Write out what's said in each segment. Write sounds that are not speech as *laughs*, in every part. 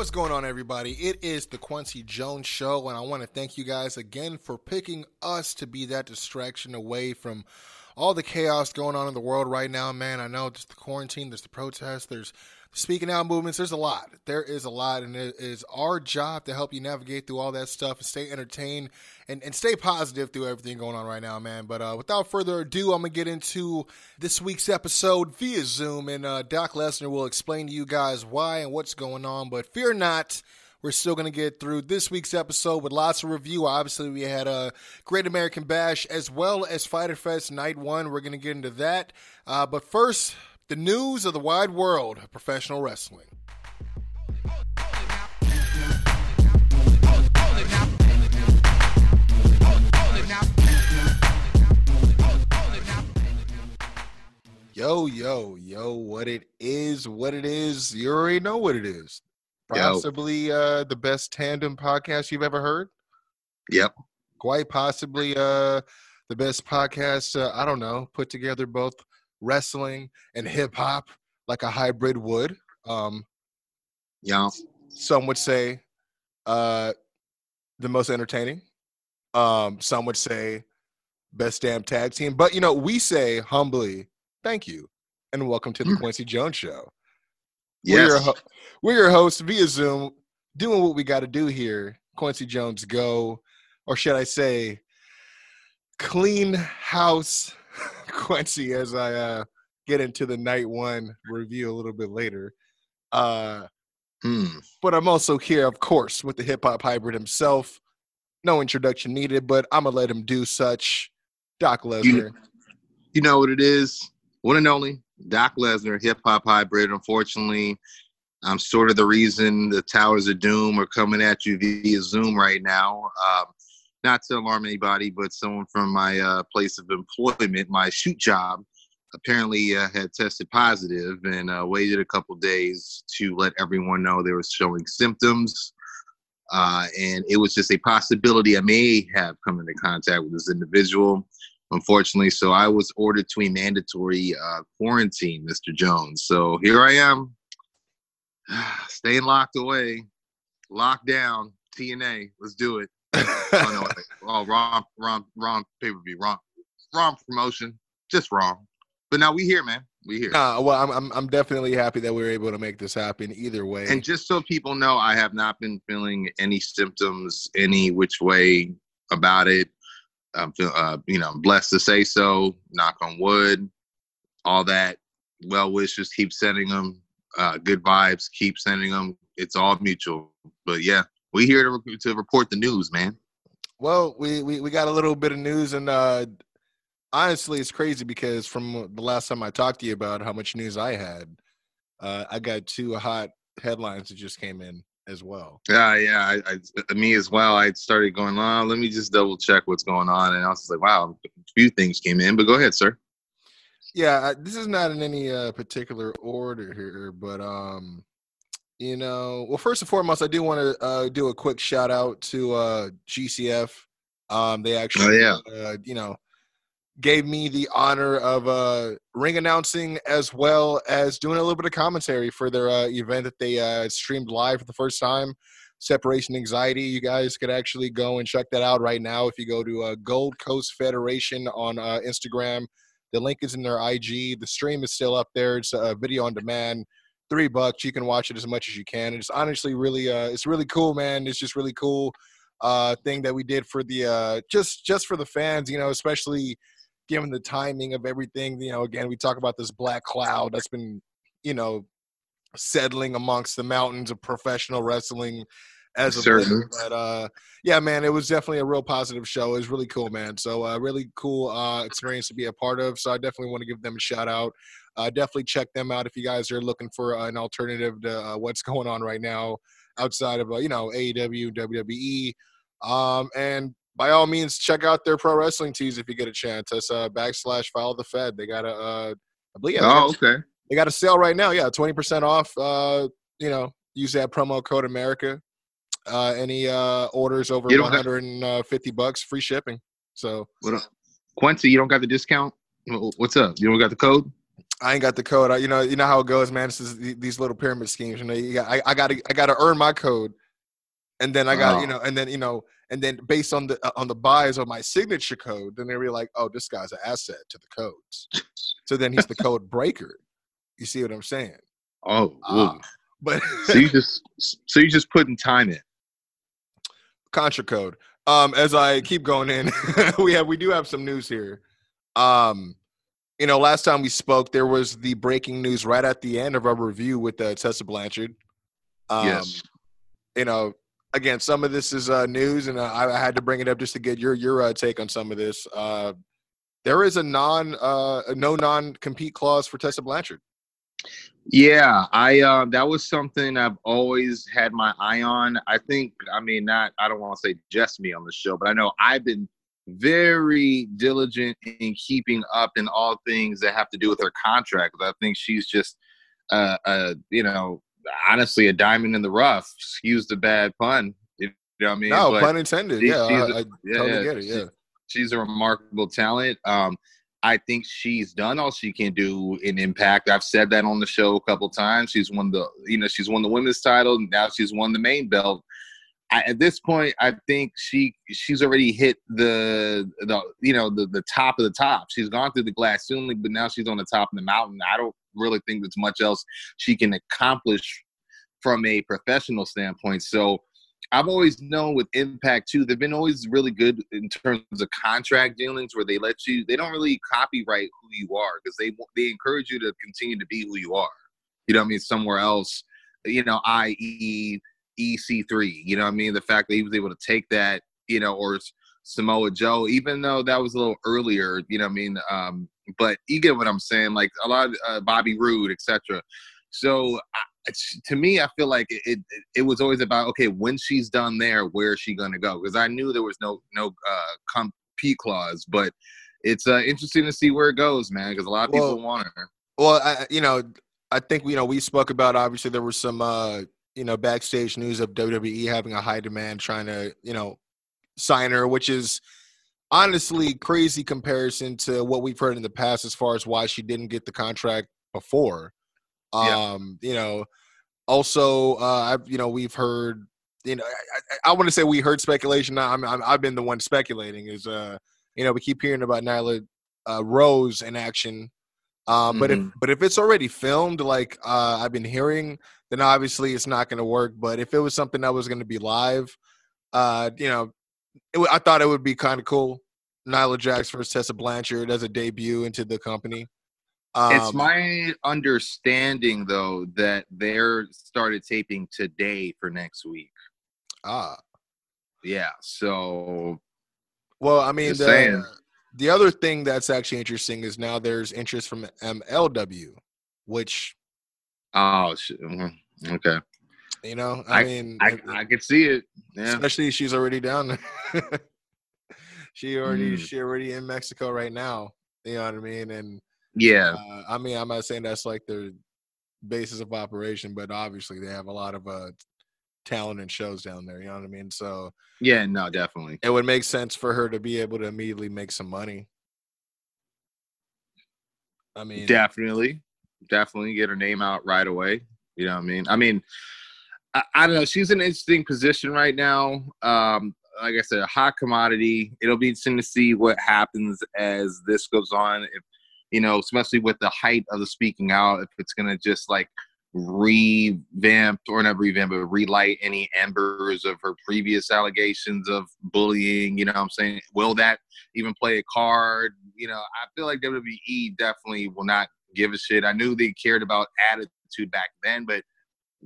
What's going on, everybody? It is the Kwency Jones Show, and I want to thank you guys again for picking us to be that distraction away from all the chaos going on in the world right now. Man, I know there's the quarantine, there's the protests, there's speaking out movements, there's a lot. There is a lot, and it is our job to help you navigate through all that stuff and stay entertained and, and stay positive through everything going on right now, man. But uh, without further ado, I'm to get into this week's episode via Zoom, and uh, Doc Lesnar will explain to you guys why and what's going on. But fear not. We're still going to get through this week's episode with lots of review. Obviously, we had a Great American Bash as well as Fyter Fest Night One. We're going to get into that. Uh, but first, the news of the wide world of professional wrestling. Yo, yo, yo, what it is, what it is. You already know what it is. Yo. Possibly uh, the best tandem podcast you've ever heard. Yep. Quite possibly uh, the best podcast, uh, I don't know, put together both wrestling and hip hop like a hybrid would. Um, Yeah. some would say uh, the most entertaining. Um, some would say best damn tag team. But you know, we say humbly, thank you and welcome to the Kwency Jones Show. We're your, Yes. ho- we're your hosts via Zoom, doing what we got to do here. Kwency Jones, go, or should I say, clean house *laughs* Kwency as I uh, get into the night one review a little bit later. Uh, Hmm. but I'm also here, of course, with the hip hop hybrid himself. No introduction needed, but I'm gonna let him do such. Doc Lesnar. You- You know what it is? One and only Doc Lesnar, hip hop hybrid. Unfortunately, I'm sort of the reason the Towers of Doom are coming at you via Zoom right now. Um, not to alarm anybody, but someone from my uh, place of employment, my shoot job, apparently uh, had tested positive and uh, waited a couple days to let everyone know they were showing symptoms. Uh, and it was just a possibility I may have come into contact with this individual unfortunately. So I was ordered to a mandatory uh, quarantine, Mr. Jones. So here I am, *sighs* staying locked away, locked down. TNA, let's do it. Oh no, oh wrong, wrong, wrong pay per view, wrong, wrong promotion, just wrong. But now we here, man. We here. Nah, well, I'm, I'm I'm definitely happy that we were able to make this happen. Either way, And just so people know, I have not been feeling any symptoms any which way about it. I'm feel, uh, you know, I'm blessed to say so. Knock on wood. All that. Well wishes. Keep sending them. Uh, good vibes. Keep sending them. It's all mutual. But yeah, we here to, to report the news, man. well, we, we we got a little bit of news, and uh, honestly, it's crazy because from the last time I talked to you about how much news I had, uh, I got two hot headlines that just came in as well. Yeah, yeah. I, I, me as well. I started going, oh, let me just double check what's going on, and I was like, wow, a few things came in. But go ahead, sir. Yeah, I- this is not in any uh, particular order here, but um, you know, well, first and foremost, I do want to uh, do a quick shout out to uh, GCF. Um, they actually, yeah. uh, you know, gave me the honor of uh, ring announcing as well as doing a little bit of commentary for their uh, event that they uh, streamed live for the first time. Separation Anxiety. You guys could actually go and check that out right now if you go to uh, Gold Coast Federation on uh, Instagram. The link is in their IG. The stream is still up there. It's a video on demand. Three bucks. You can watch it as much as you can. It's honestly really, uh, it's really cool, man. It's just really cool uh, thing that we did for the uh, just just for the fans. You know, especially given the timing of everything. You know, again, we talk about this black cloud that's been, you know, settling amongst the mountains of professional wrestling. As of Certainly. But uh, yeah, man, it was definitely a real positive show. It was really cool, man. So uh, really cool uh, experience to be a part of. So I definitely want to give them a shout out. Uh, definitely check them out if you guys are looking for an alternative to uh, what's *laughs* going on right now outside of uh, you know AEW, WWE, um, and by all means check out their pro wrestling tees if you get a chance. That's uh, backslash follow the Fed. They got a uh, I believe yeah, Oh, okay. they got a sale right now. Yeah, twenty percent off. Uh, you know, use that promo code America. Uh, any uh, orders over You don't one have- hundred and uh, fifty bucks, free shipping. So What up? Kwency, you don't got the discount? What's up? You don't got the code? I ain't got the code. I, you know, you know how it goes, man. This is these little pyramid schemes. You know, you got, I, I got to, I got to earn my code, and then I got, Oh. you know, and then you know, and then based on the uh, on the buys of my signature code, then they were like, oh, this guy's an asset to the codes. so then he's the *laughs* code breaker. You see what I'm saying? Oh, ooh. But so you just so you just putting time in. Contra code. Um, as I keep going in, *laughs* we have we do have some news here. Um, you know, last time we spoke, there was the breaking news right at the end of our review with uh, Tessa Blanchard. Um, yes. You know, again, some of this is uh, news, and uh, I, I had to bring it up just to get your your uh, take on some of this. Uh, there is a non uh, a no non compete clause for Tessa Blanchard. Yeah, I um that was something I've always had my eye on. I think I mean not I don't want to say just me on the show, but I know I've been very diligent in keeping up in all things that have to do with her contract. I think she's just uh uh you know honestly a diamond in the rough. Excuse the bad pun. You know what I mean? No, But pun intended. she- Yeah, she's I, a- I yeah, totally yeah, get it. Yeah. she's a remarkable talent. Um, I think she's done all she can do in Impact. I've said that on the show a couple times. She's won the, you know, she's won the women's title. And now she's won the main belt. I, at this point, I think she she's already hit the the you know the the top of the top. She's gone through the glass ceiling, but now she's on the top of the mountain. I don't really think there's much else she can accomplish from a professional standpoint. So I've always known with Impact too, they've been always really good in terms of contract dealings where they let you, they don't really copyright who you are because they they encourage you to continue to be who you are. You know what I mean? Somewhere else, you know, i.e. EC3. You know what I mean? The fact that he was able to take that, you know, or Samoa Joe, even though that was a little earlier, you know what I mean? Um, but you get what I'm saying? Like a lot of uh, Bobby Roode, etc. So to me, I feel like it, it it was always about okay, when she's done there, where is she gonna go? Because I knew there was no no uh, compete clause, but it's uh, interesting to see where it goes, man. Because a lot of people want her. Well, I, you know, I think you know we spoke about obviously there was some uh, you know backstage news of WWE having a high demand trying to you know sign her, which is honestly crazy comparison to what we've heard in the past as far as why she didn't get the contract before. Yeah. Um, you know, also uh, I've you know we've heard you know I, I, I want to say we heard speculation. I'm, I'm I've been the one speculating is uh you know we keep hearing about Nyla uh, Rose in action um, but if Mhm. but if it's already filmed, like uh, I've been hearing, then obviously it's not going to work. But if it was something that was going to be live, uh, you know, it, I thought it would be kind of cool. Nyla Jax versus Tessa Blanchard as a debut into the company. Um, it's my understanding though that they're started taping today for next week. ah Yeah, so well, I mean, the, the other thing that's actually interesting is now there's interest from MLW, which oh mhm, Okay, you know, I, mean, I it- I could see it. Yeah, especially she's already down there. *laughs* she already Mm. she already in Mexico right now. You know what I mean? And yeah. uh, I mean, I'm not saying that's like their basis of operation, but obviously they have a lot of uh, talent and shows down there. You know what I mean? So Yeah, no, definitely. it would make sense for her to be able to immediately make some money. I mean, Definitely, definitely get her name out right away. You know what I mean? I mean, I, I don't know. She's in an interesting position right now. Um, like I said, a hot commodity. It'll be interesting to see what happens as this goes on. If you know, especially with the height of the speaking out, if it's gonna just like revamp or not revamp, but relight any embers of her previous allegations of bullying. You know what I'm saying? Will that even play a card? You know, I feel like WWE definitely will not give a shit. I knew they cared about attitude back then, but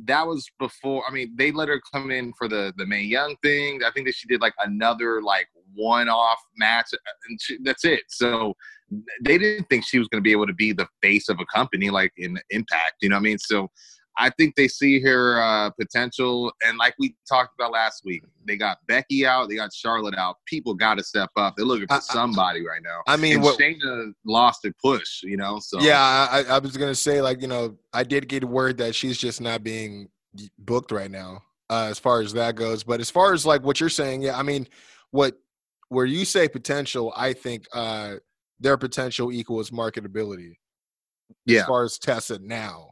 that was before. I mean, they let her come in for the the Mae Young thing. I think that she did like another like one off match, uh, and she, that's it. So they didn't think she was going to be able to be the face of a company like in Impact. You know what I mean? So I think they see her uh, potential, and like we talked about last week, they got Becky out, they got Charlotte out. People got to step up. They're looking for I- I- somebody right now. I mean, and what, Shayna lost a push, you know. So yeah, I, I was gonna say like you know I did get word that she's just not being booked right now uh, as far as that goes. But as far as like what you're saying, yeah, I mean, what where you say potential, I think uh, their potential equals marketability. Yeah. as far as Tessa now.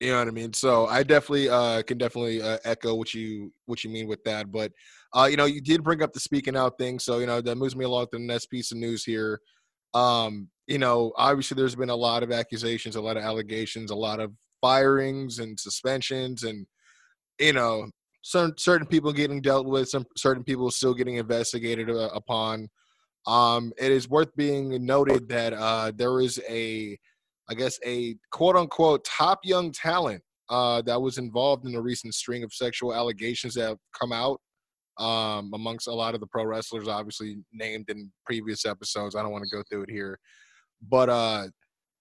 You know what I mean? So I definitely uh, can definitely uh, echo what you what you mean with that. But uh, you know, you did bring up the speaking out thing, so you know that moves me along to the next piece of news here. Um, you know, obviously there's been a lot of accusations, a lot of allegations, a lot of firings and suspensions, and you know, some certain people getting dealt with, some certain people still getting investigated uh, upon. Um, it is worth being noted that uh, there is a I guess, a quote unquote top young talent uh, that was involved in a recent string of sexual allegations that have come out um, amongst a lot of the pro wrestlers, obviously named in previous episodes. I don't want to go through it here. But uh,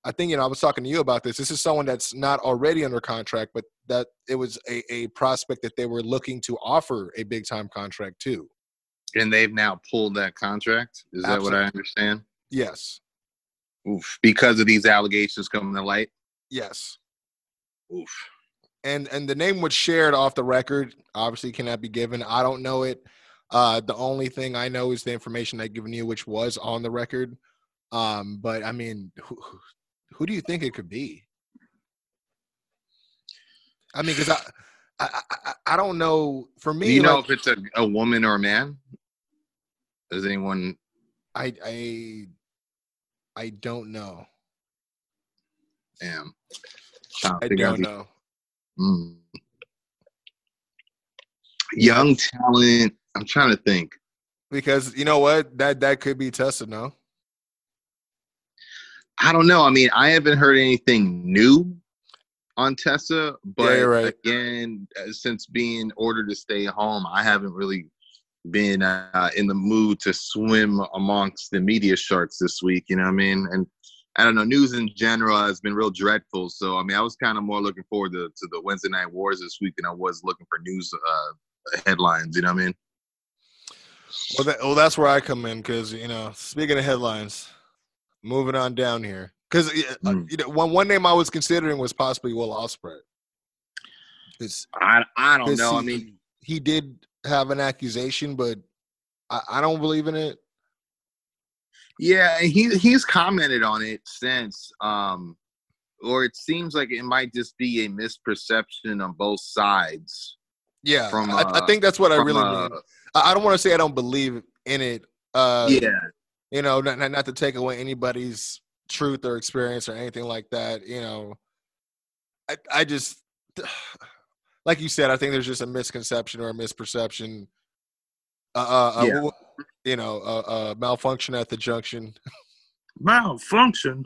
I think, you know, I was talking to you about this. This is someone that's not already under contract, but that it was a, a prospect that they were looking to offer a big time contract to. And they've now pulled that contract. Is that what I understand? Yes. Oof. Because of these allegations coming to light. Yes. Oof. and and the name was shared off the record obviously cannot be given i don't know it uh the only thing i know is the information i've given you which was on the record um but i mean who, who- do you think it could be i mean because I, I i i don't know for Do me you know like, if it's a, a woman or a man? Does anyone? i i i don't know Damn. I don't know Mm. Young talent. I'm trying to think. because you know what that that could be tested no I don't know. I mean, I haven't heard anything new on Tessa, but you're right. again, uh, since being ordered to stay home, I haven't really been uh, in the mood to swim amongst the media sharks this week. You know what I mean? And I don't know. News in general has been real dreadful. So I mean, I was kind of more looking forward to, to the Wednesday night wars this week than I was looking for news uh, headlines. You know what I mean? Well, that, well, that's where I come in because you know, speaking of headlines, moving on down here because Mm. you know, one one name I was considering was possibly Will Ospreay. Because I I don't know. I mean, he did have an accusation, but I, I don't believe in it. Yeah, and he he's commented on it since, um, or it seems like it might just be a misperception on both sides. Yeah, From, I, I uh, think that's what I really uh, mean. I, I don't want to say I don't believe in it. Uh, yeah, you know, not, not not to take away anybody's truth or experience or anything like that. You know, I I just *sighs* like you said, I think there's just a misconception or a misperception. Uh, uh, uh, Yeah. w- you know, uh, uh, malfunction at the junction. malfunction.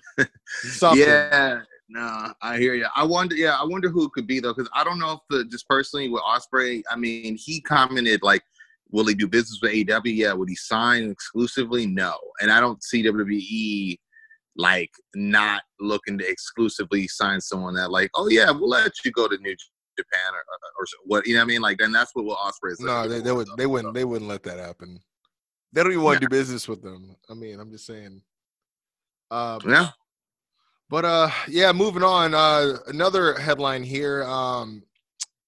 Something. Yeah, no, I hear you. I wonder. Yeah, I wonder who it could be though, because I don't know if the just personally with Ospreay. I mean, he commented like, "Will he do business with AW? Yeah. Would he sign exclusively? No. And I don't see WWE like not looking to exclusively sign someone that like, oh yeah, we'll let you go to New Japan or, or, or what you know what I mean. Like, then that's what Will Ospreay is. No, they, they would they wouldn't they wouldn't let that happen. They don't even want to Yeah. do business with them. I mean, I'm just saying. Um, Yeah. But uh yeah, moving on. Uh another headline here. Um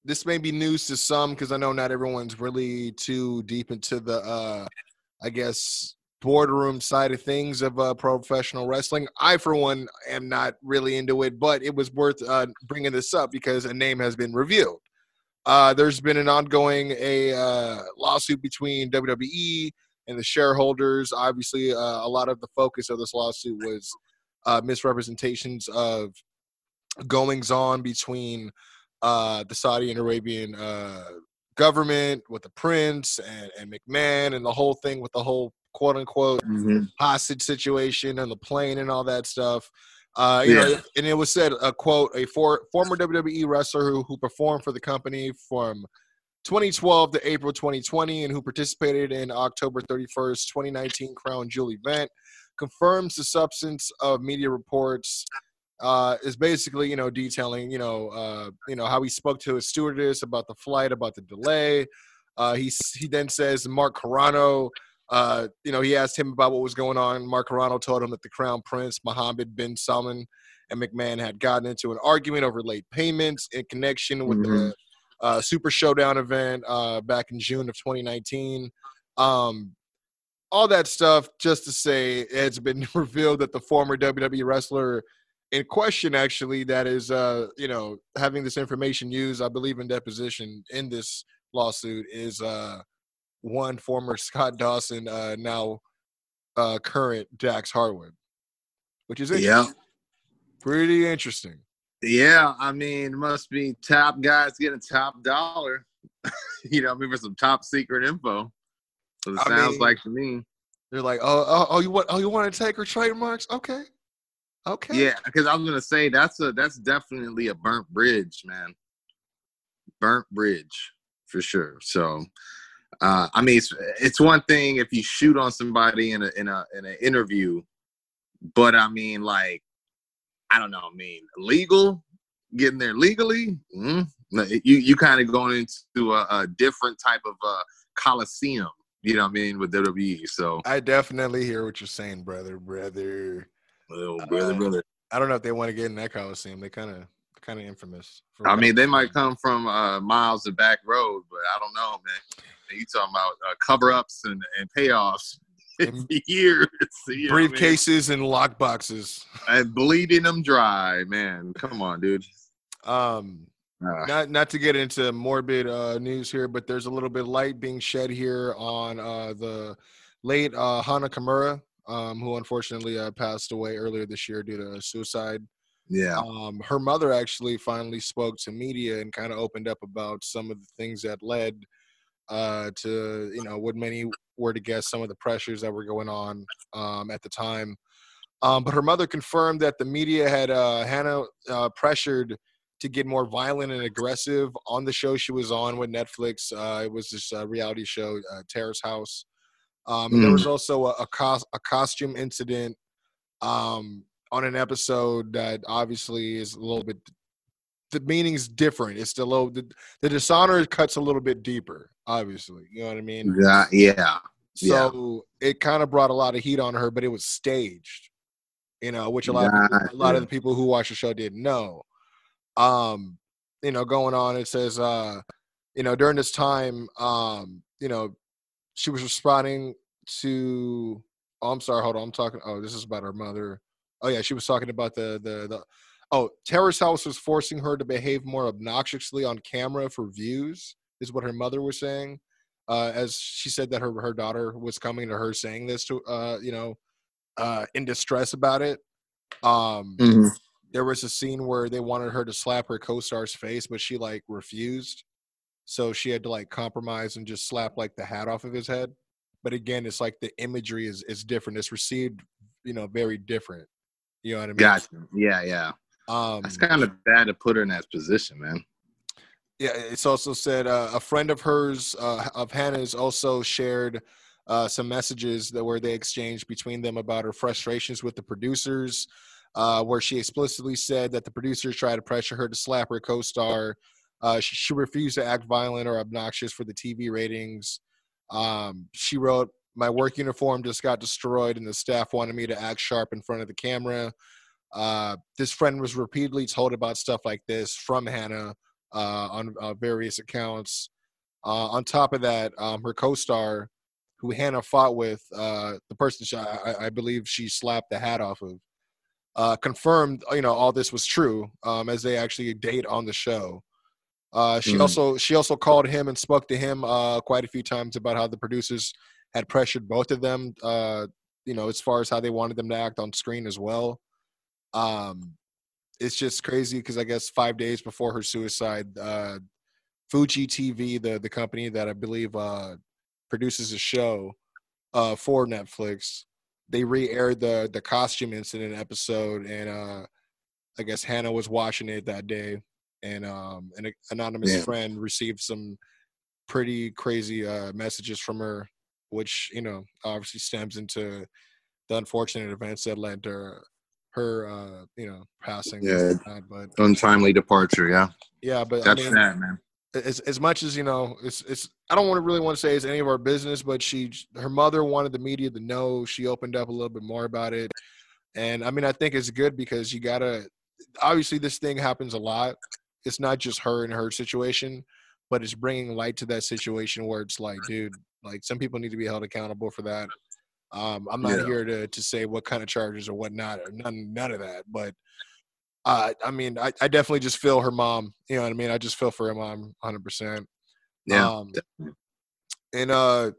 this may be news to some because I know not everyone's really too deep into the uh I guess boardroom side of things of uh, professional wrestling. I for one am not really into it, but it was worth uh bringing this up because a name has been revealed. Uh there's been an ongoing a uh lawsuit between WWE and the shareholders. Obviously, uh, a lot of the focus of this lawsuit was uh, misrepresentations of goings on between the Saudi and Arabian government with the prince and, and McMahon and the whole thing with the whole quote unquote Mhm. hostage situation and the plane and all that stuff. Uh, you know, and it was said a quote: a for, former WWE wrestler who, who performed for the company from 2012 to April 2020, and who participated in October 31st, 2019 Crown Jewel event, confirms the substance of media reports. Uh, is basically, you know, detailing, you know, uh, you know how he spoke to his stewardess about the flight, about the delay. Uh, he he then says Mark Carrano, uh, you know, he asked him about what was going on. Mark Carrano told him that the Crown Prince Mohammed bin Salman and McMahon had gotten into an argument over late payments in connection with the uh, Super Showdown event uh, back in June of 2019. Um, all that stuff just to say it's been *laughs* revealed that the former WWE wrestler in question actually that is uh you know having this information used i believe in deposition in this lawsuit is uh one former *laughs* scott dawson uh now uh current dax harwood which is interesting. Yeah. pretty interesting Yeah, I mean, must be top guys getting top dollar. *laughs* you know, I mean, for some top secret info. So it I sounds mean- like to me. they're like oh oh, oh you want oh you want to take her trademarks okay okay Yeah, because I was gonna say that's a that's definitely a burnt bridge, man. Burnt bridge for sure. So, uh, I mean, it's it's one thing if you shoot on somebody in a in a in an interview, but I mean, like, I don't know. I mean, legal, getting there legally, mm, you you kind of going into a, a different type of uh, coliseum. You know what I mean with WWE. So, i definitely hear what you're saying brother brother oh, brother, Uh, brother. i don't know if they want to get in that coliseum they kind of kind of infamous I mean, they might come from uh, miles of back road, but I don't know, man. You talking about uh, cover ups and, and payoffs *laughs* years, you know what I mean? briefcases and lock boxes and bleeding them dry, man. Come on, dude. um Uh, not not to get into morbid uh, news here, but there's a little bit of light being shed here on uh, the late uh, Hana Kimura, um, who unfortunately uh, passed away earlier this year due to suicide. yeah, Um, her mother actually finally spoke to media and kind of opened up about some of the things that led uh, to you know what many were to guess some of the pressures that were going on um, at the time. Um, but her mother confirmed that the media had uh, Hana uh, pressured to get more violent and aggressive on the show she was on with Netflix. Uh, it was this uh, reality show, uh, Terrace House. Um, and There Mm. was also a, a, cos- a costume incident um, on an episode that obviously is a little bit. The meaning's different. It's the low. The, the dishonor cuts a little bit deeper. Obviously, you know what I mean. yeah, yeah. yeah. So it kind of brought a lot of heat on her, but it was staged, you know, which a lot of people, a lot of the people who watch the show didn't know. Um, you know, going on, it says, uh, you know, during this time, um, you know, she was responding to. Oh, I'm sorry. Hold on. I'm talking. Oh, this is about her mother. Oh yeah, she was talking about the the the. Oh, Terrace House was forcing her to behave more obnoxiously on camera for views, is what her mother was saying uh, as she said that her her daughter was coming to her saying this to uh, you know uh, in distress about it. Um, Mhm. there was a scene where they wanted her to slap her co-star's face, but she like refused. So she had to like compromise and just slap like the hat off of his head. But again, it's like the imagery is is different. It's received, you know, very different. You know what I mean? Gotcha. Yeah, yeah. Um, That's kind of bad to put her in that position, man. Yeah, it's also said uh, a friend of hers, uh, of Hana's, also shared uh, some messages that where they exchanged between them about her frustrations with the producers, uh, where she explicitly said that the producers tried to pressure her to slap her co-star. Uh, she, she refused to act violent or obnoxious for the TV ratings. Um, she wrote, "My work uniform just got destroyed, and the staff wanted me to act sharp in front of the camera." Uh, this friend was repeatedly told about stuff like this from Hana uh, on uh, various accounts. Uh, on top of that, um, her co-star, who Hana fought with, uh, the person she, I, I believe she slapped the hat off of, uh, confirmed you know all this was true um, as they actually date on the show. Uh, she Mhm. also she also called him and spoke to him uh, quite a few times about how the producers had pressured both of them. Uh, you know, as far as how they wanted them to act on screen as well. Um, it's just crazy because I guess five days before her suicide, uh, Fuji TV, the the company that I believe uh, produces a show uh, for Netflix, they re-aired the the costume incident episode, and uh, I guess Hana was watching it that day, and um, an anonymous Yeah. friend received some pretty crazy uh, messages from her, which you know obviously stems into the unfortunate events that led to her, uh, you know passing. Yeah. but Untimely departure. Yeah, yeah, but I that's mean, sad, man. as as much as you know, it's it's. I don't want to really want to say it's any of our business, but she, her mother wanted the media to know. She opened up a little bit more about it, and I mean, I think it's good because you gotta. Obviously, this thing happens a lot. It's not just her and her situation, but it's bringing light to that situation where it's like, dude, like some people need to be held accountable for that. Um, I'm not Yeah. here to to say what kind of charges or whatnot, or none none of that, but uh, I mean, I, I definitely just feel her mom. You know what I mean? I just feel for her mom 100%. Yeah, Um, and uh,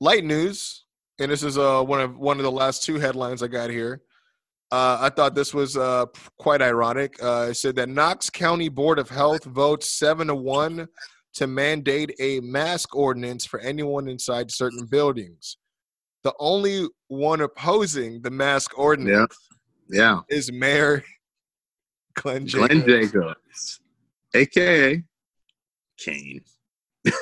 light news, and this is uh, one of one of the last two headlines I got here. Uh, I thought this was uh, quite ironic. Uh, it said that Knox County Board of Health votes seven to one to mandate a mask ordinance for anyone inside certain buildings. The only one opposing the mask ordinance yeah. is Mayor *laughs* Glenn Glenn Jacobs. Jacobs, aka Kane. *laughs*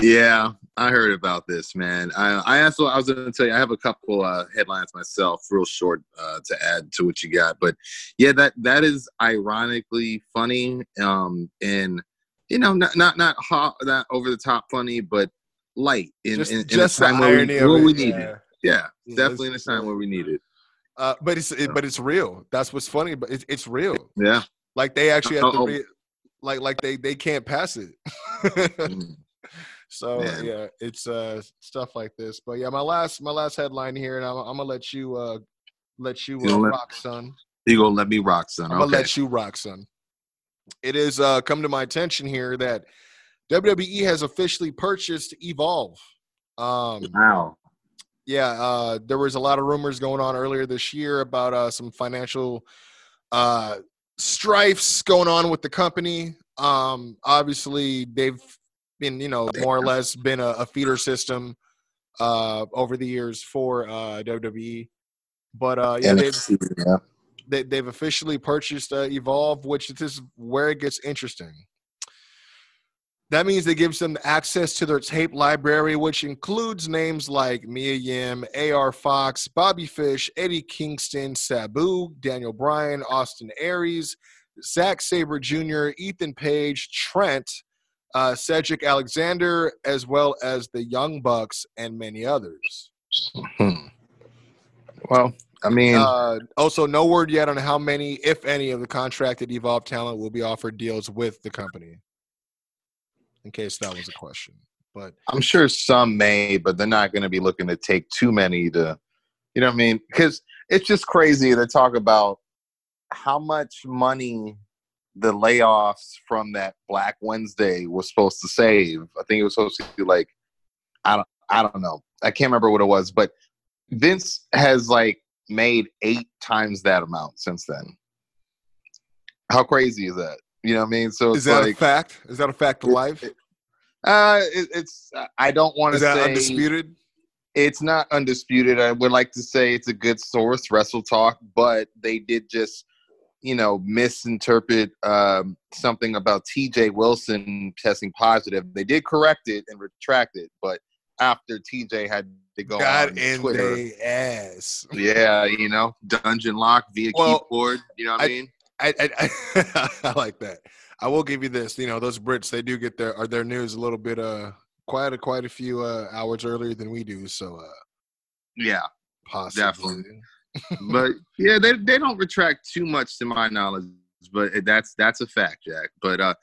yeah, I heard about this, man. I, I also I was going to tell you I have a couple uh, headlines myself, real short, uh, to add to what you got. But yeah, that that is ironically funny, um, and you know, not not not hot, not over the top funny, but light in Just, in, in just a the time where we, where it. we need yeah. it. Yeah, Yeah, definitely in a time where we need it. Uh, but it's it, but it's real. That's what's funny. But it's it's real. Yeah. Like they actually have to Uh-oh. re- like like they they can't pass it. Mm. *laughs* so Man. yeah, it's uh stuff like this. But yeah, my last my last headline here, and I'm, I'm gonna let you uh let you You uh, let- rock, son. You gonna let me rock, son? I'm gonna let you rock, son. It is uh come to my attention here that WWE has officially purchased Evolve. Um, Wow. yeah, uh, there was a lot of rumors going on earlier this year about uh, some financial uh, strifes going on with the company. Um, obviously, they've been, you know, more or less been a, a feeder system uh, over the years for uh, WWE. But uh, yeah, they've, yeah. they, they've officially purchased uh, Evolve, which is where it gets interesting. That means it gives them access to their tape library, which includes names like Mia Yim, A.R. Fox, Bobby Fish, Eddie Kingston, Sabu, Daniel Bryan, Austin Aries, Zack Sabre Jr., Ethan Page, Trent, uh, Cedric Alexander, as well as the Young Bucks and many others. Hmm. Well, I mean, Uh, also, no word yet on how many, if any, of the contracted Evolve talent will be offered deals with the company. In case that was a question, but I'm sure some may, but they're not going to be looking to take too many to, you know what I mean? Because it's just crazy to talk about how much money the layoffs from that Black Wednesday was supposed to save. I think it was supposed to be like, I don't, I don't know. I can't remember what it was, but Vince has like made eight times that amount since then. How crazy is that? You know what I mean? So is that like, a fact? Is that a fact of life? uh, it, it's. I don't want to say Is that undisputed? it's not undisputed. I would like to say it's a good source, Wrestle Talk, but they did just, you know, misinterpret um, something about TJ Wilson testing positive. They did correct it and retract it, but after TJ had to go God on in Twitter, ass. yeah, you know, dungeon lock via Well, keyboard. You know what I, I- mean? I, I, I, *laughs* I like that. I will give you this. You know, those Brits they do get their or their news a little bit uh quite a quite a few uh, hours earlier than we do. So uh Yeah, possibly. Definitely. *laughs* but yeah, they they don't retract too much to my knowledge, but that's that's a fact, Jack. But uh,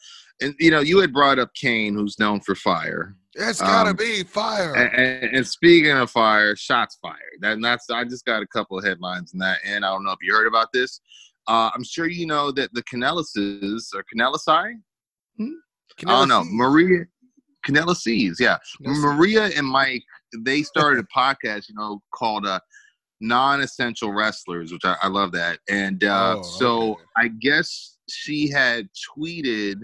and you know, you had brought up Kane, who's known for fire. It's gotta Um, be fire. And, and, and speaking of fire, shots fired. That, that's I just got a couple of headlines in that, and I don't know if you heard about this. Uh, I'm sure you know that the Kanellises or Kanellisai. I don't know Maria Kanellises. Yeah, Maria and Mike. They started a podcast, you know, called uh, "Non-Essential Wrestlers," which I, I love that. And uh, Oh, so okay. I guess she had tweeted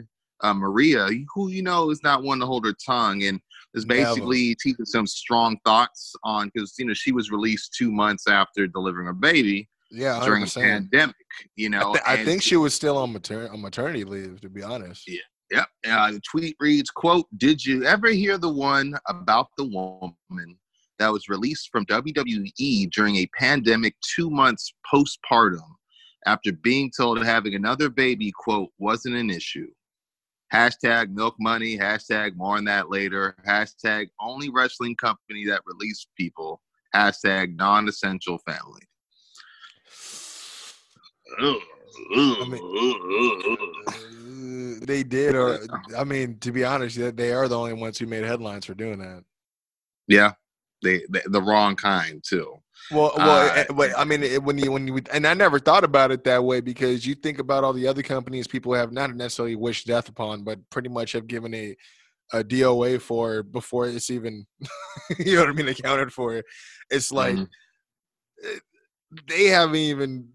uh, Maria, who you know is not one to hold her tongue, and is Never. basically teaching some strong thoughts on because you know she was released two months after delivering her baby Yeah, during a 100%. pandemic. You I, know, I think she was still on, mater- on maternity leave, to be honest. Yeah. Yep. Uh, the tweet reads, "quote Did you ever hear the one about the woman that was released from WWE during a pandemic two months postpartum after being told having another baby quote wasn't an issue? Hashtag milk money. Hashtag more on that later. Hashtag only wrestling company that released people. Hashtag non-essential family." Uh, *laughs* they did, or I mean, to be honest, they- they are the only ones who made headlines for doing that. yeah, they, they the wrong kind too. Well, well, Uh, eh, but I mean, it, when you when you and I never thought about it that way because you think about all the other companies people have not necessarily wished death upon, but pretty much have given a a DOA for before it's even *laughs* you know what I mean accounted for. It's like Mhm. eh, they haven't even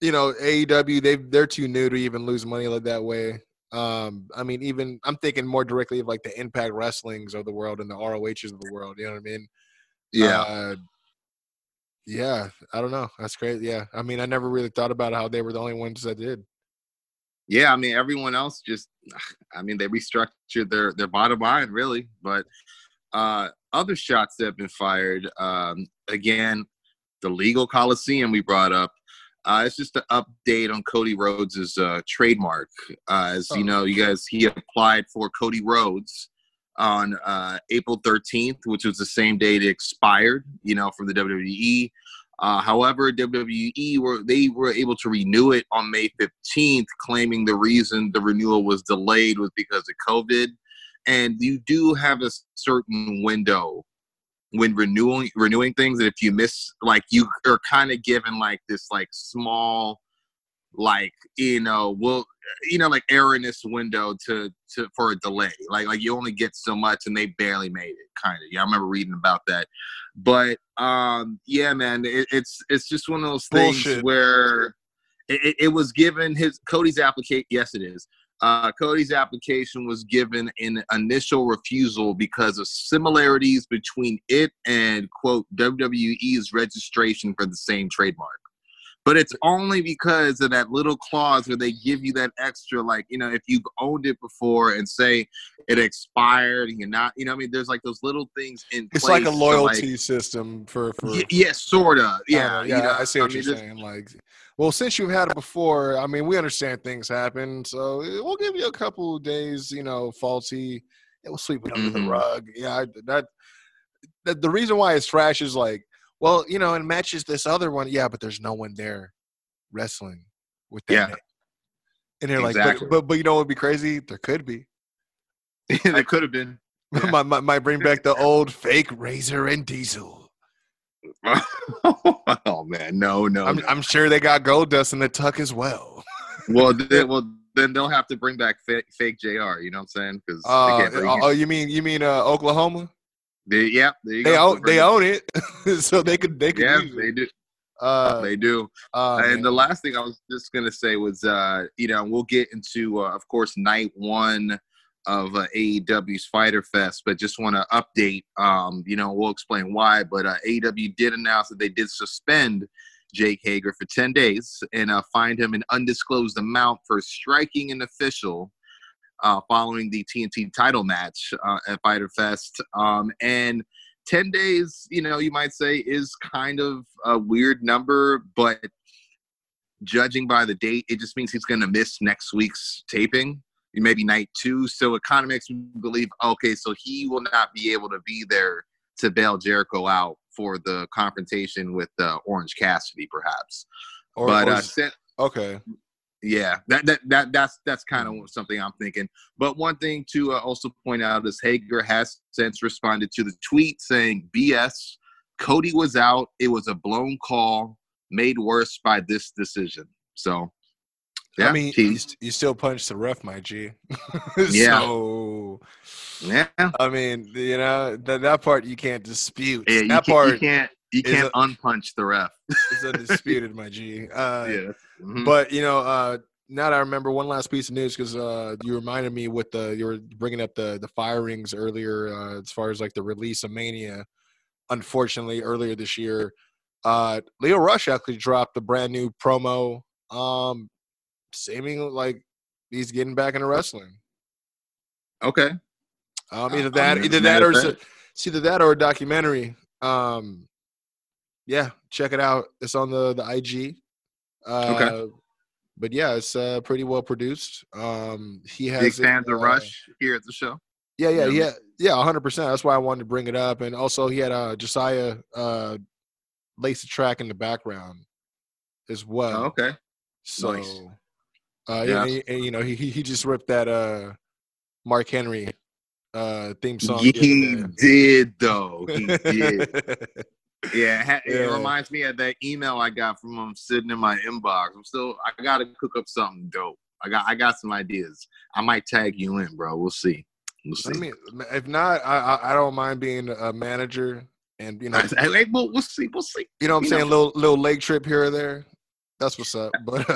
you know AEW they they're too new to even lose money like that way. Um, I mean, even I'm thinking more directly of like the Impact Wrestlings of the world and the ROHs of the world. You know what I mean? Yeah. Uh, yeah, I don't know. That's great. Yeah, I mean, I never really thought about how they were the only ones that did. Yeah, I mean everyone else just *sighs* I mean they restructured their their bottom line really, but uh other shots that have been fired um again the legal coliseum we brought up uh it's just an update on Cody Rhodes's uh trademark uh as you Oh. know you guys he applied for Cody Rhodes on uh April 13th which was the same date it expired you know from the WWE uh, however, WWE were they were able to renew it on May 15th, claiming the reason the renewal was delayed was because of COVID. And you do have a certain window when renewing renewing things. that if you miss, like you are kind of given like this like small, like you know, well, you know, like erroneous window to to for a delay. Like like you only get so much, and they barely made it. Kind of. Yeah, I remember reading about that but um yeah man it, it's it's just one of those things Bullshit. where it, it, it was given his cody's application yes it is uh cody's application was given an initial refusal because of similarities between it and quote wwe's registration for the same trademark but it's only because of that little clause where they give you that extra like you know if you've owned it before and say it expired and you're not you know i mean there's like those little things in It's like a loyalty system for for. Y- yeah, sort of. I don't Yeah, you yeah. know, I see what mean, you're saying. Like, well, since you've had it before, I mean, we understand things happen, so eh, we'll give you a couple days. You know, faulty. It will sweep it under the Mhm. rug. Yeah, I, that, that. The reason why it's trash is like, well, you know, it matches this other one. Yeah, but there's no one there wrestling with that. Yeah. name. And they're like, but, but but you know what would be crazy? There could be. *laughs* there could have been. *laughs* Might, might, might bring back the old fake Razor and Diesel. *laughs* oh man, no, no. I'm, no. I'm sure they got Goldust in the tuck as well. well, *laughs* then, well, then they'll have to bring back fake, fake J.R. You know what I'm saying? Because Uh, they oh, you mean you mean uh, Oklahoma? they, yeah, there you They go. own they own it, *laughs* so they could they could Yeah, they do. Uh, they do. uh, and man. the last thing I was just gonna say was, uh, you know, we'll get into, uh, of course, night one of uh, AEW's Fyter Fest, but just want to update. Um, you know, we'll explain why. But uh, AEW did announce that they did suspend Jake Hager for ten days and uh, fined him an undisclosed amount for striking an official. Uh, following the TNT title match uh, at Fyter Fest, um, and 10 days, you know, you might say is kind of a weird number, but judging by the date, it just means he's going to miss next week's taping, maybe night two. So it kind of makes me believe, okay, so he will not be able to be there to bail Jericho out for the confrontation with uh, Orange Cassidy, perhaps. or, but or uh, since, okay, yeah, that, that that that's that's kind of something I'm thinking. But one thing to uh, also point out is Hager has since responded to the tweet saying, "BS, Cody was out. It was a blown call, made worse by this decision." So, yeah, I mean, he- you, you still punch the ref, my G. *laughs* Yeah. So yeah, I mean, you know that that part you can't dispute. yeah. You that can't, part you can't you can't a- unpunch the ref. *laughs* is undisputed, my G. Uh, *laughs* yeah, Mhm. But you know, uh, now that I remember one last piece of news because uh, you reminded me with the you were bringing up the the firings earlier uh, as far as like the release of Mania. Unfortunately, earlier this year, uh, Lio Rush actually dropped a brand new promo, um, seeming like he's getting back into wrestling. Okay. Um, either that, either that, or that. it's, either that or a documentary. Um, yeah, check it out. It's on the the IG. Uh, But yeah, it's uh, pretty well produced. Um, he has Big fans of uh, Rush here at the show. Yeah, yeah, Yeah. yeah, yeah, hundred percent. That's why I wanted to bring it up. And also, he had uh, Josiah uh, lace the track in the background as well. Oh, okay. So, Nice. Uh, Yeah. and, and, you know, he he he just ripped that uh, Mark Henry uh theme song. He yesterday. did though. He did. *laughs* Yeah, it Yeah. reminds me of that email I got from him sitting in my inbox. I'm still, I gotta cook up something dope. I got, I got some ideas. I might tag you in, bro. We'll see. We'll see. I mean, if not, I, I I don't mind being a manager and you know, *laughs* Hey, we'll, we'll see. We'll see. you know what I'm you saying, know. little little leg trip here or there. That's what's up. *laughs* But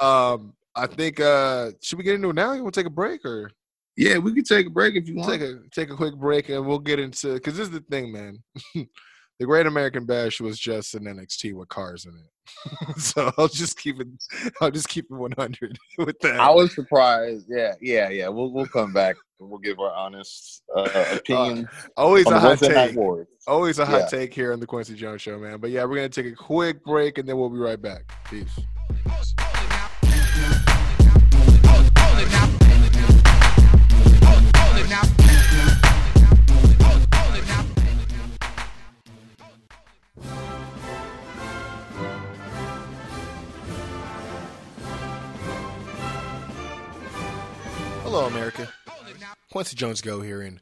uh, um, I think uh, should we get into it now? You want to take a break or Yeah, we can take a break if you want. take a take a quick break and we'll get into because this is the thing, man. *laughs* the Great American Bash was just an NXT with cars in it, *laughs* so I'll just keep it. I'll just keep it 100 *laughs* with that. I was surprised. Yeah, yeah, yeah. We'll we'll come back. and We'll give our honest uh, opinion Always a hot take. Always a hot Yeah. take here on the Kwency Jones Show, man. But yeah, we're gonna take a quick break and then we'll be right back. Peace. Kwency Jones Go here, and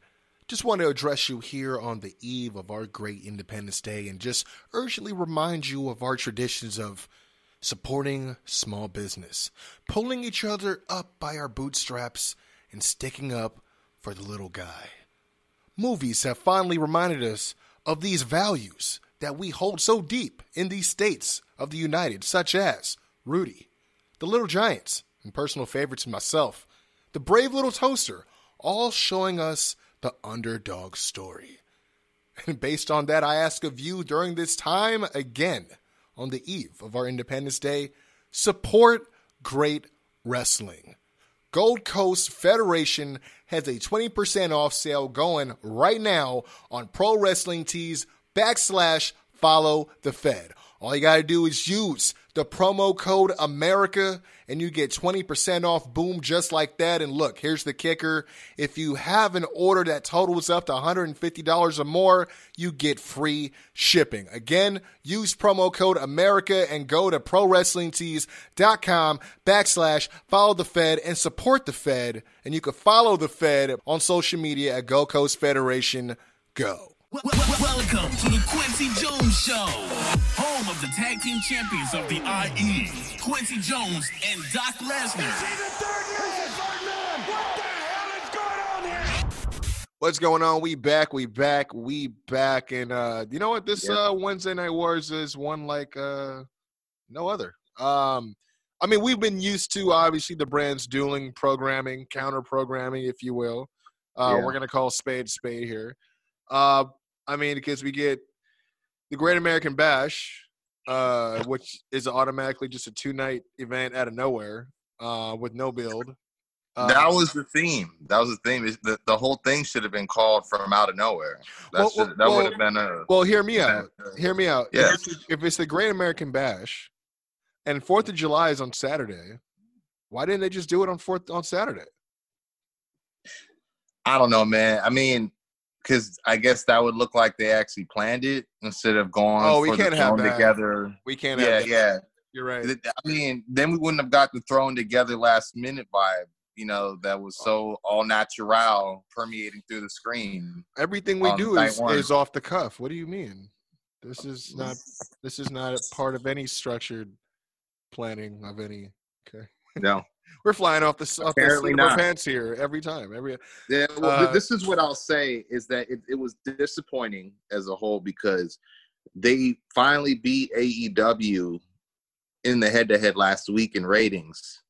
just want to address you here on the eve of our great Independence Day and just urgently remind you of our traditions of supporting small business, pulling each other up by our bootstraps, and sticking up for the little guy. Movies have finally reminded us of these values that we hold so deep in these states of the United, such as Rudy, The Little Giants, and personal favorites of myself, The Brave Little Toaster, all showing us the underdog story. And based on that, I ask of you during this time again, on the eve of our Independence Day, support great wrestling. Gold Coast Federation has a 20% off sale going right now on Pro Wrestling Tees backslash follow the Fed. All you got to do is use the promo code America and you get 20% off. Boom, just like that. And look, here's the kicker. If you have an order that totals up to $150 or more, you get free shipping. Again, use promo code America and go to ProWrestlingTees.com backslash follow the Fed and support the Fed. And you can follow the Fed on social media at Gold Coast Federation Go. Wel- wel- Welcome to the Kwency Jones Show, home of the tag team champions of the IE, Kwency Jones and Doc Lesnar. What's going on? We back, we back, we back. And uh you know what? This Yeah. uh Wednesday Night Wars is one like uh no other. Um I mean, we've been used to obviously the brands dueling programming, counter programming, if you will. Uh Yeah. we're gonna call spade spade here. Uh I mean, because we get the Great American Bash, uh, which is automatically just a two night event out of nowhere, uh, with no build. Uh, that was the theme. That was the theme. The, the whole thing should have been called from out of nowhere. That, Well, should, that well, would have been a. Well, hear me out. *laughs* Hear me out. Yeah. If, it's, if it's the Great American Bash, and Fourth of July is on Saturday, why didn't they just do it on Fourth on Saturday? I don't know, man. I mean, because I guess that would look like they actually planned it instead of going Oh, we can't have that. together. We can't. Yeah, yeah. You're right. I mean, then we wouldn't have got the thrown together last minute vibe. You know, that was so all natural permeating through the screen. Everything we do is, one. is off the cuff. What do you mean? This is not. This is not a part of any structured planning of any. Okay, No. We're flying off the off the seat of our pants here every time. Every Yeah, well, Uh, this is what I'll say is that it, it was disappointing as a whole because they finally beat AEW in the head to head last week in ratings.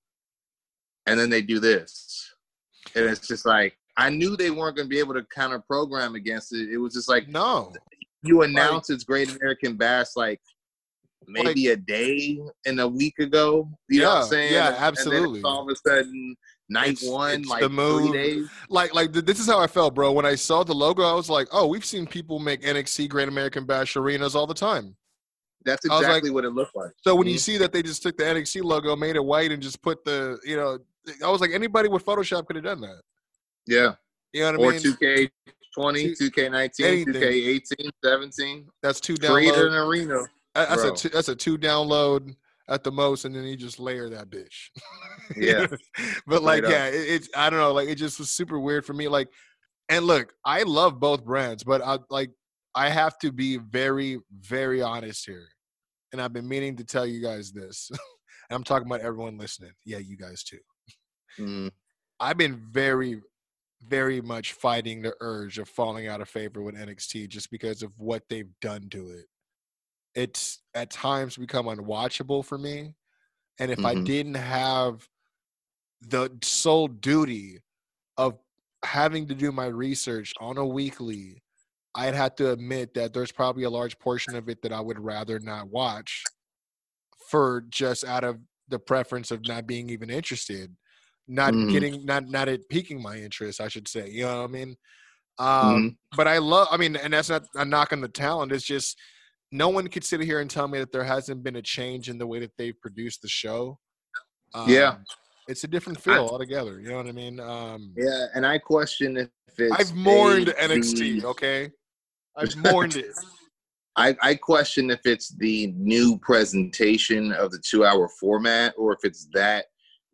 and then they do this, and it's just like I knew they weren't going to be able to counter program against it. It was just like No. you announce it's Great American Bash like maybe a day and a week ago. You know what I'm saying? yeah, And- and then absolutely. all of a sudden, night It's- one, it's like the three days. Like, like th- this is how I felt, bro. When I saw the logo, I was like, "Oh, we've seen people make NXT Great American Bash arenas all the time." That's was like- exactly what it looked like. So when you Mhm. see that they just took the NXT logo, made it white, and just put the, you know, I was like, anybody with Photoshop could have done that. Yeah. You know what I mean? Or 2K20, Two- 2K19, 2K18, 17. that's two Create an arena. That's a two, that's a two download at the most, and then you just layer that bitch. Yeah. *laughs* but like, Straight yeah, it, it's I don't know, like it just was super weird for me. Like, and look, I love both brands, but I like I have to be very, very honest here, and I've been meaning to tell you guys this. *laughs* and I'm talking about everyone listening. Yeah, you guys too. Mhm. I've been very, very much fighting the urge of falling out of favor with NXT just because of what they've done to it. It's at times become unwatchable for me. And if I Mhm. didn't have the sole duty of having to do my research on a weekly, I'd have to admit that there's probably a large portion of it that I would rather not watch for just out of the preference of not being even interested not Mhm. getting not not it piquing my interest i should say you know what i mean um Mhm. but i love i mean and that's not a knock on the talent it's just no one could sit here and tell me that there hasn't been a change in the way that they've produced the show. Yeah. Um, it's a different feel altogether you know what i mean? Um Yeah, and I question if it's i've mourned a- nxt the- okay? *laughs* I've mourned it. I, I question if it's the new presentation of the two hour format or if it's that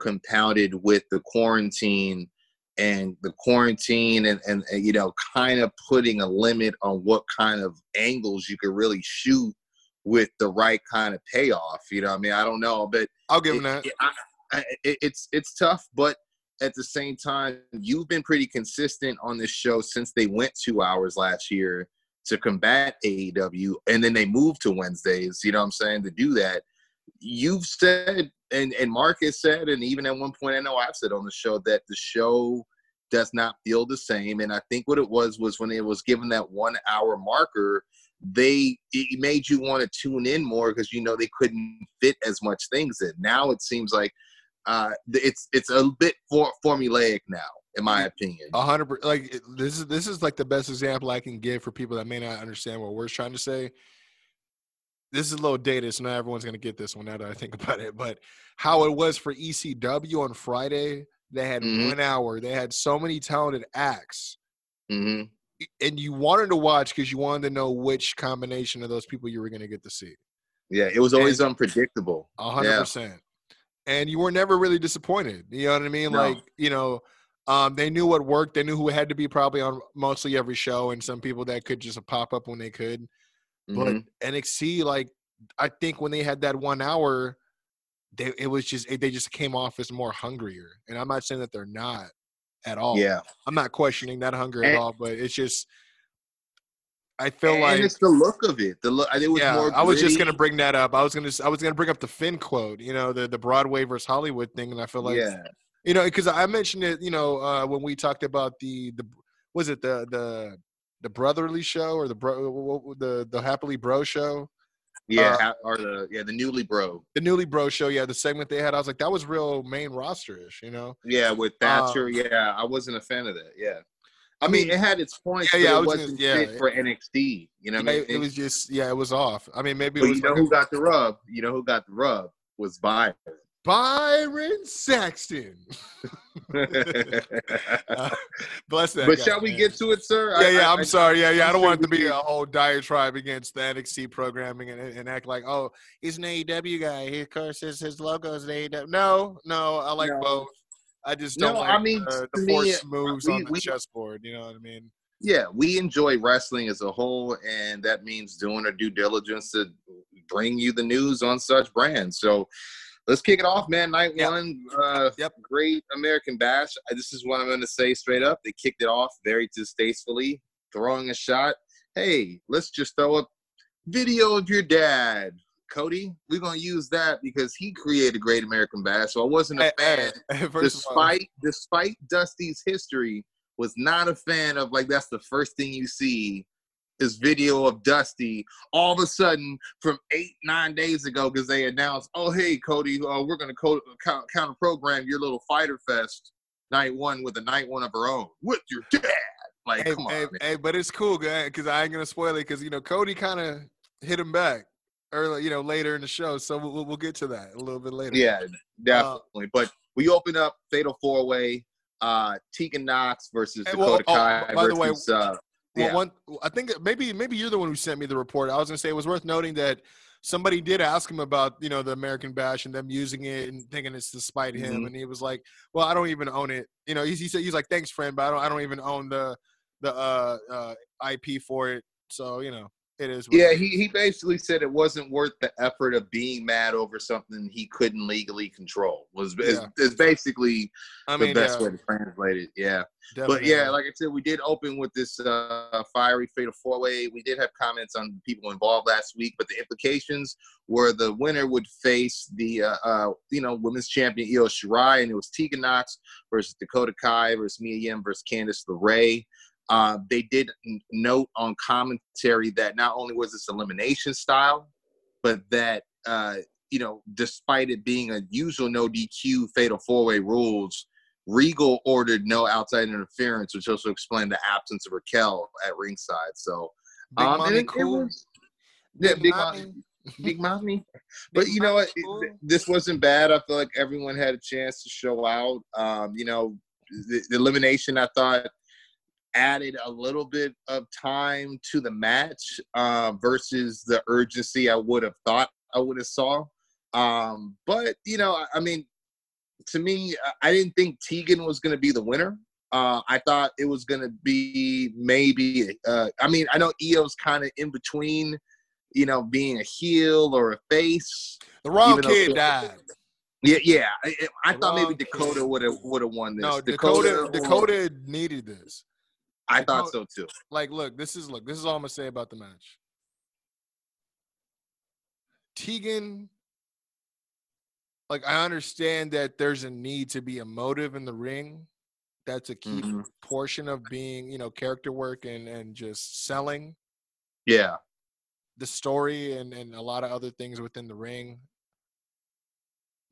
compounded with the quarantine and the quarantine and, and, and, you know kind of putting a limit on what kind of angles you could really shoot with the right kind of payoff you know what i mean i don't know but i'll give it- him that it- I- I- it- it's it's tough, but at the same time, you've been pretty consistent on this show since they went two hours last year to combat AEW, and then they moved to Wednesdays. You know what I'm saying to do that. You've said, and and Marcus said, and even at one point, I know I've said on the show that the show does not feel the same. And I think what it was was when it was given that one hour marker, they it made you want to tune in more because you know they couldn't fit as much things in. Now it seems like uh, it's it's a bit for, formulaic now, in my opinion. A hundred like this is this is like the best example I can give for people that may not understand what we're trying to say. This is a little dated, so not everyone's gonna get this one now that I think *laughs* about it. But how it was for ECW on Friday, they had Mhm. one hour. They had so many talented acts, hmm and you wanted to watch because you wanted to know which combination of those people you were gonna get to see. Yeah, it was always unpredictable. A hundred Yeah. percent. And you were never really disappointed. You know what I mean? No. Like, you know, um, they knew what worked. They knew who had to be probably on mostly every show, and some people that could just pop up when they could. But Mhm. NXT, like, I think when they had that one hour, they it was just they just came off as more hungrier. And I'm not saying that they're not at all. yeah, I'm not questioning that hunger at all, but it's just I feel and like it's the look of it. The look. It was yeah, more. I was just gonna bring that up. I was gonna I was gonna bring up the Finn quote, you know, the the Broadway versus Hollywood thing, and I feel like yeah, you know because I mentioned it, you know, uh, when we talked about the the was it the the the brotherly show or the bro the the happily bro show, yeah, uh, or the yeah the newly bro. the newly bro show, yeah, the segment they had. I was like, that was real main rosterish, you know. Yeah, with Thatcher. yeah, I wasn't a fan of that. Yeah, I mean, it had its points, Yeah, yeah, it was wasn't yeah, fit for NXT. You know what Yeah, I it, mean? it was just yeah, it was off. I mean, maybe it but was you know like who a- got the rub? You know who got the rub was Byron. Byron Saxton. Uh, *laughs* bless that. but guy, shall we man. get to it, sir? Yeah, I- yeah. I- I'm I- sorry. Yeah, yeah. I I'm don't want it to be a whole diatribe against the NXT programming and, and act like, oh, he's an AEW guy. He, of course, his logo's an AEW. No, no. I like No. both. I just don't like I mean, uh, the me, force moves we- on the we- chessboard. You know what I mean? yeah, we enjoy wrestling as a whole, and that means doing our due diligence to bring you the news on such brands. So let's kick it off, man. Night Yep. one, uh, Yep. great American Bash. This is what I'm going to say straight up. They kicked it off very distastefully, throwing a shot. Hey, let's just throw a video of your dad Cody, we're gonna use that because he created Great American Bash. So I wasn't a fan, hey, hey, first all, despite despite Dusty's history. Was not a fan of like that's the first thing you see is video of Dusty all of a sudden from eight nine days ago because they announced, oh hey Cody, uh, we're gonna co- counter program your little Fyter Fest night one with a night one of her own with your dad. Like, hey, come on, hey, hey, but it's cool, guy, because I ain't gonna spoil it, because you know Cody kind of hit him back early, you know, later in the show. So we'll, we'll- get to that a little bit later. Yeah, Uh, definitely. but we open up Fatal Four Way, uh, Tegan Nox versus Hey, well, Dakota oh, Kai by the way, versus. Uh, Well, one, I think maybe maybe you're the one who sent me the report. I was gonna say it was worth noting that somebody did ask him about you know the American Bash and them using it and thinking it's to spite him, Mhm. and he was like, "Well, I don't even own it." You know, he, he said he's like, "Thanks, friend, but I don't I don't even own the the uh, uh, IP for it." So you know, it is. Yeah, he, he basically said it wasn't worth the effort of being mad over something he couldn't legally control. Was is, Yeah. is basically I the best yeah, way to translate it. Yeah. But yeah, like I said, we did open with this uh, fiery fatal four way. We did have comments on people involved last week, but the implications were the winner would face the uh, uh, you know women's champion Io Shirai, and it was Tegan Nox versus Dakota Kai versus Mia Yim versus Candice LeRae. Uh, they did note on commentary that not only was this elimination style, but that uh, you know, despite it being a usual no DQ fatal four way rules, Regal ordered no outside interference, which also explained the absence of Raquel at ringside. So, Big um, and Mommy it- it cool. was- yeah, Big big Mommy. mommy, *laughs* big mommy. *laughs* But Big you know what? Cool. this wasn't bad. I feel like everyone had a chance to show out. Um, you know, the, the elimination I thought added a little bit of time to the match uh, versus the urgency I would have thought I would have saw. Um, but you know, I, mean, to me, I- didn't think Tegan was going to be the winner. Uh, I thought it was going to be maybe. Uh, I mean, I know Io's kind of in between, you know, being a heel or a face. The wrong even though- kid died. Yeah, yeah. I, I thought maybe Dakota would have would have won this. No, Dakota. or- Dakota needed this. I thought so too. like look this is look this is all i'm gonna say about the match. Tegan like i understand that there's a need to be emotive in the ring. That's a key Mhm. portion of being you know character work and and just selling. Yeah, the story and and a lot of other things within the ring.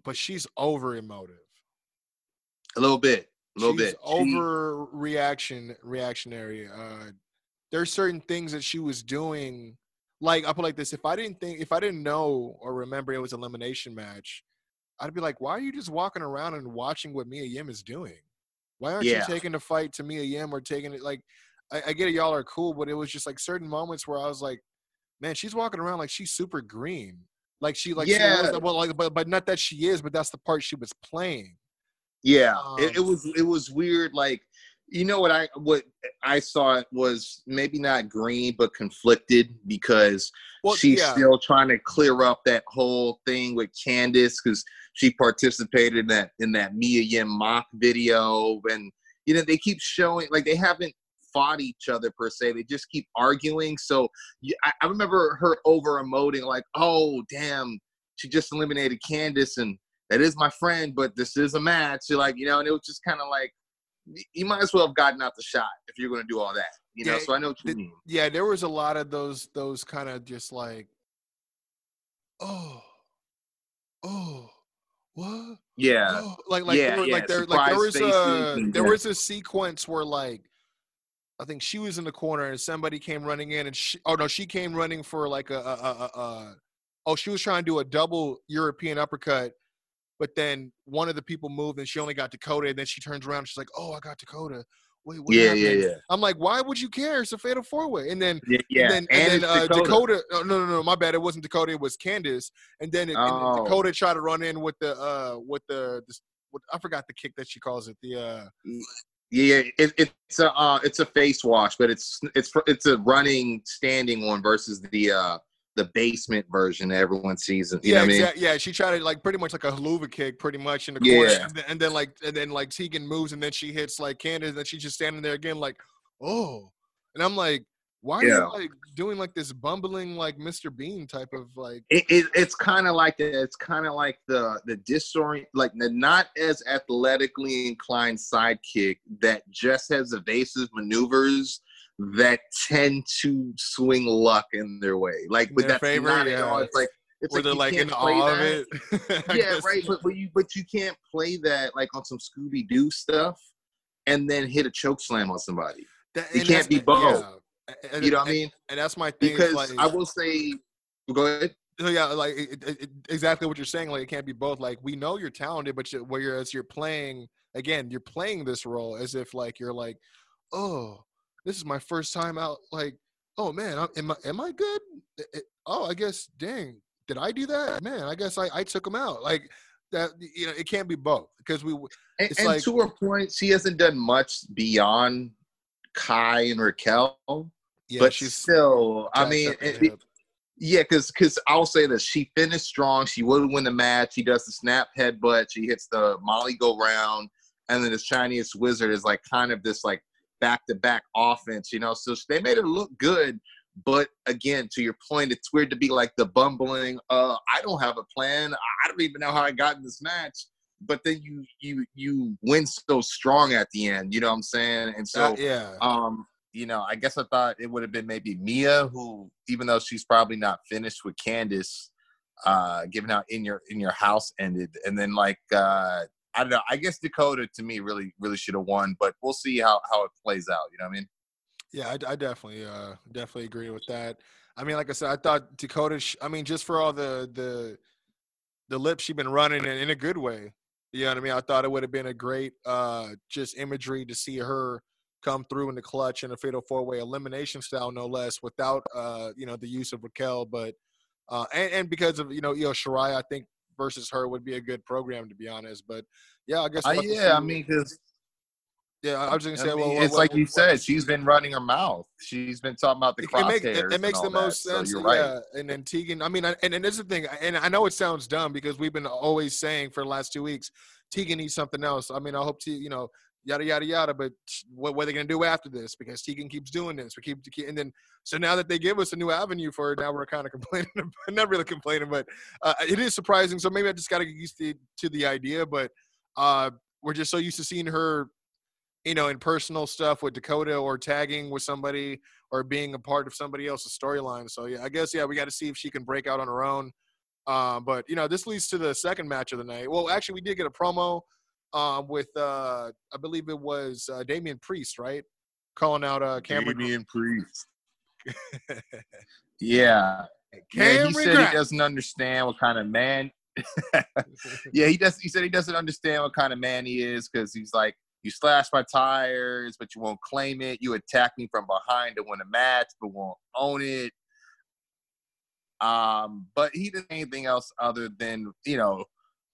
But she's over emotive a little bit, a little she's bit. She- over reaction reactionary uh there's certain things that she was doing like i put it like this if i didn't think if i didn't know or remember it was an elimination match i'd be like why are you just walking around and watching what mia yim is doing why aren't Yeah. you taking the fight to mia yim or taking it like I, I get it y'all are cool but it was just like certain moments where i was like man she's walking around like she's super green like she like she Yeah. was, well like but, but not that she is but that's the part she was playing Yeah, it, it Um, was it was weird. Like, you know what I what I saw it was maybe not green, but conflicted because well she's yeah. still trying to clear up that whole thing with Candice because she participated in that in that Mia Yim mock video, and you know they keep showing like they haven't fought each other per se. They just keep arguing. So I, I remember her over emoting like, "Oh damn, she just eliminated Candice and." That is my friend, but this is a match. So like, you know, and it was just kind of like, you might as well have gotten out the shot if you're going to do all that, you know. Yeah, So I know what you the- mean. yeah, there was a lot of those those kind of just like, oh, oh, what? Yeah, Oh, like like yeah, there, yeah, like there like there was surprise a there was a sequence where like I think she was in the corner and somebody came running in and she oh no she came running for like a, a, a, a, a oh she was trying to do a double European uppercut but then one of the people moved and she only got Dakota and then she turns around and she's like oh I got Dakota wait what yeah, yeah, happened?" yeah, I'm like why would you care it's a fatal four way and then yeah, yeah. and then, and it's then uh, Dakota. oh, no, no, no, my bad. It wasn't Dakota. It was Candice. And then, it, and Oh. Dakota tried to run in with the uh with the, the what, I forgot the kick that she calls it. The uh Yeah, it, it's a uh, it's a face wash, but it's it's it's a running standing one versus the uh the basement version that everyone sees. You yeah, know what I mean? Yeah, she tried to like pretty much like a haluva kick, pretty much in the corner. Yeah. And then, and then like and then like Tegan moves and then she hits like Candice and then she's just standing there again like oh, and I'm like why are Yeah. you like doing like this bumbling like Mr. Bean type of like? it, it, it's like this bumbling like Mr. Bean type of like? it, it, it's kind of like the, it's kind of like the the disorient like the not as athletically inclined sidekick that just has evasive maneuvers that tend to swing luck in their way like with that's favor, not at all it's like it's Where like they're like in awe of that. it. *laughs* Yeah right but, but you but you can't play that like on some scooby-doo stuff and then hit a choke slam on somebody That- you can't be both. yeah. And- you know what i mean And that's my thing. because like, i will say go ahead So yeah, like it, it- exactly what you're saying. Like it can't be both. Like we know you're talented, but you, whereas you're playing again, you're playing this role as if like you're like, oh, this is my first time out. Like, oh man, I'm, am I am I good? It- it- oh, I guess. Dang, did I do that? Man, I guess I I took him out. Like that. You know, it can't be both because we. And, It's and like- to her point, she hasn't done much beyond Kai and Raquel. Yeah, but she's still, I mean, it- the it- hip. yeah, because because I'll say that she finished strong. She would win the match. She does the snap headbutt. She hits the Molly go round, and then this Shiniest Wizard is like kind of this like back to back offense, you know. So they made it look good. But again, to your point, it's weird to be like the bumbling. Uh, I don't have a plan. I don't even know how I got in this match. But then you you you win so strong at the end. You know what I'm saying? And so Uh, yeah. Um, you know, I guess I thought it would have been maybe Mia, who, even though she's probably not finished with Candice, uh, given how in your in your house ended, and then like uh, I don't know. I guess Dakota to me really really should have won, but we'll see how how it plays out. You know what I mean? Yeah, I, I definitely, uh, definitely agree with that. I mean, like I said, I thought Dakota. Sh- I mean, just for all the the the lips she's been running in, in a good way. You know what I mean? I thought it would have been a great, uh, just imagery to see her come through in the clutch in a fatal four way elimination style, no less, without uh, you know, the use of Raquel, but uh, and, and because of you know, Io Shirai, I think versus her would be a good program to be honest. But yeah, I guess. Uh, we'll to yeah, I mean, because yeah, I was just gonna say, mean, well, it's what- like you what- said, she's been running her mouth. She's been talking about the it, it crosshairs. makes it, it makes the most that, so sense. you're right. Yeah, and then Tegan. I mean, and and this is the thing, and I know it sounds dumb because we've been always saying for the last two weeks, Tegan needs something else. I mean, I hope to, you know, yada yada yada. But what, what are they gonna do after this? Because Tegan keeps doing this. We keep, and then so now that they give us a new avenue for it, now we're kind of complaining. *laughs* Not really complaining, but uh, it is surprising. So maybe I just got to get used to to the idea. But uh, we're just so used to seeing her you know, in personal stuff with Dakota or tagging with somebody or being a part of somebody else's storyline. So yeah, I guess yeah, we got to see if she can break out on her own. Uh, but you know, this leads to the second match of the night. Well, actually, we did get a promo um, with uh, I believe it was uh, Damian Priest, right? Calling out uh, Cameron. Damian Priest. *laughs* yeah. Yeah, he said he doesn't understand what kind of man. *laughs* yeah, he does. He said he doesn't understand what kind of man he is because he's like, you slash my tires, but you won't claim it. You attack me from behind to win a match, but won't own it. Um, but he didn't anything else other than you know,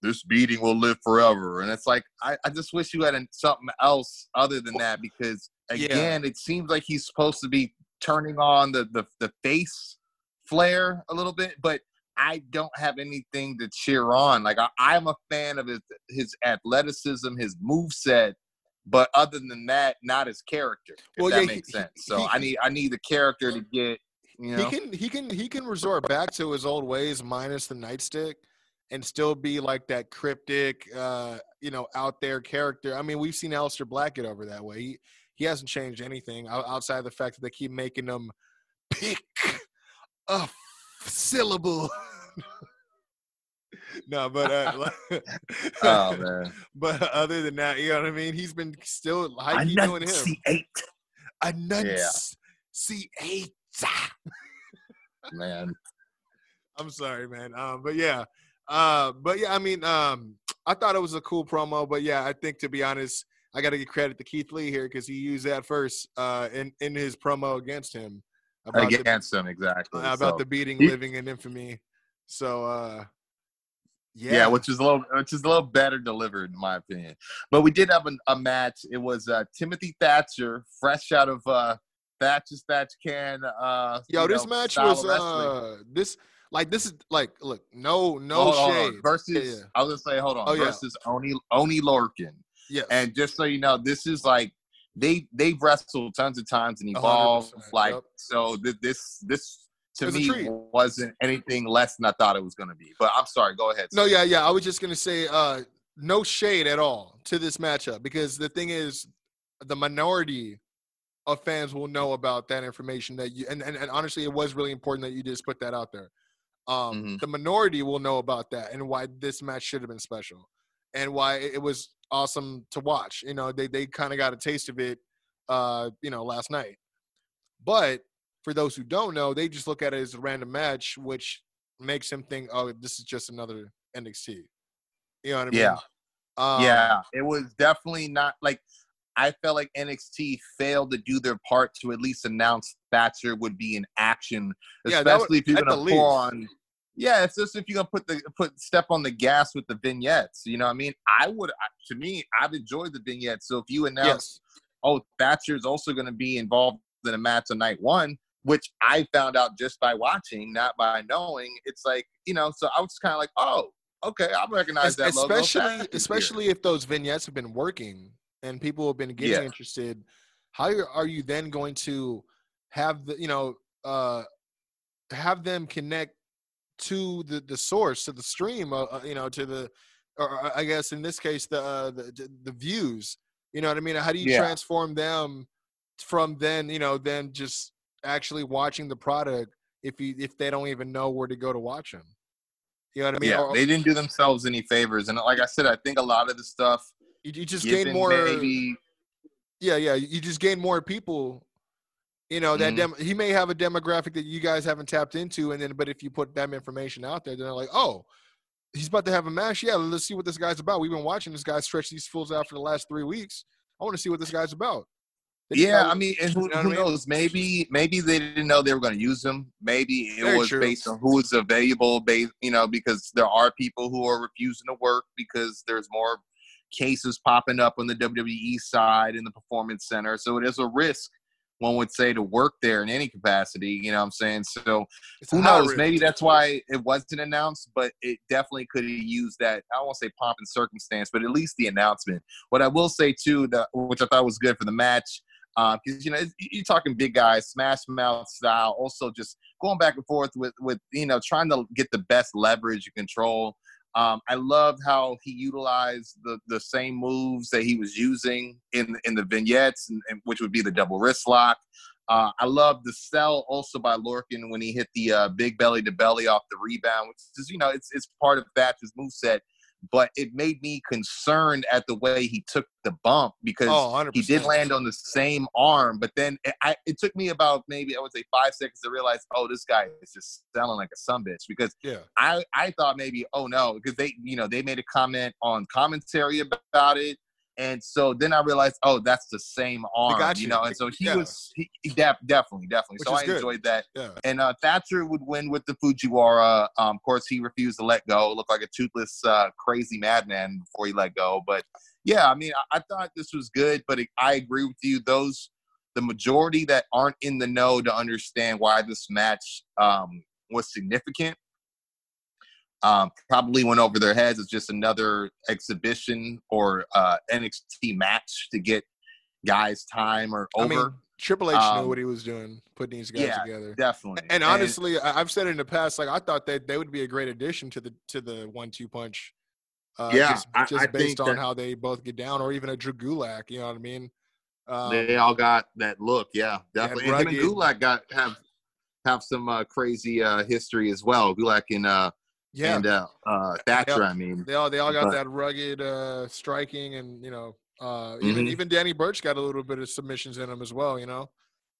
this beating will live forever. And it's like I, I just wish you had an- something else other than that because Yeah. again, it seems like he's supposed to be turning on the the, the face flare a little bit, but I don't have anything to cheer on. Like I, I'm a fan of his his athleticism, his move set, but other than that, not his character. If Well, that yeah, makes he- sense. So he- I need I need the character to get you know. He can he can he can resort back to his old ways minus the nightstick and still be like that cryptic uh you know out there character. I mean, we've seen Aleister Black get over that way. He he hasn't changed anything outside of the fact that they keep making him *laughs* pick a f- syllable. *laughs* no, but uh, *laughs* oh man, but other than that, you know what I mean. He's been still high key doing him. Enunciate. man. I'm sorry, man. Um, but yeah, uh, but yeah, I mean, um, I thought it was a cool promo, but yeah, I think to be honest, I got to give credit to Keith Lee here because he used that first uh, in in his promo against him about the, Against him, exactly. about So, the beating, living in infamy. So uh, yeah, yeah. which is a little, which is a little better delivered in my opinion. But we did have a, a match. It was uh, Timothy Thatcher, fresh out of uh, Thatch as Thatch Can. Uh, yo, this know, match was uh, this like this is like look, no no Hold hold on. shade versus. Yeah, yeah. I was gonna say, hold on. Oh, yeah. versus Oney Oney Lorcan. Yes. And just so you know, this is like they they've wrestled tons of times and evolved. Like yep. so, th- this this to me wasn't anything less than I thought it was going to be. But I'm sorry. Go ahead. No, yeah, yeah. I was just gonna say, uh, no shade at all to this matchup because the thing is, the minority of fans will know about that information that you and, and, and honestly, it was really important that you just put that out there. Um, Mhm. The minority will know about that and why this match should have been special, and why it was awesome to watch. You know, they they kind of got a taste of it, uh, you know, last night. But for those who don't know, they just look at it as a random match, which makes them think, oh, this is just another NXT. You know what I mean? Yeah. Um, yeah, it was definitely not like I felt like NXT failed to do their part to at least announce Thatcher would be in action, Yeah, would- especially if you're gonna the pull on. Yeah, it's just if you're gonna put the put step on the gas with the vignettes. You know, what I mean, I would to me, I've enjoyed the vignettes. So if you announce, Yes. oh, Thatcher's also gonna be involved in a match on night one, which I found out just by watching, not by knowing, it's like you know. So I was kind of like, oh, okay, I recognize that logo. especially here. especially if those vignettes have been working and people have been getting Yeah. interested. How are- are you then going to have the you know uh have them connect to the the source to the stream uh, uh, you know to the or I guess in this case the uh, the, the the views you know what I mean? How do you Yeah. transform them from then you know then just actually watching the product if you if they don't even know where to go to watch them you know what I mean? Yeah, Or- they didn't do themselves any favors, and like I said, I think a lot of the stuff you, you just gain more maybe yeah yeah you just gain more people you know that Mhm. dem- he may have a demographic that you guys haven't tapped into and then but if you put them information out there then they're like oh he's about to have a match yeah let's see what this guy's about we've been watching this guy stretch these fools out for the last three weeks i want to see what this guy's about Then you yeah, I mean, and who, you know who I mean? knows? Maybe maybe they didn't know they were going to use them. Maybe it Very was true. based on who was available. Based, you know, because there are people who are refusing to work because there's more cases popping up on the WWE side in the performance center. So it is a risk. One would say to work there in any capacity. You know what I'm saying? So it's who knows? risk. Maybe that's why it wasn't announced, but it definitely could have used that. I won't say pomp and circumstance, but at least the announcement. What I will say too, that which I thought was good for the match, uh, because you know you're talking big guys, smash mouth style. Also, just going back and forth with with you know trying to get the best leverage and control. Um, I loved how he utilized the the same moves that he was using in in the vignettes, and, and which would be the double wrist lock. Uh, I love the sell also by Lorcan when he hit the uh, big belly to belly off the rebound, which is you know it's it's part of Thatcher's moveset, but it made me concerned at the way he took the bump because oh he did land on the same arm, but then it, I, it took me about maybe I would say five seconds to realize, oh, this guy is just selling like a sun bitch because yeah I I thought maybe oh no because they you know they made a comment on commentary about it. And so then I realized, oh, that's the same arm, got you you. know. And so he Yeah. was, he, he def- definitely, definitely. Which so I good. enjoyed that. yeah And uh, Thatcher would win with the Fujiwara. Um, of course, he refused to let go. Looked like a toothless, uh, crazy madman before he let go. But yeah, I mean, I, I thought this was good. But it, I agree with you. Those the majority that aren't in the know to understand why this match um, was significant um, probably went over their heads. It's just another exhibition or uh, NXT match to get guys time or i over. mean triple h knew Um, what he was doing putting these guys yeah, together Definitely. And honestly, I- I've said it in the past. Like I thought that they would be a great addition to the to the one-two punch. Uh, Yeah, just, I- just I based on that- how they both get down, or even a Drew Gulak. You know what I mean? Um, they all got that look, yeah, definitely. And and Gulak got have have some uh, crazy uh, history as well. Gulak and uh, yeah, and uh, uh, Thatcher, I mean, they all they all got but- that rugged uh, striking, and you know, uh, even Mhm. even Danny Burch got a little bit of submissions in him as well. You know,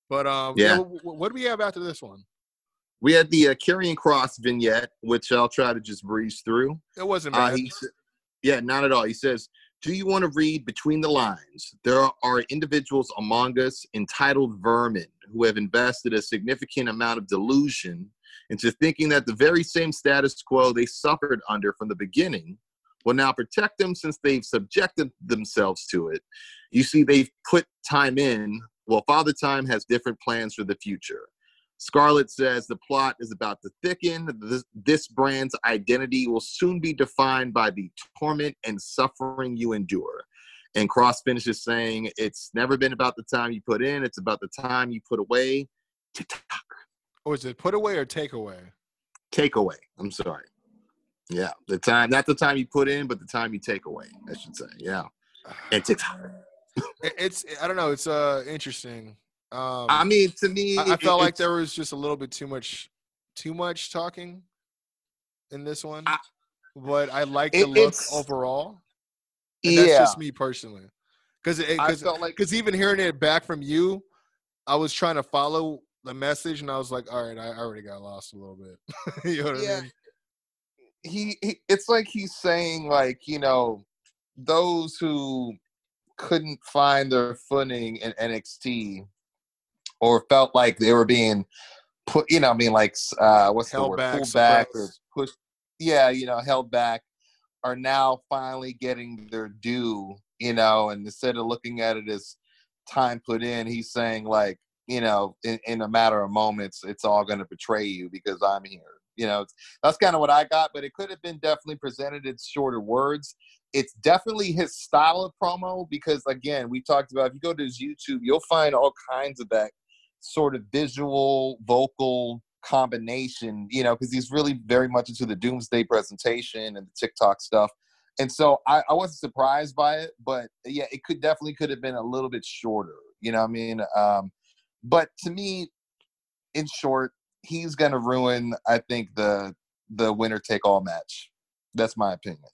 but um, Yeah. wh- wh- what do we have after this one? we had the uh, Karrion Cross vignette, which I'll try to just breeze through. It wasn't Uh, bad. he, yeah, not at all. He says, "Do you want to read between the lines? There are individuals among us, entitled vermin, who have invested a significant amount of delusion into thinking that the very same status quo they suffered under from the beginning will now protect them since they've subjected themselves to it. You see, they've put time in. Well, Father Time has different plans for the future." Scarlett says the plot is about to thicken. This, this brand's identity will soon be defined by the torment and suffering you endure. And Cross finishes saying, "It's never been about the time you put in; it's about the time you put away." TikTok Or is it put away or take away? takeaway. I'm sorry. Yeah, the time, not the time you put in, but the time you take away. I should say. Yeah, *sighs* and TikTok. It's I don't know. It's uh interesting. Um, I mean, to me, I, I felt like there was just a little bit too much, too much talking in this one. I- but I like the It- look overall. And that's yeah. just me personally. Because I felt like because even hearing it back from you, I was trying to follow the message, and I was like, all right, I already got lost a little bit. *laughs* you know what I Yeah. mean? he, he it's like he's saying like you know those who couldn't find their footing in NXT or felt like they were being put you know I mean like uh what's Held the word back, pulled back or pushed yeah you know held back are now finally getting their due you know and instead of looking at it as time put in he's saying like you know in, in a matter of moments it's all going to betray you because I'm here you know that's kind of what I got, but it could have been definitely presented in shorter words. It's definitely his style of promo because, again, we talked about if you go to his YouTube, you'll find all kinds of that sort of visual, vocal combination, you know, because he's really very much into the doomsday presentation and the TikTok stuff. And so I, I wasn't surprised by it, but yeah, it could definitely could have been a little bit shorter, you know I mean? Um, but to me, in short, he's going to ruin, I think, the the winner take all match. That's my opinion.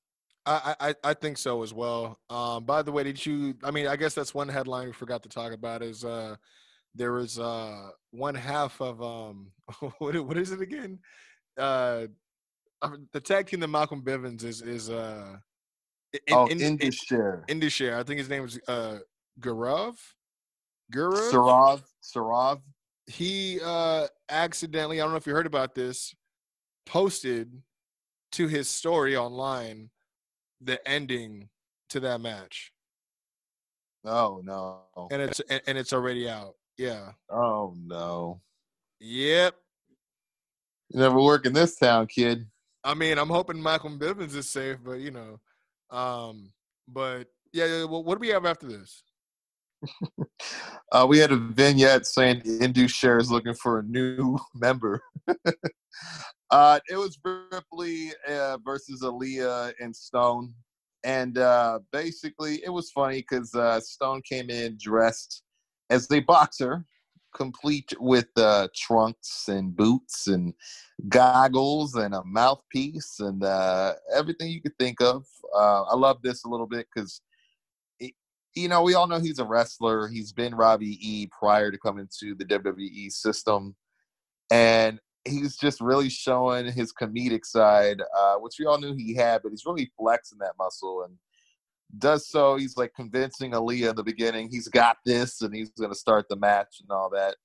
I, I I think so as well. Um, by the way, did you? I mean, I guess that's one headline we forgot to talk about is uh, there was uh, one half of um, *laughs* what what is it again? Uh, the tag team that Malcolm Bivens is is uh, in, oh, in, in, in, share. Indus Sher. I think his name is uh, Gurav. Gurav. Saurav, Saurav. he uh accidentally i don't know if you heard about this posted to his story online the ending to that match Oh no. and it's and, and it's already out yeah Oh no. yep You never work in this town, kid. i mean i'm hoping malcolm bivens is safe but you know um but yeah what do we have after this *laughs* Uh, we had a vignette saying Indus Sher is looking for a new *laughs* member. uh, it was Ripley uh, versus Aliyah and Stone. And uh, basically, it was funny because uh, Stone came in dressed as a boxer, complete with uh, trunks and boots and goggles and a mouthpiece and everything you could think of. I love this a little bit because you know, we all know he's a wrestler. He's been Robbie E prior to coming to the WWE system. And he's just really showing his comedic side, uh, which we all knew he had, but he's really flexing that muscle and does so. He's like convincing Aliyah in the beginning he's got this and he's going to start the match and all that.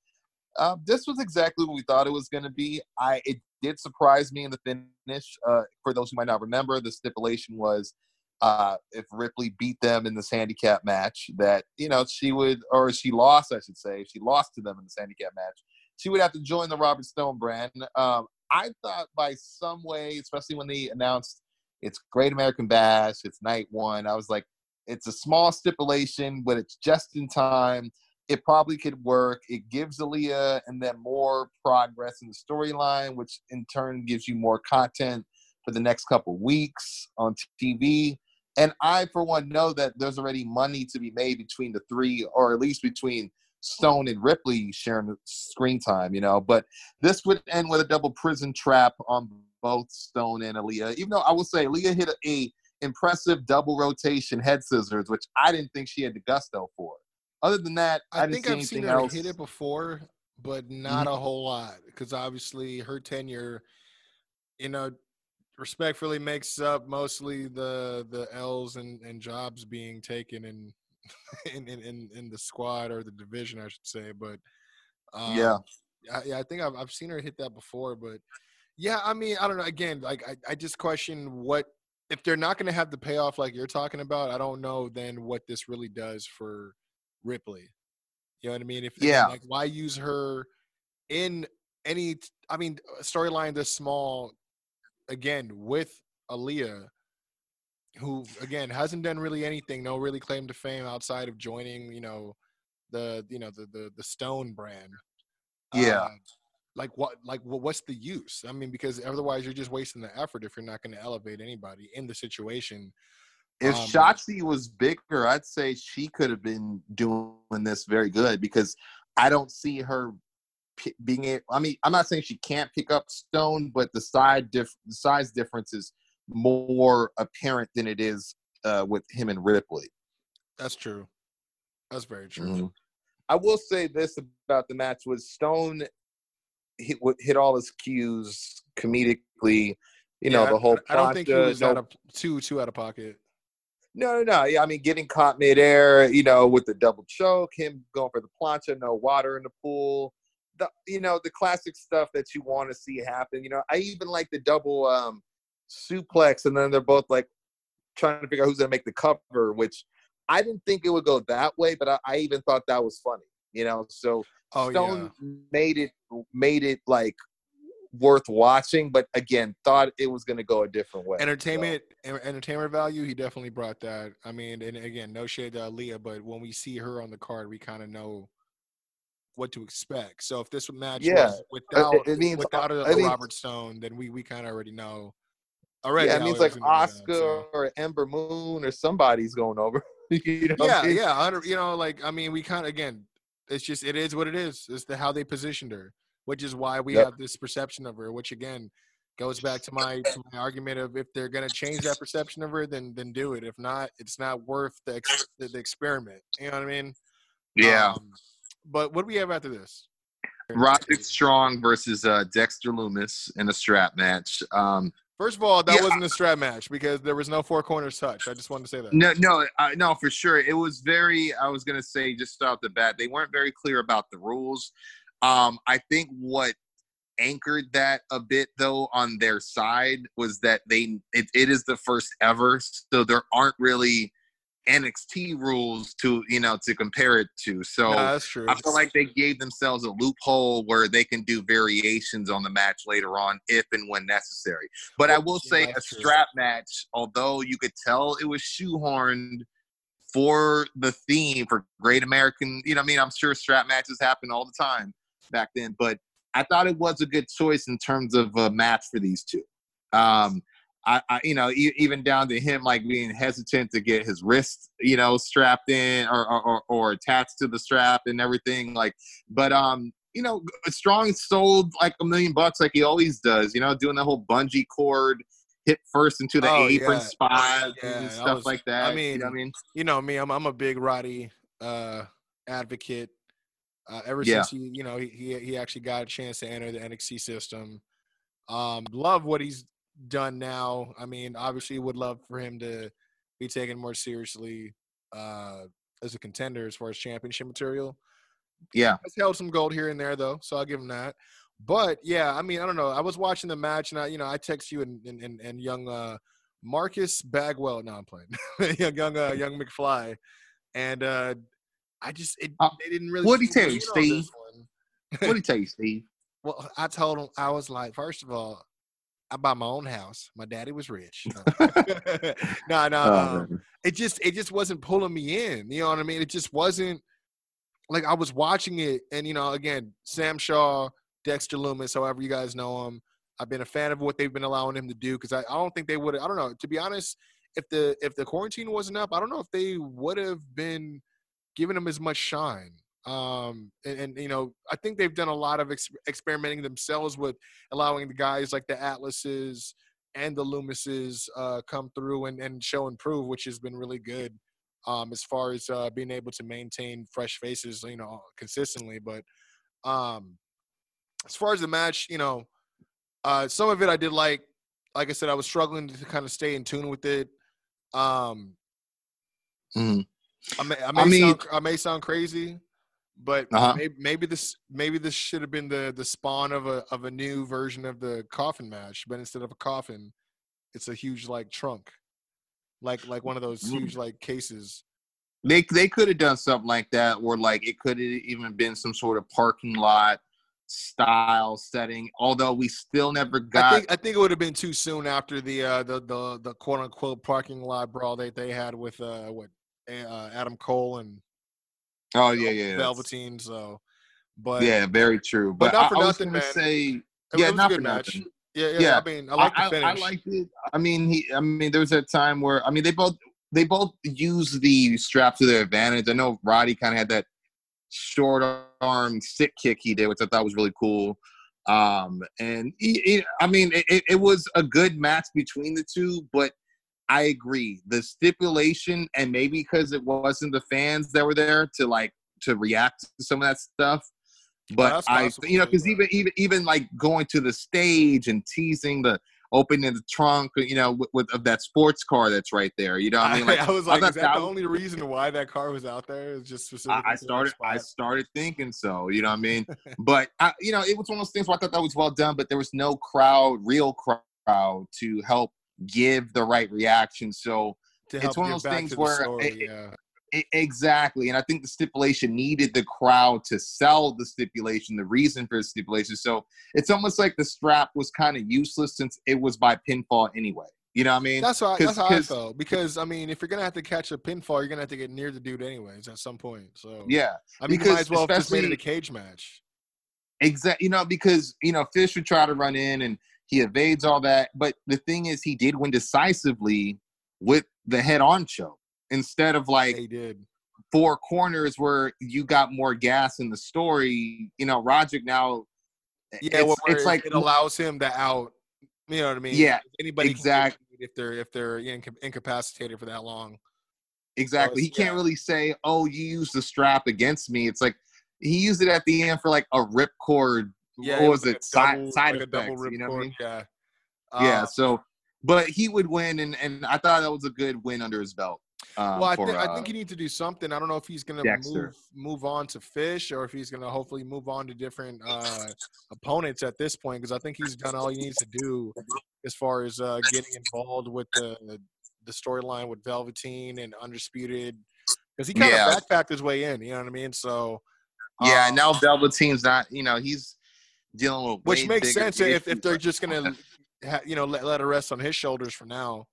Um, this was exactly what we thought it was going to be. I it did surprise me in the finish. Uh, for those who might not remember, the stipulation was uh, if Ripley beat them in this handicap match, that you know she would, or she lost, I should say, if she lost to them in this handicap match, she would have to join the Robert Stone brand. Um, I thought by some way, especially when they announced it's Great American Bash, it's night one, I was like, it's a small stipulation, but it's just in time. It probably could work. It gives Aliyah and then more progress in the storyline, which in turn gives you more content for the next couple weeks on TV. And I, for one, know that there's already money to be made between the three, or at least between Stone and Ripley sharing screen time, you know. But this would end with a double Prism Trap on both Stone and Aliyah. Even though I will say Aliyah hit a, a impressive double rotation head scissors, which I didn't think she had the gusto for. Other than that, I, i, didn't think see i've seen her else. hit it before but not mm-hmm. a whole lot because obviously her tenure you know respectfully makes up mostly the the L's and, and jobs being taken *laughs* in, in in in the squad or the division, I should say. But um, Yeah. I, yeah, I think I've I've seen her hit that before. But yeah, I mean, I don't know. Again, like I, I just question what if they're not going to have the payoff like you're talking about. I don't know then what this really does for Ripley. You know what I mean? If Yeah. like why use her in any? I mean, storyline this small again with Aliyah, who again hasn't done really anything, no really claim to fame outside of joining, you know, the you know the the, the Stone brand. Yeah. Uh, like what like wha- what's the use? I mean, because otherwise you're just wasting the effort if you're not going to elevate anybody in the situation. If Um, Shotzi was bigger, I'd say she could have been doing this very good because I don't see her being able. I mean, I'm not saying she can't pick up Stone, but the side diff, the size difference is more apparent than it is uh, with him and Ripley. That's true. That's very true. Mhm. I will say this about the match: was Stone hit hit all his cues comedically. You know Yeah, the whole. I, I don't think he was no out of too too out of pocket. No, no, no. Yeah, I mean, getting caught midair, you know, with the double choke, him going for the plancha, no water in the pool. The, you know, the classic stuff that you want to see happen. You know, I even like the double um, suplex, and then they're both like trying to figure out who's going to make the cover, which I didn't think it would go that way, but I, I even thought that was funny. You know, so Oh Stone yeah. made it made it like worth watching, but again, thought it was going to go a different way. So- entertainment en- entertainment value he definitely brought that i mean and again no shade to Aliyah, but when we see her on the card we kind of know what to expect so if this match Yeah. was without it means- without a, I a mean- robert stone then we we kind of already know already yeah, it how means like gonna be done, Asuka so. or Ember Moon or somebody's going over. *laughs* you know yeah I mean? yeah you know like i mean we kind of again it's just it is what it is it's the how they positioned her which is why we Yep. have this perception of her which again goes back to my, to my argument of if they're going to change that perception of her then then do it if not it's not worth the, ex- the, the experiment you know what i mean Yeah. Um, but what do we have after this Roderick Strong versus uh, Dexter Lumis in a strap match. Um, first of all that Yeah. wasn't a strap match because there was no four corners touch i just wanted to say that no, no, uh, no, for sure. It was very. I was gonna say just off the bat, they weren't very clear about the rules. Um, I think what anchored that a bit though on their side was that they it, it is the first ever, so there aren't really NXT rules to you know to compare it to. So. Nah, that's true I feel like they gave themselves a loophole where they can do variations on the match later on if and when necessary. But I will say a That's true. strap match, although you could tell it was shoehorned for the theme for Great American, you know, I mean, I'm sure strap matches happen all the time back then, but I thought it was a good choice in terms of a match for these two. Um, I, I, you know, e- even down to him like being hesitant to get his wrist, you know, strapped in or, or, or, attached to the strap and everything. Like, but um, you know, Strong sold like a million bucks like he always does. You know, doing the whole bungee cord, hit first into the Oh, apron yeah. spot Yeah, and stuff was- like that. I you mean, know what I mean, you know me, I'm I'm a big Roddy uh, advocate. Uh, ever Yeah. since he, you know, he, he he actually got a chance to enter the NXT system. Um, love what he's done now. I mean, obviously, would love for him to be taken more seriously uh, as a contender as far as championship material. yeah, Has held some gold here and there though, so I'll give him that. But yeah, I mean, I don't know. I was watching the match, and I, you know, I text you and and, and, young uh, Marcus Bagwell. No, I'm playing *laughs* young young uh, young McFly, and uh, I just it, Uh, they didn't really. What did he tell you, in on this Steve? what did you tell you, Steve? Well, I told him I was like, first of all, I bought my own house. My daddy was rich. no, *laughs* *laughs* no, Oh, um, it just it just wasn't pulling me in. You know what I mean? It just wasn't like I was watching it, and you know, again, Sam Shaw, Dexter Lumis, however you guys know him. I've been a fan of what they've been allowing him to do because I, I don't think they would. I don't know. To be honest, if the if the quarantine wasn't up, I don't know if they would have been giving him as much shine. Um, and, and you know, I think they've done a lot of ex- experimenting themselves with allowing the guys like the Atlases and the Lumises uh, come through and, and show and prove, which has been really good um, as far as uh, being able to maintain fresh faces, you know, consistently. But um, as far as the match, you know, uh, some of it I did like. Like I said, I was struggling to kind of stay in tune with it. Um, Mhm. I may, I may, I mean- sound, I may sound crazy, but Uh-huh. maybe, maybe this maybe this should have been the the spawn of a of a new version of the coffin match, but instead of a coffin, it's a huge like trunk, like like one of those Mm. huge like cases. They they could have done something like that, or like it could have even been some sort of parking lot style setting. Although we still never I got. think I think it would have been too soon after the uh, the the the quote unquote parking lot brawl that they had with uh, what uh, Adam Cole and oh yeah, yeah, Velveteen. So, but yeah, very true. but But, not I, for I was nothing, gonna man. say, yeah, not a for good match. nothing. Yeah, yeah, Yeah. I mean, I like I, the I, I liked it. I mean, he. I mean, there was a time where I mean, they both they both used the strap to their advantage. I know Roddy kind of had that short arm stick kick he did, which I thought was really cool. Um, and he, he- I mean, it- it was a good match between the two, but I agree the stipulation, and maybe because it wasn't the fans that were there to like to react to some of that stuff. But that's I, you know, because even even even like going to the stage and teasing the opening the trunk, you know, with, with of that sports car that's right there. You know, what I mean, *laughs* like I was I like, thought is that that the was- only reason why that car was out there? Is just specifically. I, I started I started thinking so, you know what I mean? *laughs* but I, you know, it was one of those things where I thought that was well done, but there was no crowd, real crowd to help give the right reaction. So it's one of those things where story, it- yeah. E- Exactly. And I think the stipulation needed the crowd to sell the stipulation, the reason for the stipulation. So it's almost like the strap was kind of useless since it was by pinfall anyway. You know what I mean? That's how I, that's how I felt because I mean, if you're gonna have to catch a pinfall, you're gonna have to get near the dude anyways at some point. So Yeah. I mean, you might as well have just made it a cage match. Exactly. You know, because, you know, Fish would try to run in and he evades all that. But the thing is, he did win decisively with the head on show instead of like They did. four corners where you got more gas in the story. You know, Roderick now. Eh, yeah, it's, well, it's like it allows him to out. You know what I mean? Yeah, anybody exact- can if they're if they're inca- incapacitated for that long. Exactly. He can't yeah. really say, "Oh, you used the strap against me." It's like he used it at the end for like a ripcord. Yeah, what was it? Side, double- side like effects. You know what I mean? Yeah. yeah. Uh, So, but he would win, and and I thought that was a good win under his belt. Um, well, I, for, thi- I uh, think he needs to do something. I don't know if he's gonna move move on to Fish or if he's gonna hopefully move on to different uh, opponents at this point because I think he's done all he needs to do as far as uh, getting involved with the the storyline with Velveteen and Undisputed because he kind of Yeah. backpacked his way in. You know what I mean? So yeah. um, and now Velveteen's not. You know, he's dealing with which makes sense if, if they're just gonna ha, you know let, let it rest on his shoulders for now.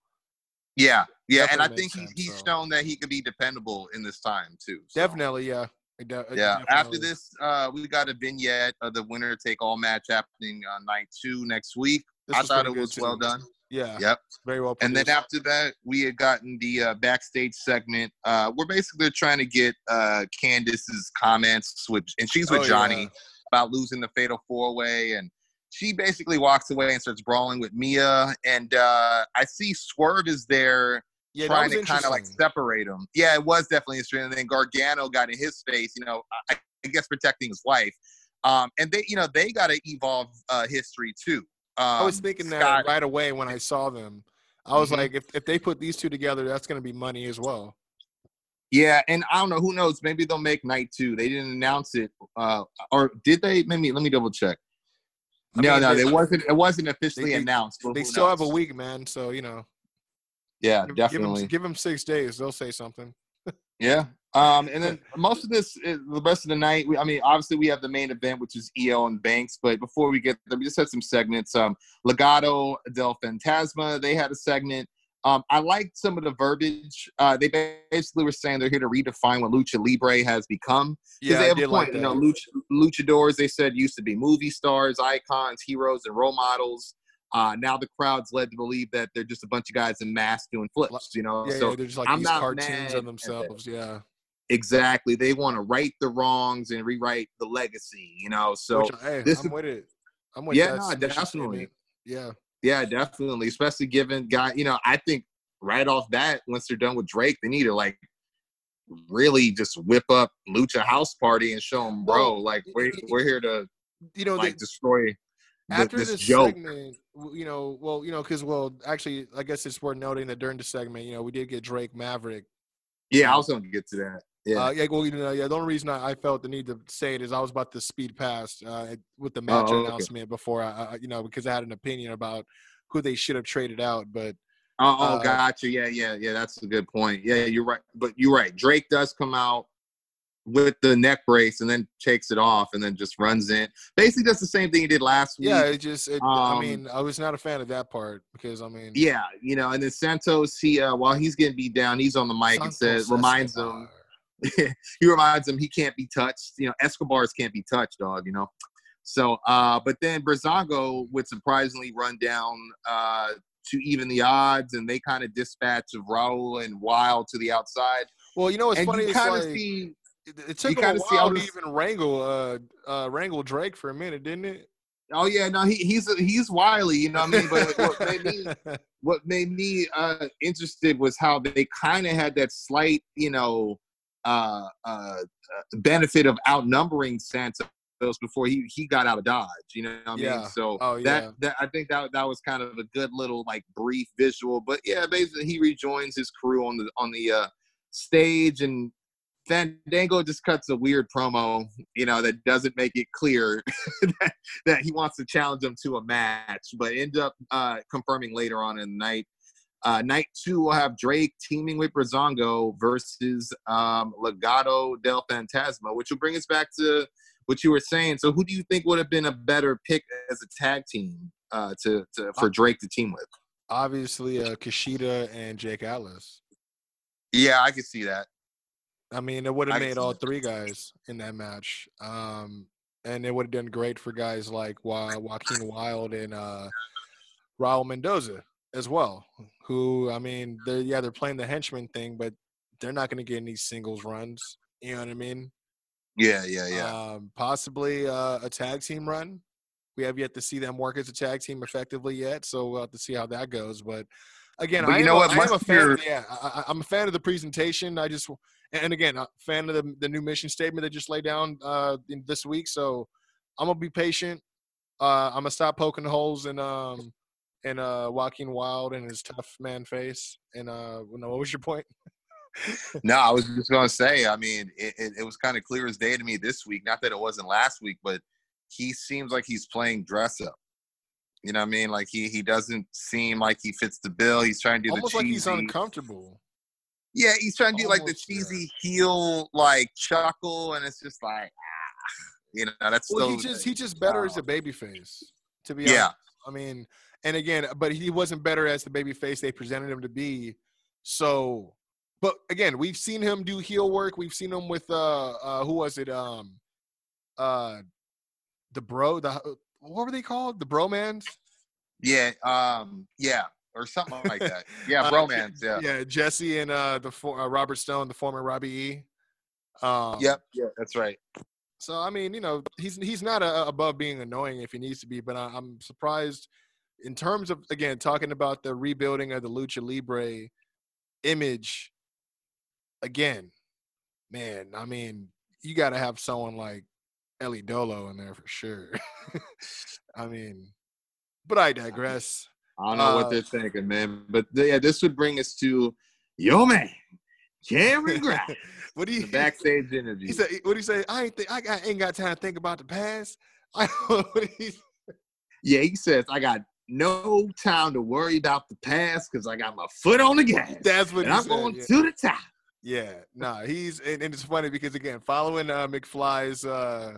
Yeah, yeah, and I think he, he's sense, so. shown that he could be dependable in this time too. so. Definitely, yeah. It de- it Yeah. After this, uh, we got a vignette of the winner take all match happening on night two next week. this I thought it was well done. Yeah, Yep. very well. And then after that, we had gotten the uh, backstage segment. Uh, we're basically trying to get uh, Candice's comments, with, and she's with Oh, Johnny yeah. About losing the fatal four way, and she basically walks away and starts brawling with Mia. And uh, I see Swerve is there yeah, trying to kind of like separate them. Yeah, it was definitely interesting. And then Gargano got in his face, you know, I, I guess protecting his wife. Um, and they, you know, they got to evolve uh, history too. Um, I was thinking that right away when I saw them. I was Mhm. like, if, if they put these two together, that's going to be money as well. Yeah, and I don't know. Who knows? Maybe they'll make night two. They didn't announce it, uh, or did they? Maybe let me double check. I no, mean, no, they- it wasn't. It wasn't officially they- announced. They still have a week, man. So you know, Yeah, give, definitely. Give them, give them six days. They'll say something. *laughs* Yeah. Um, and then most of this, the rest of the night, we, I mean, obviously we have the main event, which is Io and Banks. But before we get there, we just had some segments. Um, Legado del Fantasma, they had a segment. Um, I liked some of the verbiage. Uh, they basically were saying they're here to redefine what lucha libre has become. Because Yeah, they I have a point. like you know, luch- luchadors, they said, used to be movie stars, icons, heroes, and role models. Uh, now the crowd's led to believe that they're just a bunch of guys in masks doing flips. You know, yeah, so yeah, they're just like I'm these cartoons of themselves. Yeah. Exactly. They want to right the wrongs and rewrite the legacy, you know. So Which, hey, this I'm is- with it. I'm with Yeah, that no, definitely. Yeah. Yeah, definitely. Especially given guy, you know, I think right off that, once they're done with Drake, they need to like really just whip up Lucha House Party and show them, bro, like we're we're here to You know, like they, destroy after this this joke. segment, you know, well, you know, because well, actually, I guess it's worth noting that during the segment, you know, we did get Drake Maverick. Yeah, I um, was gonna get to that. Yeah. Uh, yeah, well, you know, yeah. The only reason I, I felt the need to say it is I was about to speed past uh, with the match Oh, okay. announcement before I, I, you know, because I had an opinion about who they should have traded out. But Oh, oh, Uh, gotcha. Yeah, yeah, yeah. That's a good point. Yeah, you're right. But you're right. Drake does come out. with the neck brace and then takes it off and then just runs in. Basically, does the same thing he did last week. Yeah, it just. It, I Um, mean, I was not a fan of that part because I mean, Yeah, you know, and then Santos, he uh, while he's getting beat down, he's on the mic and says, reminds him, *laughs* he reminds him he can't be touched. You know, Escobars can't be touched, dog. You know, so uh, but then Breezango would surprisingly run down uh to even the odds, and they kind of dispatch of Raul and Wilde to the outside. Well, you know what's and funny you kind of like, see, it, took him a kinda see all while to even wrangle uh uh wrangle Drake for a minute, didn't it? oh yeah, no, he, he's he's wily, you know what I mean. But what *laughs* made me what made me uh interested was how they kind of had that slight you know uh uh benefit of outnumbering santos before he he got out of dodge you know what i Yeah. mean so Oh, that that i think that that was kind of a good little like brief visual but yeah basically he rejoins his crew on the on the uh stage and Fandango just cuts a weird promo, you know, that doesn't make it clear *laughs* that, that he wants to challenge him to a match, but end up uh, confirming later on in the night. Uh, night two we'll have Drake teaming with Breezango versus um, Legado del Fantasma, which will bring us back to what you were saying. So, who do you think would have been a better pick as a tag team uh, to, to for Drake to team with? Obviously, uh, Kushida and Jake Atlas. Yeah, I can see that. I mean, it would have made all that. three guys in that match. Um, and it would have done great for guys like Wa- Joaquin Wilde and uh, Raul Mendoza as well. Who, I mean, they're yeah, they're playing the henchman thing, but they're not going to get any singles runs. You know what I mean? Yeah, yeah, yeah. Um, possibly uh, a tag team run. We have yet to see them work as a tag team effectively yet, so we'll have to see how that goes. But again, But I you am know a- what? I am a fan. Of, yeah, I, I- I'm a fan of the presentation. I just and again, a fan of the the new mission statement that just laid down uh, in this week. So I'm gonna be patient. Uh, I'm gonna stop poking holes in um in uh Joaquin Wilde and his tough man face. And uh, no, what was your point? *laughs* No, I was just gonna say. I mean, it, it, it was kind of clear as day to me this week. Not that it wasn't last week, but he seems like he's playing dress up. You know what I mean? Like he he doesn't seem like he fits the bill. He's trying to do Almost the like he's uncomfortable. yeah, he's trying to do like the Almost, yeah. cheesy heel like chuckle, and it's just like, ah, you know, that's Well, so. he just he just better as a baby face. To be Yeah. honest, I mean, and again, but he wasn't better as the baby face they presented him to be. So, but again, we've seen him do heel work. We've seen him with uh, uh who was it? Um, uh, the bro, the what were they called? The bromans. yeah, um, yeah, or something like that. *laughs* Yeah, Uh, bromance. Yeah. Yeah, Jesse and uh the for, uh, Robert Stone, the former Robbie E. Um, Yep. Yeah, that's right. So I mean, you know, he's he's not uh above being annoying if he needs to be, but I, I'm surprised in terms of again talking about the rebuilding of the lucha libre image. Again, man, I mean, you got to have someone like Ellie Dolo in there for sure. *laughs* I mean, but I digress. I don't know Uh, what they're thinking, man. But yeah, this would bring us to yo man, Cameron Grimes, what do you the backstage interview. *laughs* He said, "What do you say? I ain't think I, got, ain't got time to think about the past." *laughs* I what do you- yeah, he says I got no time to worry about the past because I got my foot on the gas. That's what and I'm said. going yeah. to the top. Yeah, nah, he's and, and it's funny because again, following uh McFly's uh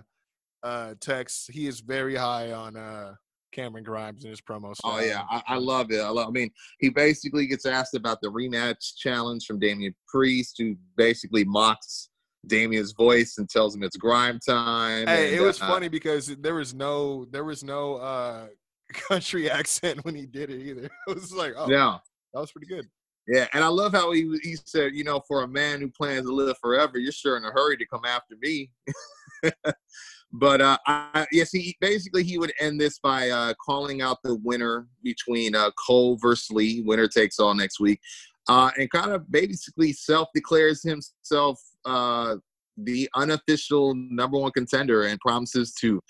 uh text, he is very high on uh Cameron Grimes in his promo. Oh yeah, I, I love it. I love. I mean, he basically gets asked about the rematch challenge from Damian Priest, who basically mocks Damian's voice and tells him it's grime time. Hey, it was uh, funny because there was no there was no uh *laughs* country accent when he did it either. *laughs* It was like, oh, Yeah. that was pretty good. Yeah, and I love how he he said, you know, for a man who plans to live forever, you're sure in a hurry to come after me. *laughs* but uh, I, yes, he basically he would end this by uh, calling out the winner between uh, Cole versus Lee. Winner takes all next week, uh, and kind of basically self declares himself uh, the unofficial number one contender and promises to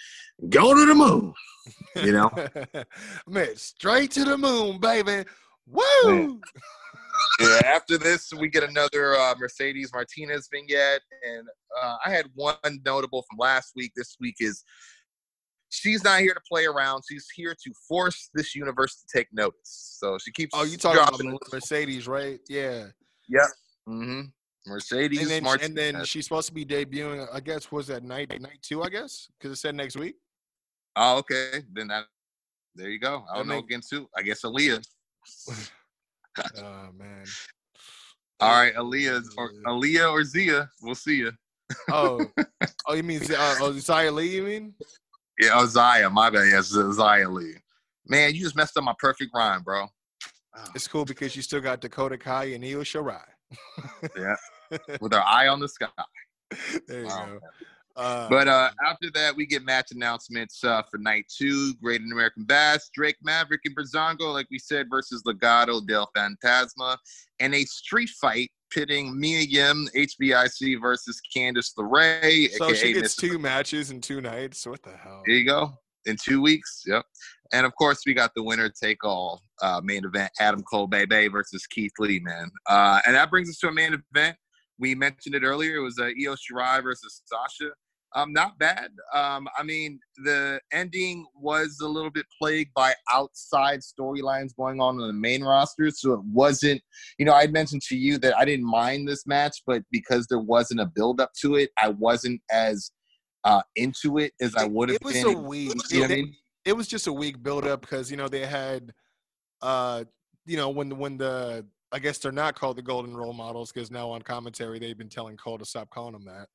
go to the moon. You know. *laughs* man, straight to the moon, baby. Woo! yeah, after this, we get another uh, Mercedes Martinez vignette, and uh, I had one notable from last week. This week is she's not here to play around; she's here to force this universe to take notice. So she keeps. Oh, you talking about Mercedes, right? Yeah. Yep. hmm Mercedes and then Martinez. and then she's supposed to be debuting. I guess was that night night two? I guess because it said next week. oh, okay. Then that. There you go. I don't know make- against who. I guess Aliyah. *laughs* Oh man. *laughs* All right, Aliyah or Aliyah or Zia. We'll see you. Oh, *laughs* oh, you mean uh, oh, Xia Li? You mean? Yeah, oh, Xia. My bad. Yes, Xia Li. Man, you just messed up my perfect rhyme, bro. It's cool because you still got Dakota Kai and Io Shirai. Yeah. *laughs* With our eye on the sky. there you Wow. go. Uh, But uh, after that, we get match announcements uh, for night two. Great American Bash, Drake Maverick and Breezango, like we said, versus Legado del Fantasma, and a street fight pitting Mia Yim, HBIC versus Candice LeRae, so she gets Miss- two matches in two nights. What the hell? There you go. In two weeks. Yep. And of course, we got the winner take all uh, main event Adam Cole Bebe versus Keith Lee, man. Uh, and that brings us to a main event. We mentioned it earlier. It was uh, Io Shirai versus Sasha. Um, not bad. Um, I mean, the ending was a little bit plagued by outside storylines going on in the main roster. So it wasn't, you know, I mentioned to you that I didn't mind this match, but because there wasn't a build up to it, I wasn't as uh, into it as I would have been. It was been. a week. You know what I mean? It was just a weak build up because you know they had, uh, you know when when the I guess they're not called the Golden Role Models because now on commentary they've been telling Cole to stop calling them that.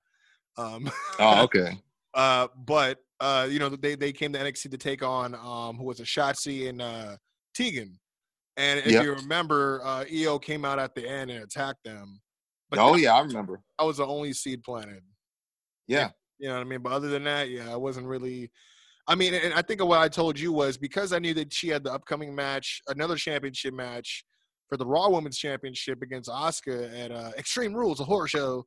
Um, *laughs* Oh, okay. Uh, but uh, you know, they they came to NXT to take on um who was a Shotzi and uh Tegan. And if Yep. you remember, uh Io came out at the end and attacked them. But Oh that, yeah, I remember. I was the only seed planted. Yeah. You know what I mean? But other than that, yeah, I wasn't really I mean, and I think what I told you was because I knew that she had the upcoming match, another championship match for the Raw Women's Championship against Asuka at uh, Extreme Rules, a horror show.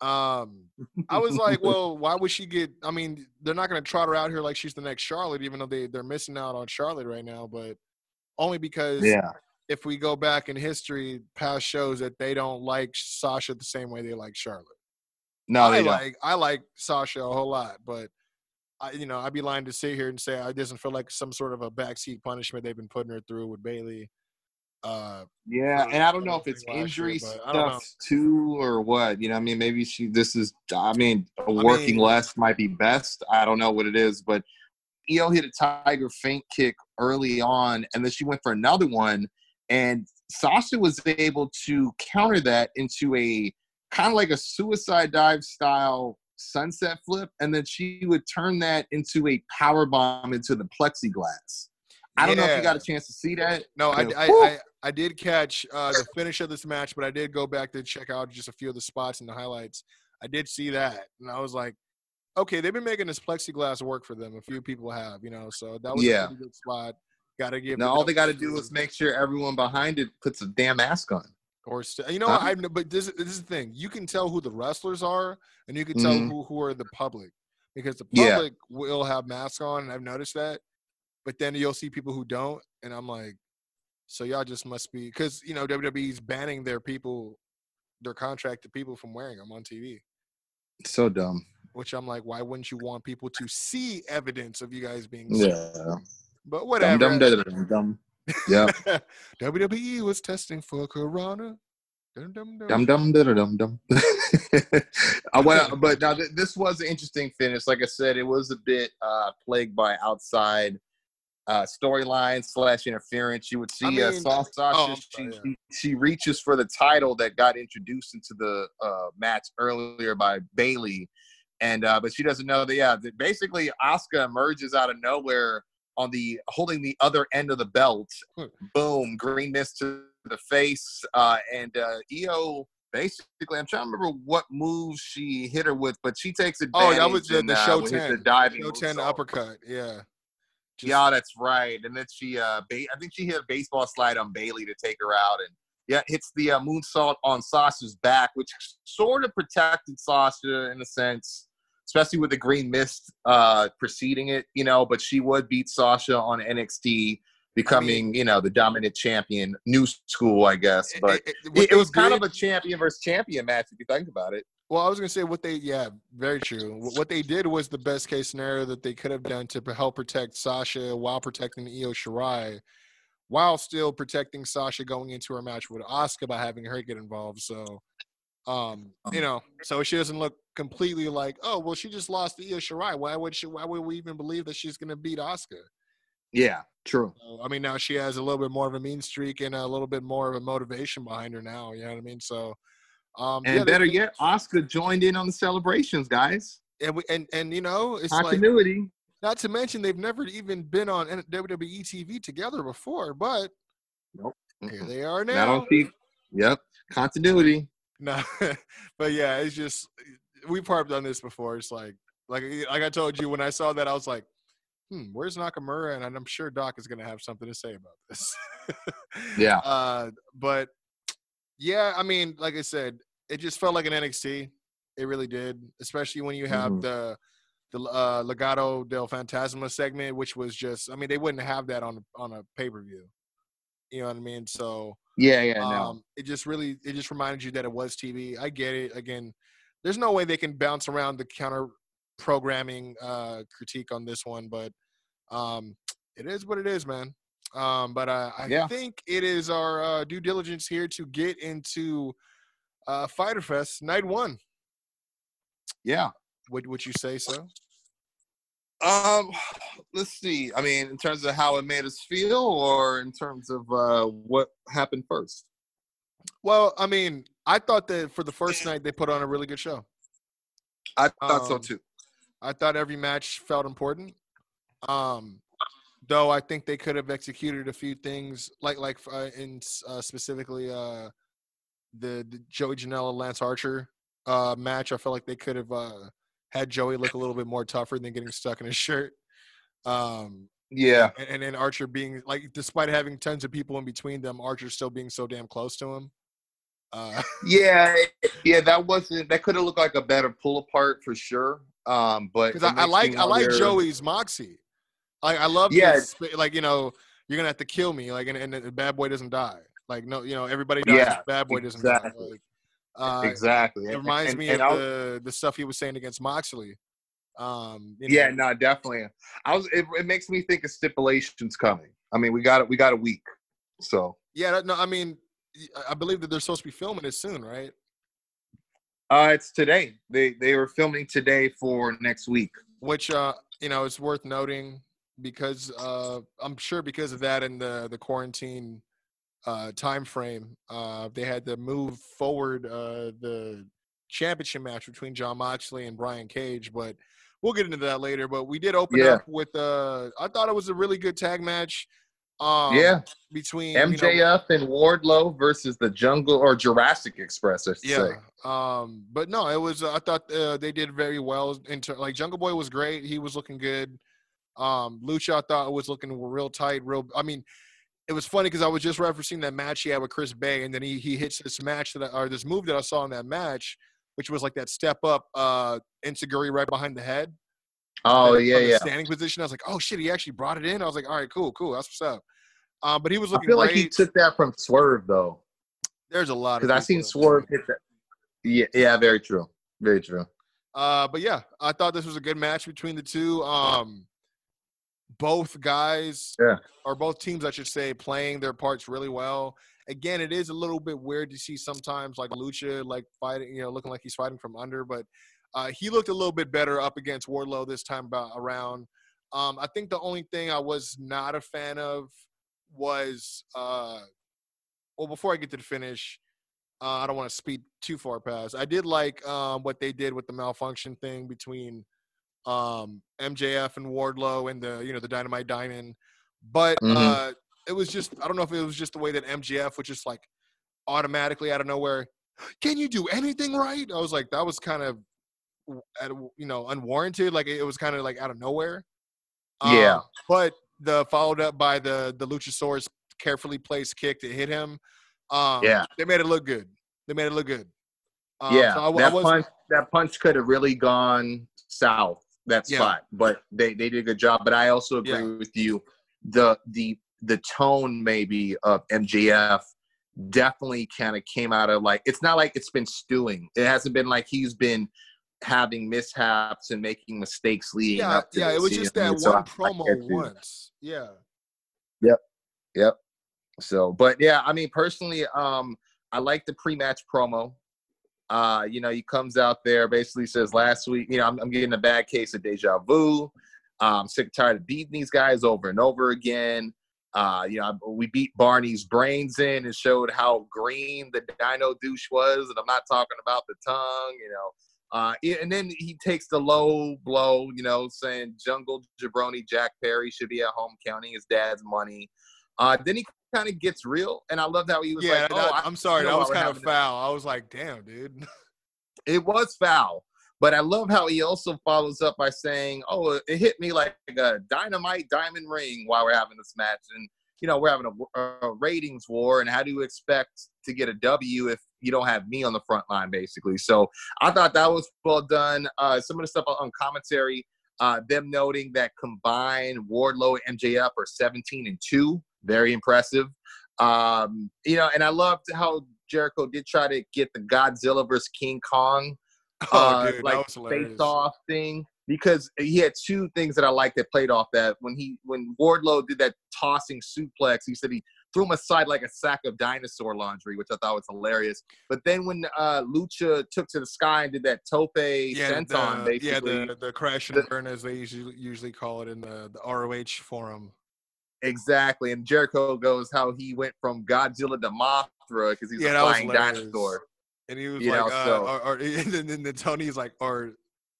Um, I was like, *laughs* well, why would she get? I mean, they're not going to trot her out here like she's the next Charlotte, even though they they're missing out on Charlotte right now. But only because Yeah. if we go back in history, past shows that they don't like Sasha the same way they like Charlotte. No, I they don't. like I like Sasha a whole lot, but I you know I'd be lying to sit here and say I doesn't feel like some sort of a backseat punishment they've been putting her through with Bayley. Uh, Yeah, and I don't know if it's year, injury I know. stuff too or what. You know, I mean, maybe she. This is. I mean, working mean- less might be best. I don't know what it is, but Io hit a tiger feint kick early on, and then she went for another one, and Sasha was able to counter that into a kind of like a suicide dive style sunset flip, and then she would turn that into a power bomb into the plexiglass. I don't know if you got a chance to see that. no, I, I, I I did catch uh, the finish of this match, but I did go back to check out just a few of the spots and the highlights. I did see that, and I was like, okay, they've been making this plexiglass work for them. A few people have, you know, so that was Yeah. a good spot. Got to give. Now all they got to to- do is make sure everyone behind it puts a damn mask on. Or st- you know, Huh? what? I but this this is the thing. You can tell who the wrestlers are, and you can tell Mhm. who who are the public because the Yeah. public will have masks on, and I've noticed that. But then you'll see people who don't, and I'm like, so y'all just must be because you know WWE's banning their people, their contracted people from wearing them on TV. So dumb. Which I'm like, why wouldn't you want people to see evidence of you guys being? Yeah. But whatever. dum dum dum dum. Yep. *laughs* WWE was testing for Corona. Dum, dum, dum. Dum dum dum dum. *laughs* Uh, well, but now th- this was an interesting finish. Like I said, it was a bit uh, plagued by outside uh, storyline slash interference. You would see I uh, mean- Sa- Sasha. oh, she, yeah. she reaches for the title that got introduced into the uh, match earlier by Bayley, and uh, but she doesn't know that. Yeah, that basically Asuka emerges out of nowhere on the holding the other end of the belt. Hmm. Boom, green mist to the face, uh, and uh, Io. Basically, I'm trying to remember what move she hit her with, but she takes it. Oh, that was the, the show hits ten. the diving show ten uppercut. Yeah. Just- yeah, that's right. And then she, uh, ba- I think she hit a baseball slide on Bayley to take her out, and yeah, hits the uh, moonsault on Sasha's back, which sort of protected Sasha in a sense, especially with the green mist uh, preceding it, you know. But she would beat Sasha on NXT, becoming, you know, the dominant champion, new school, I guess. But it- it- it, was kind of a champion versus champion match if you think about it. Well, I was gonna say what they yeah, very true. What they did was the best case scenario that they could have done to help protect Sasha while protecting Io Shirai while still protecting Sasha going into her match with Asuka by having her get involved. So, um, you know, so she doesn't look completely like, oh, well, she just lost to Io Shirai. Why would she? Why would we even believe that she's going to beat Asuka? Yeah, true. So, I mean, now she has a little bit more of a mean streak and a little bit more of a motivation behind her now. You know what I mean? So, um, And yeah, better they- yet, Asuka joined in on the celebrations, guys. and we, and and you know, it's like Continuity. not to mention they've never even been on WWE TV together before, but here they are now. Not on TV. Yep, continuity. No, *laughs* but yeah, it's just we've harped on this before. It's like like like I told you when I saw that, I was like, hmm, where's Nakamura? And I'm sure Doc is gonna have something to say about this. *laughs* Yeah. Uh, but yeah, I mean, like I said, it just felt like an NXT. It really did, especially when you have Mhm. the the uh, Legado del Fantasma segment, which was just, I mean, they wouldn't have that on on a pay per view. You know what I mean? So Yeah, yeah, no. um, it just really it just reminded you that it was TV. I get it. Again, there's no way they can bounce around the counter programming uh, critique on this one, but um, it is what it is, man. Um, but uh, I Yeah. think it is our uh, due diligence here to get into uh, Fyter Fest night one. Yeah. Would would you say so? Um, let's see. I mean, in terms of how it made us feel, or in terms of uh, what happened first. Well, I mean, I thought that for the first night they put on a really good show. I thought so Um, too. I thought every match felt important. Um, though I think they could have executed a few things, like like uh, in uh, specifically uh, the, the Joey Janela Lance Archer uh, match. I felt like they could have uh, had Joey look a little bit more tougher than getting stuck in his shirt. Um, Yeah, and, and then Archer being like, despite having tons of people in between them, Archer still being so damn close to him. Uh, *laughs* yeah, yeah. That wasn't. That could have looked like a better pull apart for sure. Um, but because I, I like I like Joey's moxie. Like I love Yeah. his like you know you're gonna have to kill me like and, and the bad boy doesn't die. Like no you know everybody dies. Yeah, bad boy doesn't exactly. die. Like, uh, exactly. It reminds and- me and of was- the the stuff he was saying against Moxley. Um, you Yeah, no, definitely. I was. It, it makes me think of stipulations coming. I mean, we got it. We got a week. So yeah. No, I mean, I believe that they're supposed to be filming it soon, right? uh, it's today. They they were filming today for next week. Which uh, you know, it's worth noting because uh, I'm sure because of that and the the quarantine uh, time frame, uh, they had to move forward uh, the championship match between Jon Moxley and Brian Cage. But we'll get into that later. But we did open Yeah. up with uh, I thought it was a really good tag match. Um, yeah, between you know, MJF and Wardlow versus the Jungle or Jurassic Express. I should Yeah. say. Um, but no, it was. I thought uh, they did very well. Into like Jungle Boy was great. He was looking good. Um, Lucha, I thought it was looking real tight. Real. I mean, it was funny because I was just referencing that match he had with Chris Bey, and then he he hits this match that I, or this move that I saw in that match, which was like that step up uh enzuigiri right behind the head. Oh from yeah, yeah. Standing position. I was like, oh shit, he actually brought it in. I was like, all right, cool, cool. That's what's up. Um, but he was I looking feel great. like he took that from Swerve though, There's a lot of because I seen Swerve hit that. Yeah, yeah, very true, very true. Uh, but yeah, I thought this was a good match between the two. Um, both guys, Yeah. or both teams, I should say, playing their parts really well. Again, it is a little bit weird to see sometimes like Lucha, like fighting, you know, looking like he's fighting from under, but uh, he looked a little bit better up against Wardlow this time about around. Um, I think the only thing I was not a fan of was, uh, well, before I get to the finish, uh, I don't want to speed too far past. I did like um, what they did with the malfunction thing between um, MJF and Wardlow and the you know the Dynamite Diamond, but Mhm. uh, it was just I don't know if it was just the way that MJF was just like automatically out of nowhere. *gasps* Can you do anything right? I was like that was kind of you know unwarranted. Like it was kind of like out of nowhere. Yeah. Um, but the followed up by the the Luchasaurus carefully placed kick to hit him. Um, Yeah. they made it look good. They made it look good. Um, yeah, so I, w- I that was punch that punch could have really gone south that Yeah. but they they did a good job. But I also agree Yeah. with you. The the the tone maybe of MJF definitely kind of came out of like it's not like it's been stewing. It hasn't been like he's been having mishaps and making mistakes leading yeah, up to yeah. It was you just I that? So one I- I promo you. once. Yeah. Yep. Yep. So, but yeah, I mean, personally, um, I like the pre-match promo. Uh, you know, he comes out there, basically says last week, you know, I'm, I'm getting a bad case of deja vu. I'm sick and tired of beating these guys over and over again. Uh, you know, we beat Barney's brains in and showed how green the Dino douche was, and I'm not talking about the tongue, you know. Uh, and then he takes the low blow, you know, saying Jungle Jabroni Jack Perry should be at home counting his dad's money. Uh, then he kind of gets real, and I loved how he was Yeah, like, "Oh, I I'm sorry, that was kind of having this." foul. I was like, damn, dude. *laughs* It was foul, but I love how he also follows up by saying, "Oh, it hit me like a dynamite diamond ring while we're having this match." And you know, we're having a, a ratings war, and how do you expect to get a W if you don't have me on the front line, basically? So I thought that was well done. Uh, some of the stuff on commentary, uh, them noting that combined Wardlow and MJF are 17 and two, very impressive. Um, you know, and I loved how Jericho did try to get the Godzilla versus King Kong *laughs* Oh, uh, dude, like that was hilarious. face off thing because he had two things that I liked that played off that when he when Wardlow did that tossing suplex, he said he threw him aside like a sack of dinosaur laundry, which I thought was hilarious. But then when uh, Lucha took to the sky and did that tope Yeah, senton, the, basically, yeah, the the crash and burn as they usually usually call it in the the ROH forum. Exactly. And Jericho goes how he went from Godzilla to Mothra because he's Yeah, a was flying dinosaur. And he was You like, know, uh, so- or, or *laughs* and then, then Tony's like, or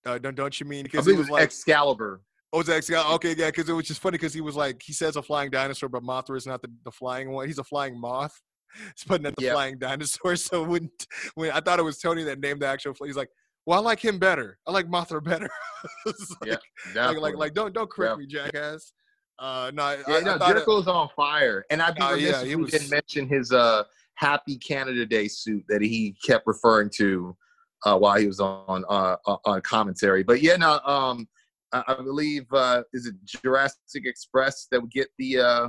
uh, don't don't you mean because he believe was like, Excalibur. oh, it's X- okay, yeah, because it was just funny because he was like, he says a flying dinosaur, but Mothra is not the, the flying one. He's a flying moth. *laughs* But not the Yep. flying dinosaur. *laughs* So when when I thought it was Tony that named the actual, he's like, well, I like him better. I like Mothra better. Like, Yeah, like, like, like, don't don't correct Yeah. me, jackass. Uh, no, Yeah, I, no, I thought it- Jericho's on fire, and I'd be Uh, remiss yeah, if was- didn't mention his uh, Happy Canada Day suit that he kept referring to uh, while he was on uh, on commentary. But yeah, no, um, I, I believe uh, is it Jurassic Express that would get the uh,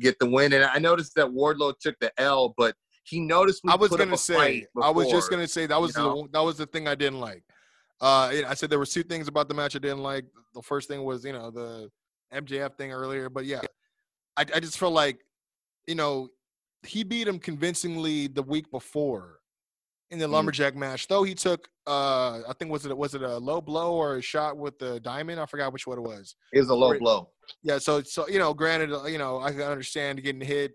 get the win, and I noticed that Wardlow took the L, but he noticed we I was gonna say. fight I was just gonna say that was you know? the that was the thing I didn't like. Uh, I said there were two things about the match I didn't like. The first thing was you know the MJF thing earlier, but yeah, I I just felt like you know he beat him convincingly the week before in the Mm. lumberjack match. Though he took uh I think was it was it a low blow or a shot with the diamond? I forgot which one it was. It was a low Wait. blow. Yeah, so so you know, granted, uh, you know, I can understand getting hit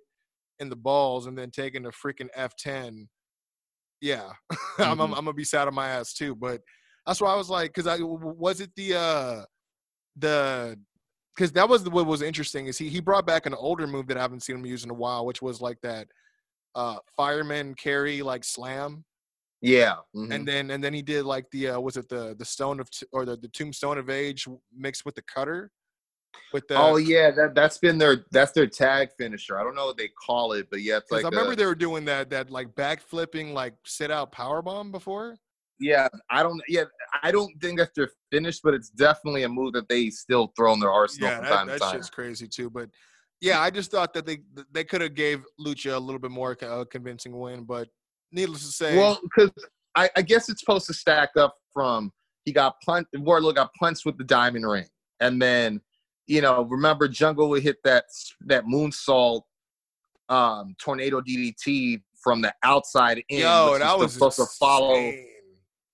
in the balls and then taking a freaking F ten. Yeah, *laughs* I'm, I'm Mhm. I'm gonna be sad on my ass too. But that's why I was like, because I was it the uh the because that was the, what was interesting is he he brought back an older move that I haven't seen him use in a while, which was like that uh fireman carry like slam Yeah, mhm. and then and then he did like the uh was it the the stone of t- or the, the tombstone of age mixed with the cutter with the oh yeah, that that's been their that's their tag finisher. I don't know what they call it, but yeah, it's like I remember a- they were doing that that like backflipping like sit out power bomb before. Yeah, I don't. Yeah, I don't think that they're finished, but it's definitely a move that they still throw in their arsenal Yeah, from that, time that to time. shit's crazy too. But yeah, I just thought that they they could have gave Lucha a little bit more uh, convincing win. But needless to say, Well, because I, I guess it's supposed to stack up from he got punched. Wardlow got punched with the diamond ring, and then you know remember Jungle would hit that that moonsault um, tornado DDT from the outside in. yo, which that was supposed to follow.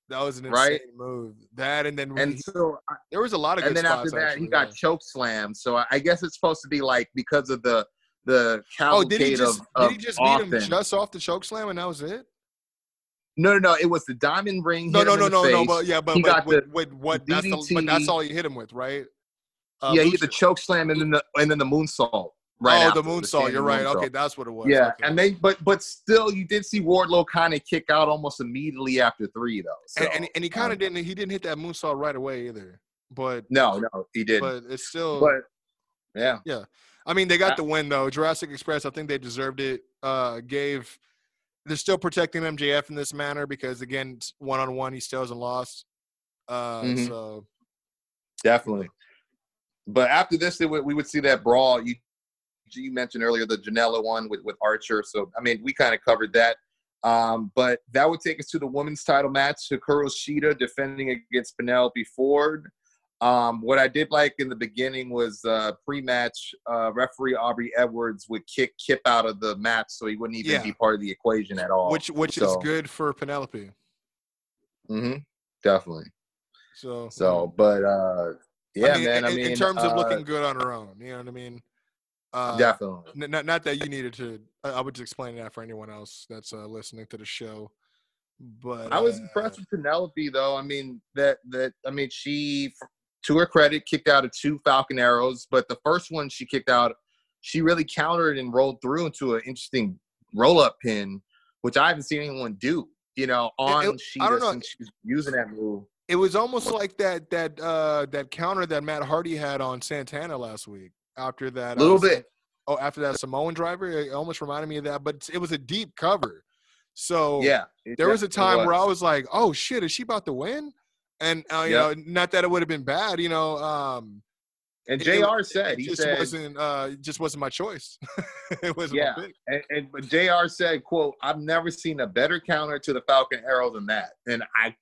That was an insane right? move. That and then And he- so there was a lot of and then after that actually, he got yeah. choke slammed. So I, I guess it's supposed to be like because of the the Oh, did he just of, did he just beat him just off the choke slam and that was it? No, no, no. It was the diamond ring. No, no, no, in the no, no. But yeah, but, He but with, with what that's the, but that's all you hit him with, right? Uh, yeah, he hit the choke slam and then the and then the moonsault. Right. oh, the moonsault. standing You're right. moonsault. Okay, that's what it was. Yeah, okay. and they but but still, you did see Wardlow kind of kick out almost immediately after three, though. So, and, and, and he kind of didn't. He didn't hit that moonsault right away either. But no, no, he didn't. but it's still. But, yeah, yeah. I mean, they got Uh, the win though. Jurassic Express. I think they deserved it. Uh, gave. They're still protecting MJF in this manner because again, one on one, he still hasn't lost. Uh, Mhm. so definitely. But after this, it would, we would see that brawl. You you mentioned earlier the Janela one with with Archer. So I mean, we kind of covered that. Um, but that would take us to the women's title match: Hikaru Shida defending against Penelope Ford. Um, what I did like in the beginning was uh, pre-match uh, referee Aubrey Edwards would kick Kip out of the match, so he wouldn't even Yeah. be part of the equation at all. which which is good for Penelope. Mm-hmm. definitely. So So, but uh, yeah, I mean, man. in, I mean, in terms of uh, looking good on her own, you know what I mean? Uh, definitely. N- not not that you needed to. I, would just explain that for anyone else that's uh, listening to the show. But I was uh, impressed with Penelope, though. I mean, that that I mean, she, to her credit, kicked out of two Falcon arrows, but the first one she kicked out, she really countered and rolled through into an interesting roll-up pin, which I haven't seen anyone do. You know, on it- I Shida don't know. since she was using that move. It was almost like that that uh, that counter that Matt Hardy had on Santana last week. After that, A little uh, bit. Oh, after that Samoan driver, it almost reminded me of that. But it was a deep cover. So Yeah. there was a time where I was like, "Oh shit, is she about to win?" And uh, you Yep. know, not that it would have been bad, you know. Um, and it- it- J.R. said it he just said wasn't uh, just wasn't my choice. *laughs* it wasn't Yeah. And, and but J.R. said, "quote I've never seen a better counter to the Falcon Arrow than that." And I,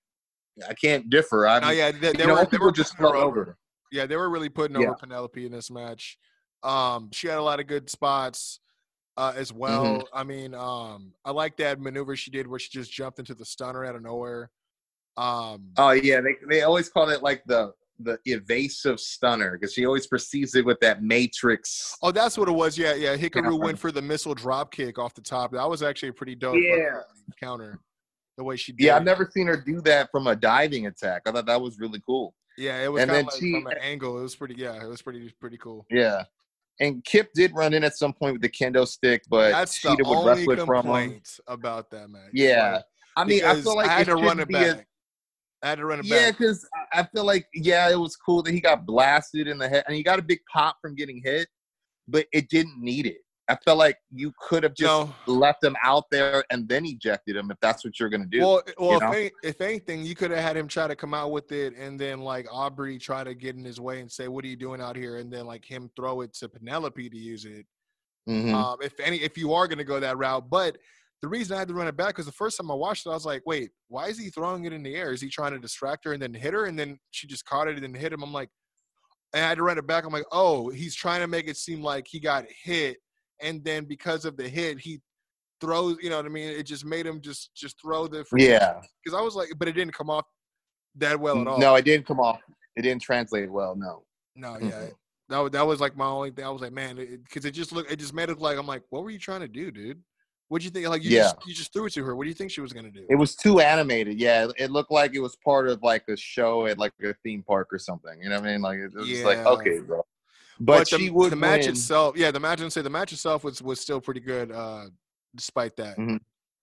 I can't differ. I mean, yeah, they, they you know, were, they people were just fell over. Yeah, they were really putting Yeah. over Penelope in this match. Um, she had a lot of good spots uh, as Mm-hmm. well. I mean, um, I like that maneuver she did where she just jumped into the stunner out of nowhere. Um, Oh yeah, they they always call it like the the evasive stunner because she always perceives it with that matrix. oh, that's what it was. Yeah, yeah. Hikaru Yeah. went for the missile drop kick off the top. That was actually a pretty dope Yeah. counter. The way she did. Yeah. I've never seen her do that from a diving attack. I thought that was really cool. Yeah, it was and kind then of like she- from an angle. It was pretty. Yeah, it was pretty pretty cool. Yeah. And Kip did run in at some point with the kendo stick, but That's the Shida would only wrestle it from him. complaint about that match. Yeah. Like, I mean, I feel like I had it to run it back. I had to run it Yeah, back. Yeah, because I feel like yeah, it was cool that he got blasted in the head, and he got a big pop from getting hit, but it didn't need it. I felt like you could have just No. left him out there and then ejected him if that's what you're gonna do. Well, well, if, know? any, if anything, you could have had him try to come out with it, and then like Aubrey try to get in his way and say, "What are you doing out here?" And then like him throw it to Penelope to use it. Mhm. Um, if any, if you are going to go that route, but the reason I had to run it back because the first time I watched it, I was like, "Wait, why is he throwing it in the air? Is he trying to distract her and then hit her?" And then she just caught it and then hit him. I'm like, and I had to run it back. I'm like, "Oh, he's trying to make it seem like he got hit, and then because of the hit, he." throws you know what i mean it just made him just just throw the yeah. because I was like, but it didn't come off that well at all. No, it didn't come off. It didn't translate well. No. no, yeah, Mhm. that was, that was like my only thing. I was like, man, because it, just looked, it just made it like I'm like, what were you trying to do, dude? What'd you think? Like, you Yeah. just you just threw it to her. What do you think she was gonna do? It was too animated. Yeah, it looked like it was part of like a show at like a theme park or something. You know what I mean? Like it was just like okay, bro. But, the, she would the match win. itself, yeah, the match. say the match itself was was still pretty good, uh, despite that. Mhm.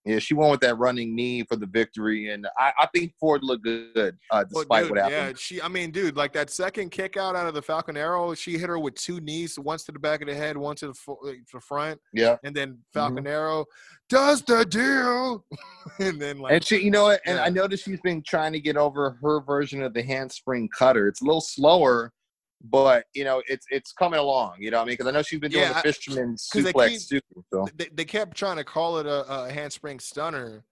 Yeah, she won with that running knee for the victory, and I, I think Ford looked good uh, Well, despite dude, what happened. Yeah, she. I mean, dude, like that second kick out out of the Falcon Arrow, she hit her with two knees, once to the back of the head, one to the, fo- uh, the front, Yeah, and then Mm-hmm. Falcon Arrow does the deal, *laughs* and then like and she, you know what? And Yeah. I noticed she's been trying to get over her version of the handspring cutter. It's a little slower, but you know, it's it's coming along. You know what I mean? Because I know she's been doing Yeah, the fisherman they suplex too. So they, they kept trying to call it a, a handspring stunner.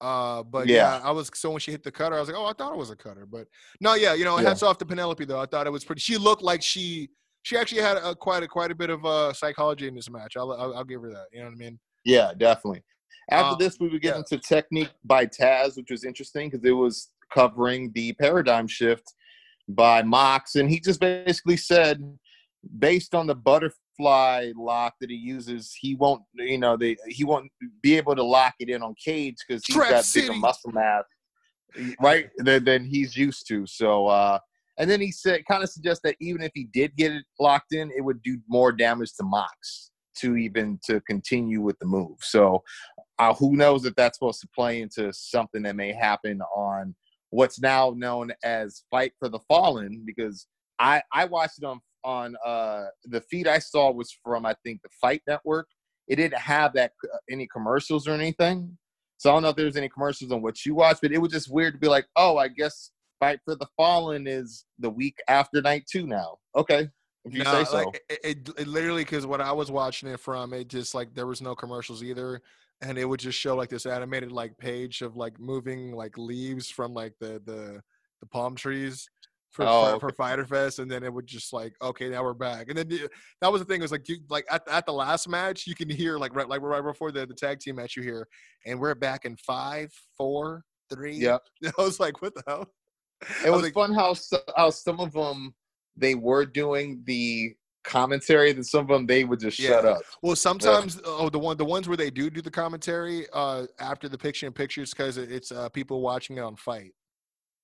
Uh, but yeah. Yeah. I was so when she hit the cutter, I was like, oh, I thought it was a cutter, but no, yeah, you know, Yeah. hats off to Penelope though. I thought it was pretty. She looked like she she actually had a, quite a quite a bit of uh psychology in this match. I'll, I'll I'll give her that. You know what I mean? yeah, definitely. After Um, this, we would get yeah. into technique by Taz, which was interesting because it was covering the paradigm shift by Mox, and he just basically said, based on the butterfly lock that he uses, he won't, you know, they he won't be able to lock it in on Cage because he's Trap got City. bigger muscle mass, right? Than, than he's used to. So, uh, and then he said, kind of suggests that even if he did get it locked in, it would do more damage to Mox to even to continue with the move. So, uh, who knows if that's supposed to play into something that may happen on what's now known as Fight for the Fallen? Because I I watched it on on uh the feed I saw was from I think the Fight Network. It didn't have that uh, any commercials or anything. So I don't know if there's any commercials on what you watched, but it was just weird to be like, oh, I guess Fight for the Fallen is the week after night two now. Okay, if you No, say so. like, it, it, it literally because what I was watching it from, it just like there was no commercials either, and it would just show like this animated like page of like moving like leaves from like the the the palm trees for, Oh, for, for Fyter Fest, and then it would just like, okay, now we're back. And then the, that was the thing. It was like you like at, at the last match, you can hear like right like right before the, the tag team match, you hear, and we're back in five, four, three. Yeah, *laughs* I was like, what the hell? It I was like, fun how how some of them they were doing the commentary, and some of them they would just shut up. Well, sometimes oh the one the ones where they do do the commentary uh after the picture in pictures because it's uh people watching it on fight.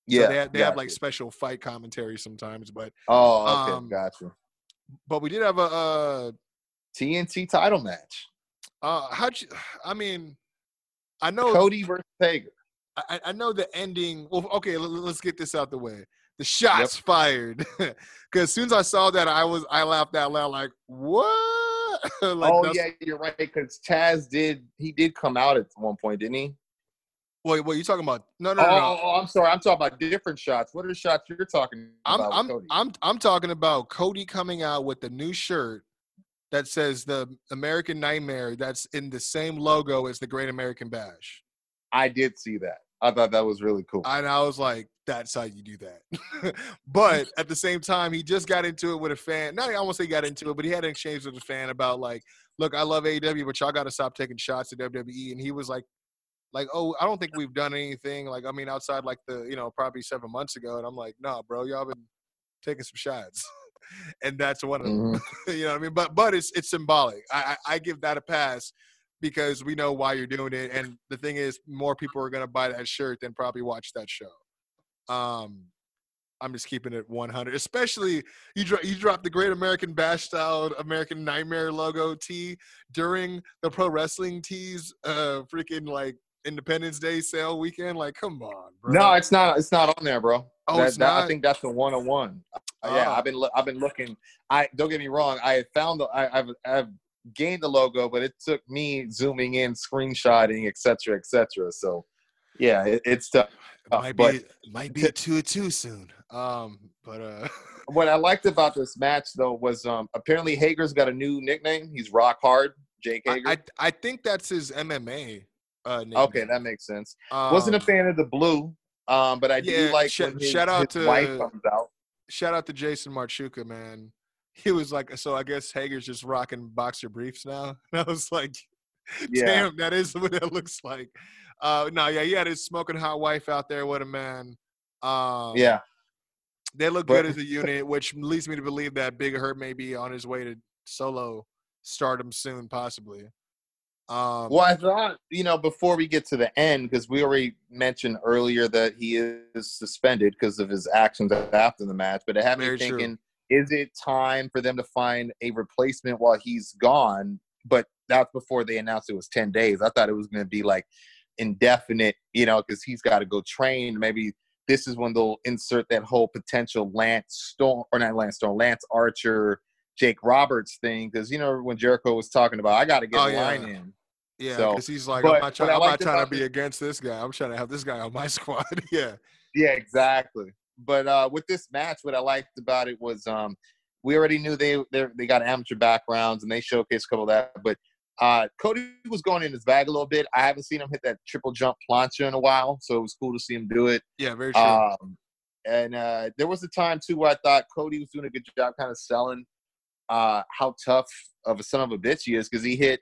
Yeah, so they, have, they have like special fight commentary sometimes. But oh, okay, um, gotcha. but we did have a uh TNT title match: uh how'd you? *sighs* I mean, I know Cody versus Hager. I, I know the ending. Well, okay, let, us get this out the way. The shots fired *laughs* because as soon as I saw that, I was I laughed out loud like what? *laughs* like, oh yeah, you're right. Because Taz did he did come out at one point, didn't he? Wait, what are you talking about? No, no, Oh, no. no. oh, oh, I'm sorry. I'm talking about different shots. What are the shots you're talking I'm about? I'm Cody? I'm I'm talking about Cody coming out with the new shirt that says the American Nightmare that's in the same logo as the Great American Bash. I did see that. I thought that was really cool. And I was like, that's how you do that. *laughs* but at the same time, he just got into it with a fan. Not I won't say got into it, but he had an exchange with a fan about like, look, I love AEW, but y'all got to stop taking shots at WWE. And he was like, like, oh, I don't think we've done anything. Like, I mean, outside like the, you know, probably seven months ago. And I'm like, no, bro, y'all been taking some shots. *laughs* and that's one of them. Mhm. *laughs* you know what I mean? But but it's it's symbolic. I, I I give that a pass because we know why you're doing it. And the thing is, more people are gonna buy that shirt than probably watch that show. Um, I'm just keeping it 100. Especially you dro- you dropped the Great American Bash style American Nightmare logo tee during the pro wrestling tees, uh, freaking like Independence Day sale weekend. Like, come on, bro. No, it's not. It's not on there, bro. Oh, That- it's that- I think that's the one on one. Yeah, Oh. I've been loo- I've been looking. I don't get me wrong. I found the I, I've I've gained the logo, but it took me zooming in, screenshotting, et cetera, et cetera. So yeah, it, it's tough. It might but- be might be a two two soon. Um, but uh, *laughs* What I liked about this match though was um apparently Hager's got a new nickname. He's Rock Hard, Jake Hager. I I think that's his MMA. Uh, okay, that makes sense. Wasn't a Um, fan of the blue, um, but I do like sh- when his, shout out his wife to- comes out. shout out to Jason Marchuka, man. He was like, so I guess Hager's just rocking boxer briefs now. *laughs* And I was like, Yeah. damn, that is *laughs* what it looks like. Uh, no, yeah, he had his smoking hot wife out there with a man. Um, Yeah, they look But- good as a unit, which leads me to believe that Big Hurt may be on his way to solo stardom soon, possibly. Um, Well, I thought, you know, before we get to the end, because we already mentioned earlier that he is suspended because of his actions after the match, but it had me Very true. thinking, is it time for them to find a replacement while he's gone? But that's before they announced it was 10 days. I thought it was going to be like indefinite, you know, because he's got to go train. Maybe this is when they'll insert that whole potential Lance Storm, or not Lance Storm, Lance Archer, Jake Roberts thing. Because, you know, when Jericho was talking about, I got to get Oh, a yeah. line in. Yeah, So, because he's like, but I'm not trying. I'm not trying to be against this guy. I'm trying to have this guy on my *laughs* squad. *laughs* yeah, Yeah, exactly. But uh, with this match, what I liked about it was um, we already knew they they they got amateur backgrounds and they showcased a couple of that. But uh, Cody was going in his bag a little bit. I haven't seen him hit that triple jump plancha in a while, so it was cool to see him do it. yeah, very true. Um, and uh, there was a time too where I thought Cody was doing a good job, kind of selling uh, how tough of a son of a bitch he is because he hit.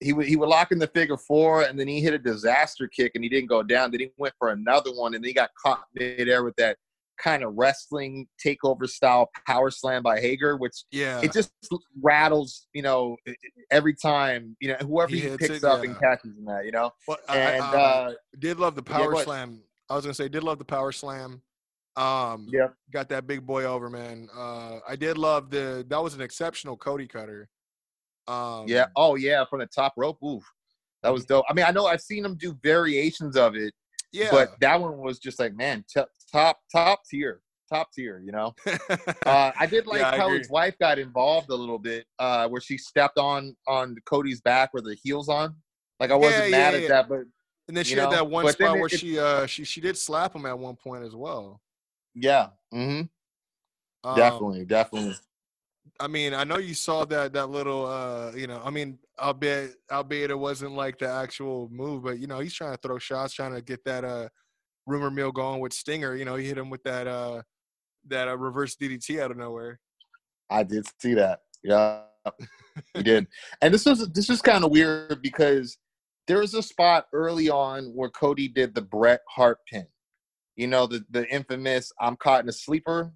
He would he would lock in the figure four, and then he hit a disaster kick, and he didn't go down. Then he went for another one, and then he got caught midair with that kind of wrestling takeover style power slam by Hager, which yeah, it just rattles, you know, every time, you know, whoever He he, picks it, up yeah. and catches in that, you know. Well, I- I, uh, uh, did love the power ahead. slam. I was gonna say, did love the power slam. Um, yeah, got that big boy over, man. Uh, I did love the. That was an exceptional Cody cutter. Um, Yeah. Oh, yeah. From the top rope. Oof. That was dope. I mean, I know I've seen him do variations of it, yeah. but that one was just like, man, t- top, top tier, top tier. You know. *laughs* Uh, I did like Yeah, how his wife got involved a little bit, uh, where she stepped on on Cody's back with the heels on. Like I wasn't Yeah, mad yeah, at that, but and then she you had that one but spot it- where it- she uh she she did slap him at one point as well. yeah, Mm-hmm. Um, definitely, definitely. I mean, I know you saw that that little uh, you know, I mean, albeit albeit it wasn't like the actual move, but you know, he's trying to throw shots, trying to get that uh rumor mill going with Stinger. You know, he hit him with that uh that uh, reverse DDT out of nowhere. I did see that. Yeah, he did. And this was this was kind of weird because there was a spot early on where Cody did the Bret Hart pin. You know the the infamous "I'm caught in a sleeper."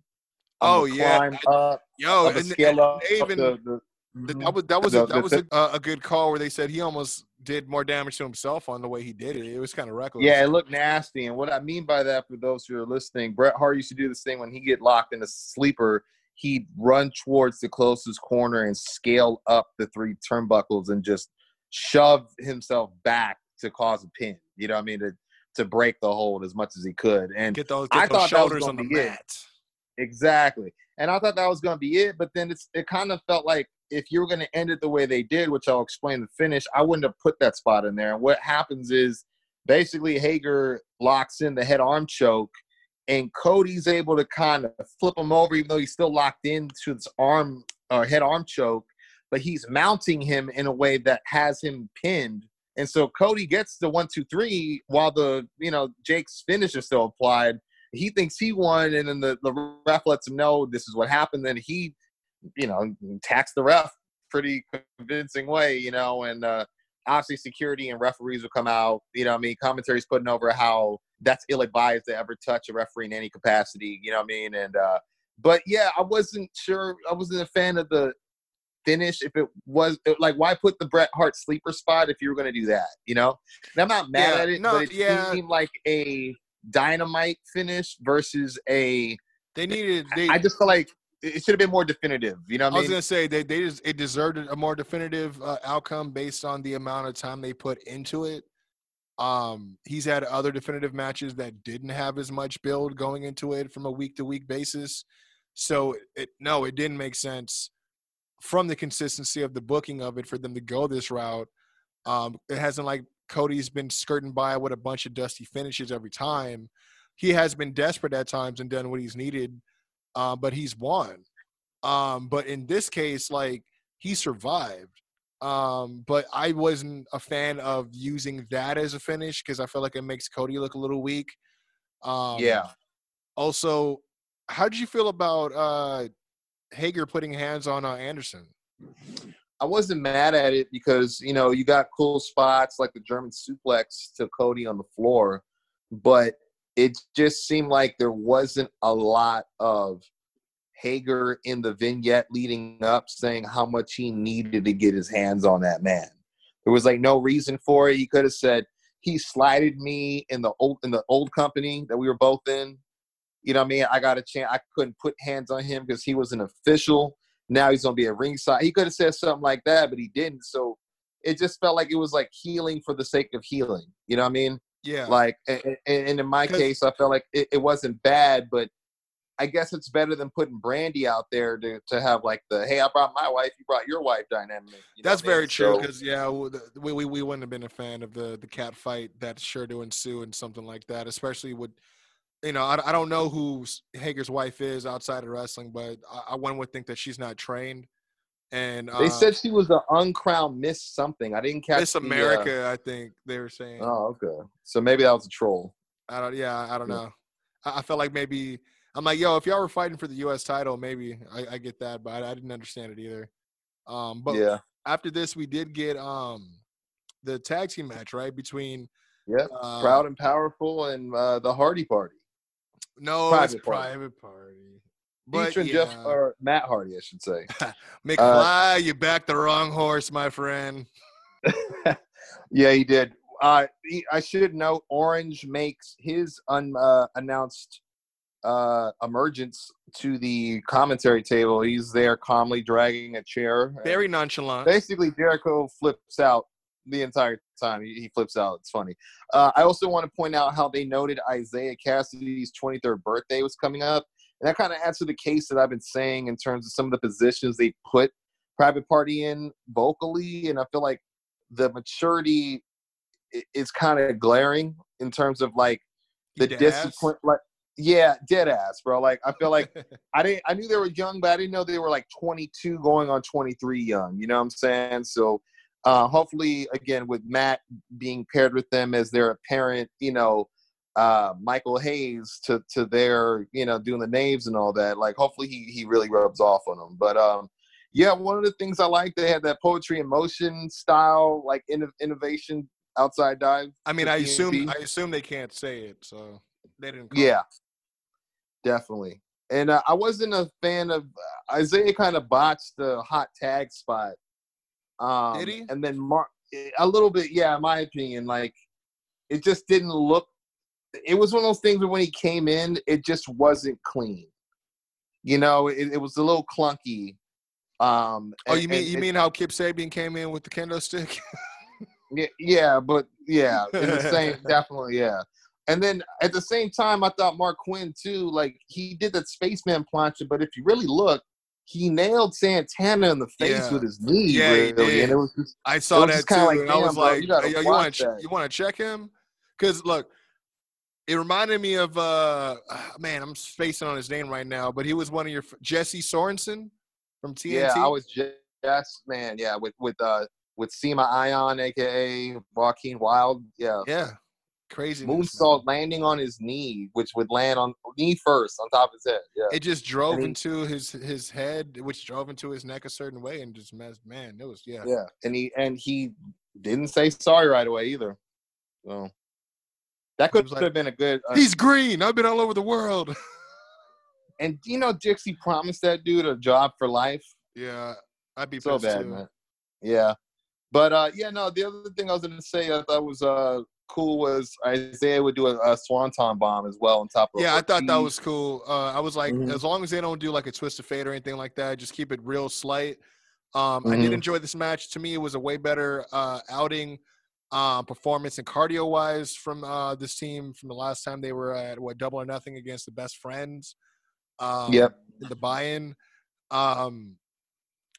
I'm Oh, yeah. up, Yo, and, scale and up. they even the, the, th- mm-hmm. that was that was a, that was a, a, good call where they said he almost did more damage to himself on the way he did it. It was kind of reckless. Yeah, it looked nasty. And what I mean by that, for those who are listening, Bret Hart used to do this thing when he get locked in a sleeper. He'd run towards the closest corner and scale up the three turnbuckles and just shove himself back to cause a pin. You know what I mean? To to break the hold as much as he could. And get those, I get those thought that was shoulders on the be it. Exactly. And I thought that was going to be it, but then it's it kind of felt like if you were going to end it the way they did, which I'll explain the finish, I wouldn't have put that spot in there. And what happens is basically Hager locks in the head arm choke, and Cody's able to kind of flip him over, even though he's still locked into this arm or head arm choke, but he's mounting him in a way that has him pinned. And so Cody gets the one, two, three, while the you know Jake's finish is still applied he thinks he won, and then the, the ref lets him know this is what happened. Then he, you know, tax the ref pretty convincing way, you know, and uh, obviously security and referees will come out. You know, I mean, commentary's putting over how that's ill advised to ever touch a referee in any capacity. You know what I mean? And uh, but yeah, I wasn't sure. I wasn't a fan of the finish. If it was like, why put the Bret Hart sleeper spot if you were going to do that? You know, and I'm not mad Yeah, at it, no, but it yeah. seemed like a dynamite finish versus a. They needed. They, I just feel like it should have been more definitive. You know I I was gonna say they they just it deserved a more definitive uh, outcome based on the amount of time they put into it. Um, he's had other definitive matches that didn't have as much build going into it from a week to week basis. So it no, it didn't make sense from the consistency of the booking of it for them to go this route. Um, it hasn't like Cody's been skirting by with a bunch of dusty finishes every time. He has been desperate at times and done what he's needed, uh, but he's won. Um, but in this case, like he survived. Um, but I wasn't a fan of using that as a finish because I feel like it makes Cody look a little weak. Um, yeah. Also, how did you feel about uh, Hager putting hands on uh, Anderson? I wasn't mad at it because you know you got cool spots like the German suplex to Cody on the floor, but it just seemed like there wasn't a lot of Hager in the vignette leading up saying how much he needed to get his hands on that man. There was like no reason for it. He could have said he slided me in the old in the old company that we were both in. You know what I mean? I got a chance. I couldn't put hands on him because he was an official. Now he's gonna be a ringside. He could have said something like that, but he didn't. So it just felt like it was like healing for the sake of healing. You know what I mean? Yeah, Like, and, and in my case, I felt like it, it wasn't bad, but I guess it's better than putting Brandi out there to, to have like the hey, I brought my wife, you brought your wife dynamic. you know that's what I mean? very true. So- Because yeah, we, we we wouldn't have been a fan of the the cat fight that's sure to ensue and something like that, especially with. You know, I, I don't know who Hager's wife is outside of wrestling, but I, I one would think that she's not trained. And uh, they said she was the uncrowned Miss something. I didn't catch Miss the, uh, America, I think they were saying. oh, okay. So maybe that was a troll. I don't. Yeah, I don't Yeah. know. I, I felt like maybe I'm like, yo, if y'all were fighting for the U.S. title, maybe I, I get that, but I, I didn't understand it either. Um, but yeah. after this, we did get um the tag team match right between yeah, uh, Proud and powerful and uh, the Hardy Party. no Private it's Party. private party. But yeah, Jeff or Matt Hardy, I should say. *laughs* McFly, you backed the wrong horse, my friend. *laughs* yeah, he did. Uh, he, I should note Orange makes his unannounced uh, emergence to the commentary table. He's there calmly dragging a chair. Very nonchalant. Basically, Jericho flips out the entire time. He, he flips out. It's funny. Uh, I also want to point out how they noted Isiah Kassidy's 23rd birthday was coming up. And that kind of adds to the case that I've been saying in terms of some of the positions they put Private Party in vocally. And I feel like the maturity is kind of glaring in terms of like the dead ass? discipline. Like, yeah, dead ass, bro. Like, I feel like *laughs* I didn't. I knew they were young, but I didn't know they were like 22, going on 23 young. You know what I'm saying? So, uh, hopefully, again, with Matt being paired with them as their apparent, you know, uh, Michael Hayes to to their you know doing the names and all that. Like hopefully he he really rubs off on them. But um, yeah, one of the things I like they had that poetry in motion style like inno- innovation outside dive. I mean, I assume. I assume they can't say it, so they didn't. call it. Yeah, definitely. And uh, I wasn't a fan of uh, Isiah. Kind of botched the hot tag spot. Um, Did he? And then Marq a little bit. Yeah, in my opinion, like it just didn't look. It was one of those things where when he came in, it just wasn't clean. You know, it, it was a little clunky. Um, Oh, and- you mean and- you and- mean how Kip Sabian came in with the kendo stick? *laughs* Yeah, yeah, but yeah, in the same, *laughs* definitely, yeah. And then at the same time, I thought Marq Quen too. Like he did that spaceman plancha, but if you really look, he nailed Santana in the face Yeah. with his knee. Yeah, really, and it was just I saw that too, like, and I was like, you "Yo, you want to that." you want to check him?" Because look, it reminded me of uh, *sighs* man, I'm spacing on his name right now, but he was one of your Jesse Sorensen from TNT. yeah. I was just man, yeah, with with uh with Zema Ion, aka Joaquin Wilde, yeah. yeah, crazy Moonsault landing on his knee, which would land on knee first on top of his head. Yeah. It just drove he- into his his head, which drove into his neck a certain way, and just messed. Man, it was yeah. Yeah, and he and he didn't say sorry right away either. So that could like, have been a good. Uh, He's green. I've been all over the world. *laughs* and you know, Dixie promised that dude a job for life. yeah, I'd be So bad, too. man. Yeah, but uh, yeah, no. The other thing I was gonna say I thought was uh cool was Isiah would do a, a swanton bomb as well on top of. Yeah, I thought that was cool. Uh, I was like, Mhm. as long as they don't do like a twist of fate or anything like that, just keep it real slight. Um, I did Mhm. enjoy this match. To me, it was a way better uh, outing, uh, performance and cardio wise from uh, this team from the last time they were at what double or nothing against the best friends. Um, Yep. The buy-in. Um,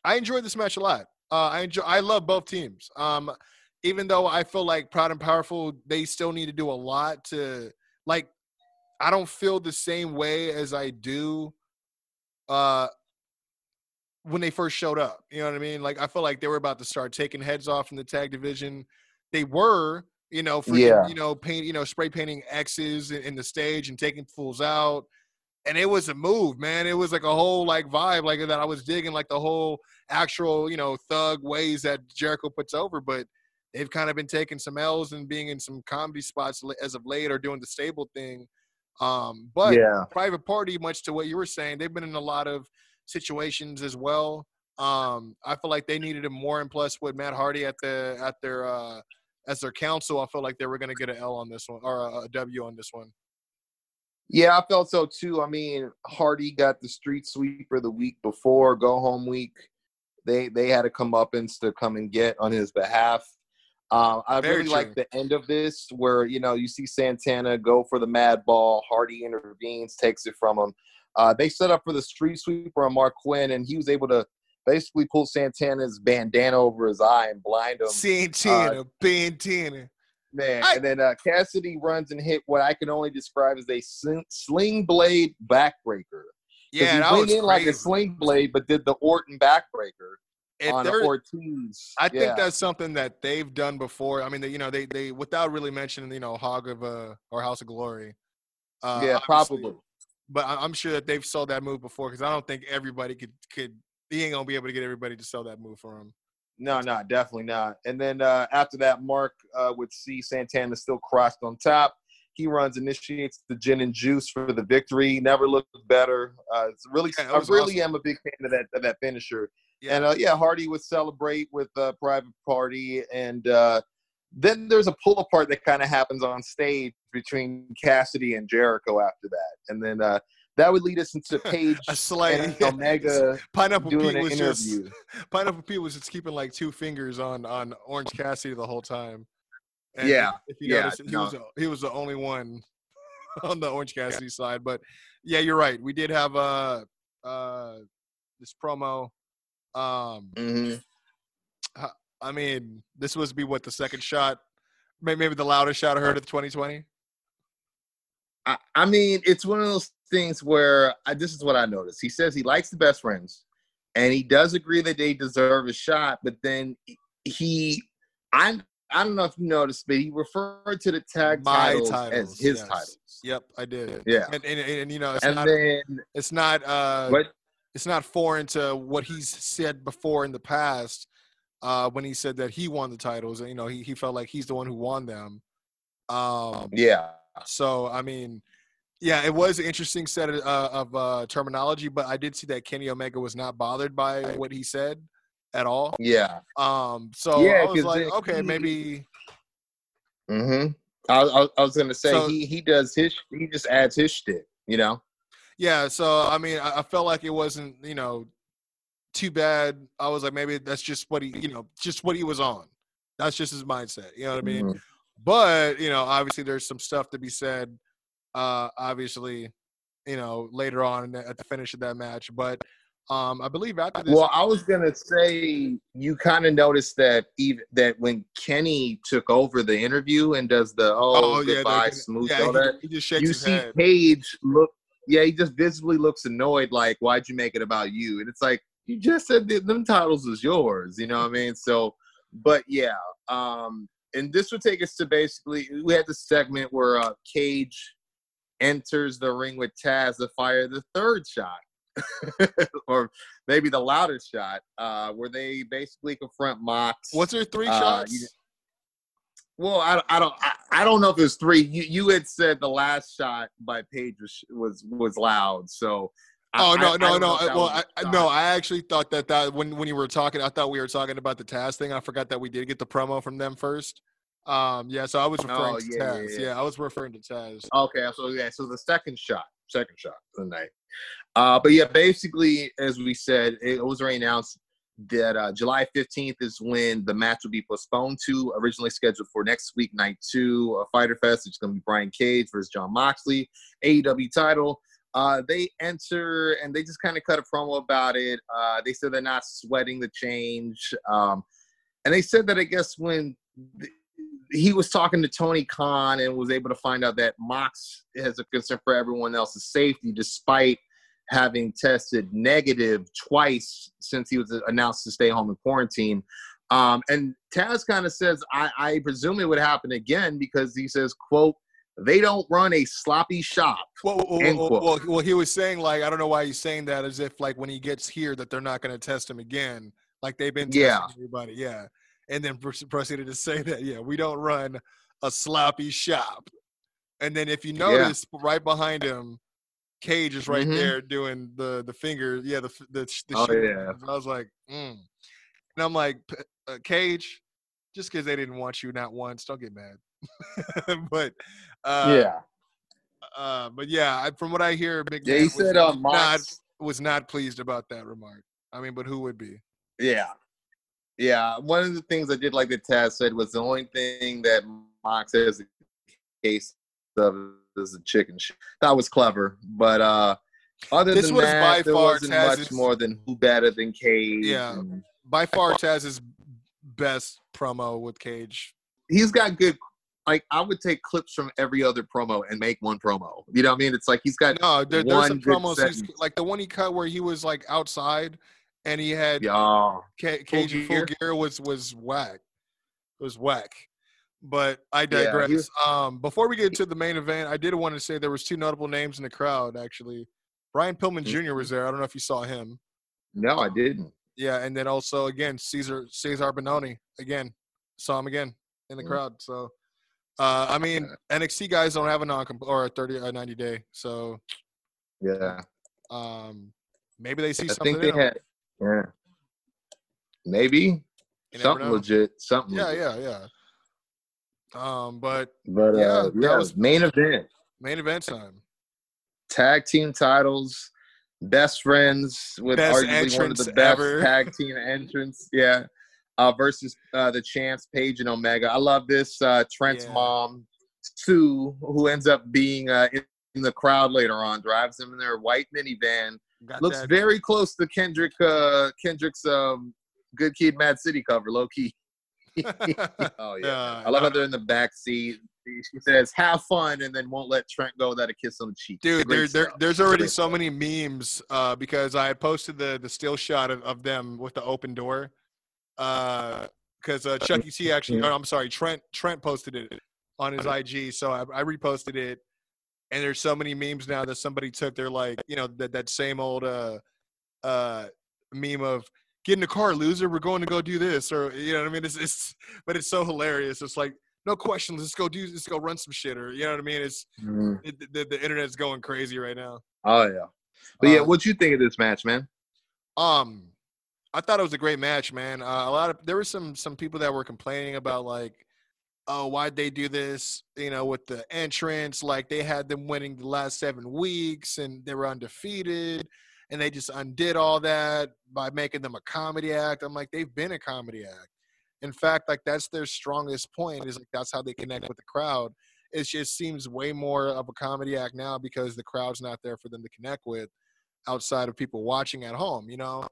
I enjoyed this match a lot. Uh, I enjoy. I love both teams. Um, even though I feel like Proud and Powerful, they still need to do a lot to like. I don't feel the same way as I do uh, when they first showed up. You know what I mean? Like I feel like they were about to start taking heads off in the tag division. They were, you know, freaking, Yeah. you know, paint, you know, spray painting X's in, in the stage and taking fools out. And it was a move, man. It was like a whole like vibe like that. I was digging like the whole actual, you know, thug ways that Jericho puts over, but they've kind of been taking some L's and being in some comedy spots as of late or doing the stable thing. Um, but yeah, private party, much to what you were saying, they've been in a lot of situations as well. Um, I feel like they needed it more, and plus with Matt Hardy at the at their uh, as their counsel, I felt like they were going to get an L on this one or a, a W on this one. yeah, I felt so too. I mean, Hardy got the street sweeper the week before go home week. They they had to come up and to come and get on his behalf. Um, I Very really like the end of this where you know you see Santana go for the mad ball. Hardy intervenes, takes it from him. Uh, they set up for the street sweeper on Marq Quen, and he was able to basically pull Santana's bandana over his eye and blind him. Santana, bandana. Man, I- and then uh, Kassidy runs and hit what I can only describe as a sling, sling blade backbreaker. Yeah, he that went was in like a sling blade, but did the Orton backbreaker If on Ortiz. I think that's something that they've done before. I mean, they, you know, they they without really mentioning, you know, Hog of uh, or House of Glory. Uh, yeah, probably. but I'm sure that they've sold that move before because I don't think everybody could could he ain't gonna be able to get everybody to sell that move for him. No, no, definitely not. And then uh, after that, Marq uh, would see Santana still crossed on top. He runs, initiates the gin and juice for the victory. Never looked better. Uh, it's really, Yeah, I really awesome. am a big fan of that of that finisher. Yeah. And uh, yeah, Hardy would celebrate with a Private Party, and uh, then there's a pull apart that kind of happens on stage between Cassidy and Jericho after that, and then uh, that would lead us into Page *laughs* A slight and Omega *laughs* Pineapple doing Pete an was just. Pineapple Pete was just keeping like two fingers on on Orange Cassidy the whole time. And Yeah, if you yeah, notice, he was he was the only one *laughs* on the Orange Cassidy side. But yeah, you're right. We did have uh uh this promo. Um, Mhm. I mean, this was be what the second shot, maybe the loudest shot I heard of 2020. I, I mean, it's one of those things where I, this is what I noticed. He says he likes the best friends, and he does agree that they deserve a shot. But then he, I'm I don't know if you noticed, but he referred to the tag My titles, titles, as his yes. titles. Yep, I did. Yeah. and and, and, and, you know, it's And not then it's not uh what? it's not foreign to what he's said before in the past uh when he said that he won the titles. and You know, he he felt like he's the one who won them. Um, Yeah. So I mean, yeah, it was an interesting set of, uh, of uh, terminology, but I did see that Kenny Omega was not bothered by what he said at all. Yeah. Um, so Yeah, I was like, then okay, maybe Mm-hmm. I, I, I was gonna say So- he he does his he just adds his shit. You know. yeah. So I mean, I, I felt like it wasn't you know too bad. I was like, maybe that's just what he you know just what he was on. That's just his mindset. You know what I mean? Mhm. But you know, obviously, there's some stuff to be said. Uh, obviously, you know, later on at the finish of that match. But um, I believe after this, Well, I was gonna say you kind of noticed that even that when Kenny took over the interview and does the oh, yeah, goodbye the- smooth yeah, all that, he shakes you see head. Page look. Yeah, he just visibly looks annoyed. Like, why'd you make it about you? And it's like you just said that them titles is yours. You know what I mean? So, but yeah, um, and this would take us to basically we had this segment where uh, Cage enters the ring with Taz to fire the third shot. *laughs* or maybe the loudest shot, uh, where they basically confront Mox. Was there three Uh, shots? you- Well, I, I don't I, I don't know if it was three. You you had said the last shot by Page was was, was loud. So Oh I- no no no! know if that Well, was I, a I- shot. no, I actually thought that that when when you were talking, I thought we were talking about the Taz thing. I forgot that we did get the promo from them first. Um, yeah, so I was referring Oh, to yeah, yeah, Taz. yeah. Yeah, I was referring to Taz. Okay, so yeah, so the second shot, second shot of the night. Uh, but yeah, basically, as we said, it was already announced that uh, July 15th is when the match will be postponed to originally scheduled for next week, night two, uh, Fyter Fest. It's going to be Brian Cage versus Jon Moxley, AEW title. Uh, they enter and they just kind of cut a promo about it. Uh, they said they're not sweating the change. Um, and they said that I guess when he was talking to Tony Khan and was able to find out that Mox has a concern for everyone else's safety, despite having tested negative twice since he was announced to stay home in quarantine. Um, and Taz kind of says, I, I presume it would happen again because he says, quote, they don't run a sloppy shop. Well, well, End well, quote. well, well, he was saying like I don't know why he's saying that as if like when he gets here that they're not going to test him again, like they've been testing Yeah. everybody. Yeah, and then proceeded to say that yeah, we don't run a sloppy shop. And then if you notice, right behind him, Cage is right Mhm. there doing the the finger. Yeah, the the, the Oh, yeah. I was like, mm. and I'm like, uh, Cage, just because they didn't want you not once, don't get mad. *laughs* but uh, uh, but yeah, I, from what I hear, Big Yeah, he was, said, uh, was not Mox, was not pleased about that remark. I mean, but who would be? Yeah. Yeah. One of the things I did like the Taz said was the only thing that Mox has a case of is a chicken shit. That was clever. But uh other than This than was that, by there far wasn't Taz's- much more than who better than Cage. Yeah. and By far, Taz's best promo with Cage. He's got good like I would take clips from every other promo and make one promo. You know what I mean? It's like he's got No, there, there's one some good promos. He's, like the one he cut where he was like outside, and he had yeah. Ca- full gear. gear was was whack. It was whack. But I digress. he was- um, before we get to the main event, I did want to say there was two notable names in the crowd. Actually, Brian Pillman Mm-hmm. Jr. was there. I don't know if you saw him. No, I didn't. Yeah, and then also again Cezar Cezar Bononi again saw him again in the Mm. crowd. So, uh, I mean NXT guys don't have a non or a thirty or ninety day. So, Yeah. um, maybe they see I something. think they had yeah. Maybe something know. legit. Something Yeah, legit. yeah, yeah. Um, but But Yeah, uh, that was- main event, main event time. tag team titles, best friends with Best arguably one of the best ever. tag team *laughs* entrance. Yeah, uh, versus uh, the champs, Page and Omega. I love this. Uh, Trent's Yeah. mom, Sue, who ends up being uh, in, in the crowd later on, drives him in their white minivan. Got Looks that- very close to Kendrick. Uh, Kendrick's um, Good Kid, Mad City cover, low key. *laughs* Oh yeah. *laughs* Yeah, I love how they're in the back seat. She says, "Have fun," and then won't let Trent go without a kiss on the cheek. Dude, Great there, there, there's already Great so stuff. many memes uh, because I posted the the still shot of, of them with the open door. Uh, because uh, Chucky T actually. I'm sorry, Trent. Trent posted it on his IG, so I, I reposted it. And there's so many memes now that somebody took. They're like, you know, that that same old uh uh meme of get in the car, loser. We're going to go do this, or you know what I mean. It's it's, but it's so hilarious. It's like no questions. Let's go do. Let's go run some shit, or you know what I mean. It's Mhm. it, the, the internet's going crazy right now. Oh yeah. But yeah, Uh, what you think of this match, man? Um, I thought it was a great match, man. Uh, a lot of there were some some people that were complaining about like, oh, why'd they do this? You know, with the entrance, like they had them winning the last seven weeks and they were undefeated, and they just undid all that by making them a comedy act. I'm like, they've been a comedy act. In fact, like that's their strongest point is like that's how they connect with the crowd. It just seems way more of a comedy act now because the crowd's not there for them to connect with outside of people watching at home, you know.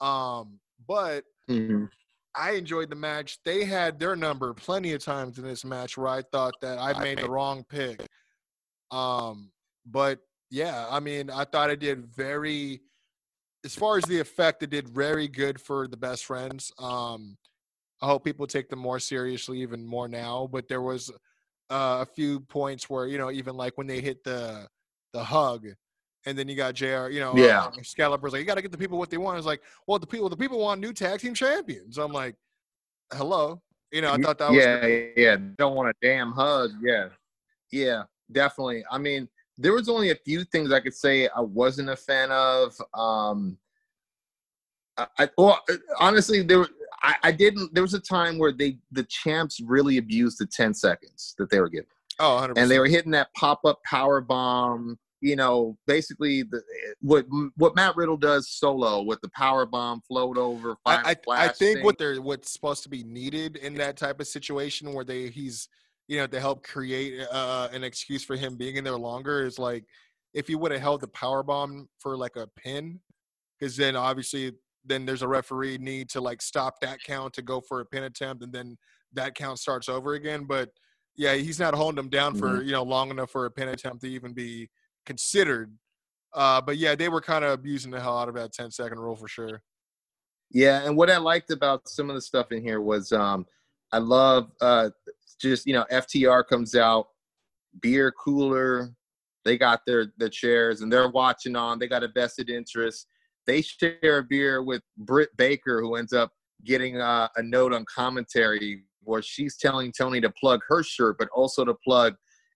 Um, but Mhm. I enjoyed the match. They had their number plenty of times in this match where I thought that I made the wrong pick. Um, but yeah, I mean, I thought it did very as far as the effect, it did very good for the best friends. Um, I hope people take them more seriously, even more now. But there was uh, a few points where you know, even like when they hit the the hug, and then you got Jr. You know, Yeah. uh, Excalibur's like, you got to get the people what they want. It's like, well, the people the people want new tag team champions. I'm like, hello, you know, I thought that was yeah, yeah. Don't want a damn hug. Yeah, yeah, definitely. I mean, there was only a few things I could say I wasn't a fan of. Um, I, well, honestly, there were- I, I didn't. There was a time where they the champs really abused the ten seconds that they were given, oh, 100 and they were hitting that pop up power bomb. You know, basically the what what Matt Riddle does solo with the power bomb float over. I, I, I think thing. what they're what's supposed to be needed in that type of situation where they he's you know to help create uh, an excuse for him being in there longer is like if he would have held the power bomb for like a pin because then obviously then there's a referee need to like stop that count to go for a pin attempt and then that count starts over again but yeah he's not holding them down for you know long enough for a pin attempt to even be considered uh, but yeah they were kind of abusing the hell out of that 10 second rule for sure Yeah, and what I liked about some of the stuff in here was um I love uh just you know FTR comes out, beer cooler, they got their the chairs and they're watching on, they got a vested interest. They share a beer with Britt Baker who ends up getting uh, a note on commentary where she's telling Tony to plug her shirt but also to plug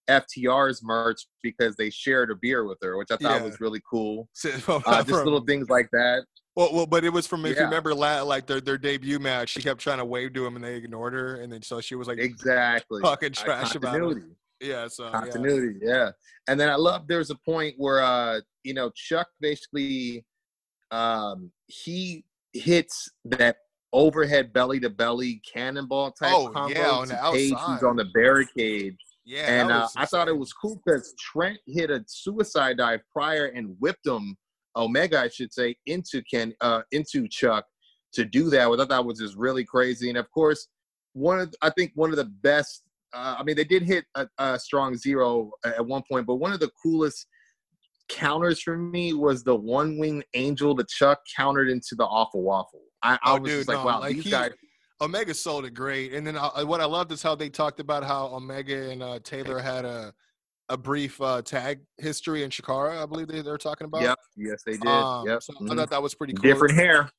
FTR's merch because they shared a beer with her, which I thought Yeah. was really cool. *laughs* Uh, just little things like that. Well, well, but it was from if you remember, like their their debut match. She kept trying to wave to him, and they ignored her, and then so she was like Exactly. talking Uh, trash about it. Yeah, so continuity yeah and then i love there's a point where uh you know chuck basically um he hits that overhead belly to belly cannonball type Oh, combo yeah, on to the outside. who's on the barricade Yeah, and uh, i thought it was cool because trent hit a suicide dive prior and whipped him omega i should say into ken uh into chuck to do that which i thought was just really crazy and of course one of i think one of the best uh, I mean, they did hit a, a strong zero at one point, but one of the coolest counters for me was the one wing angel that Chuck countered into the awful waffle. I, I Oh, was dude, just like, no, wow, like these he- guys. Omega sold it great, and then uh, what I loved is how they talked about how Omega and uh, Taylor had a a brief uh, tag history in Chikara. I believe they, they were talking about. Yep, yes, they did. Um, yep, so I mhm. thought that was pretty cool. different hair,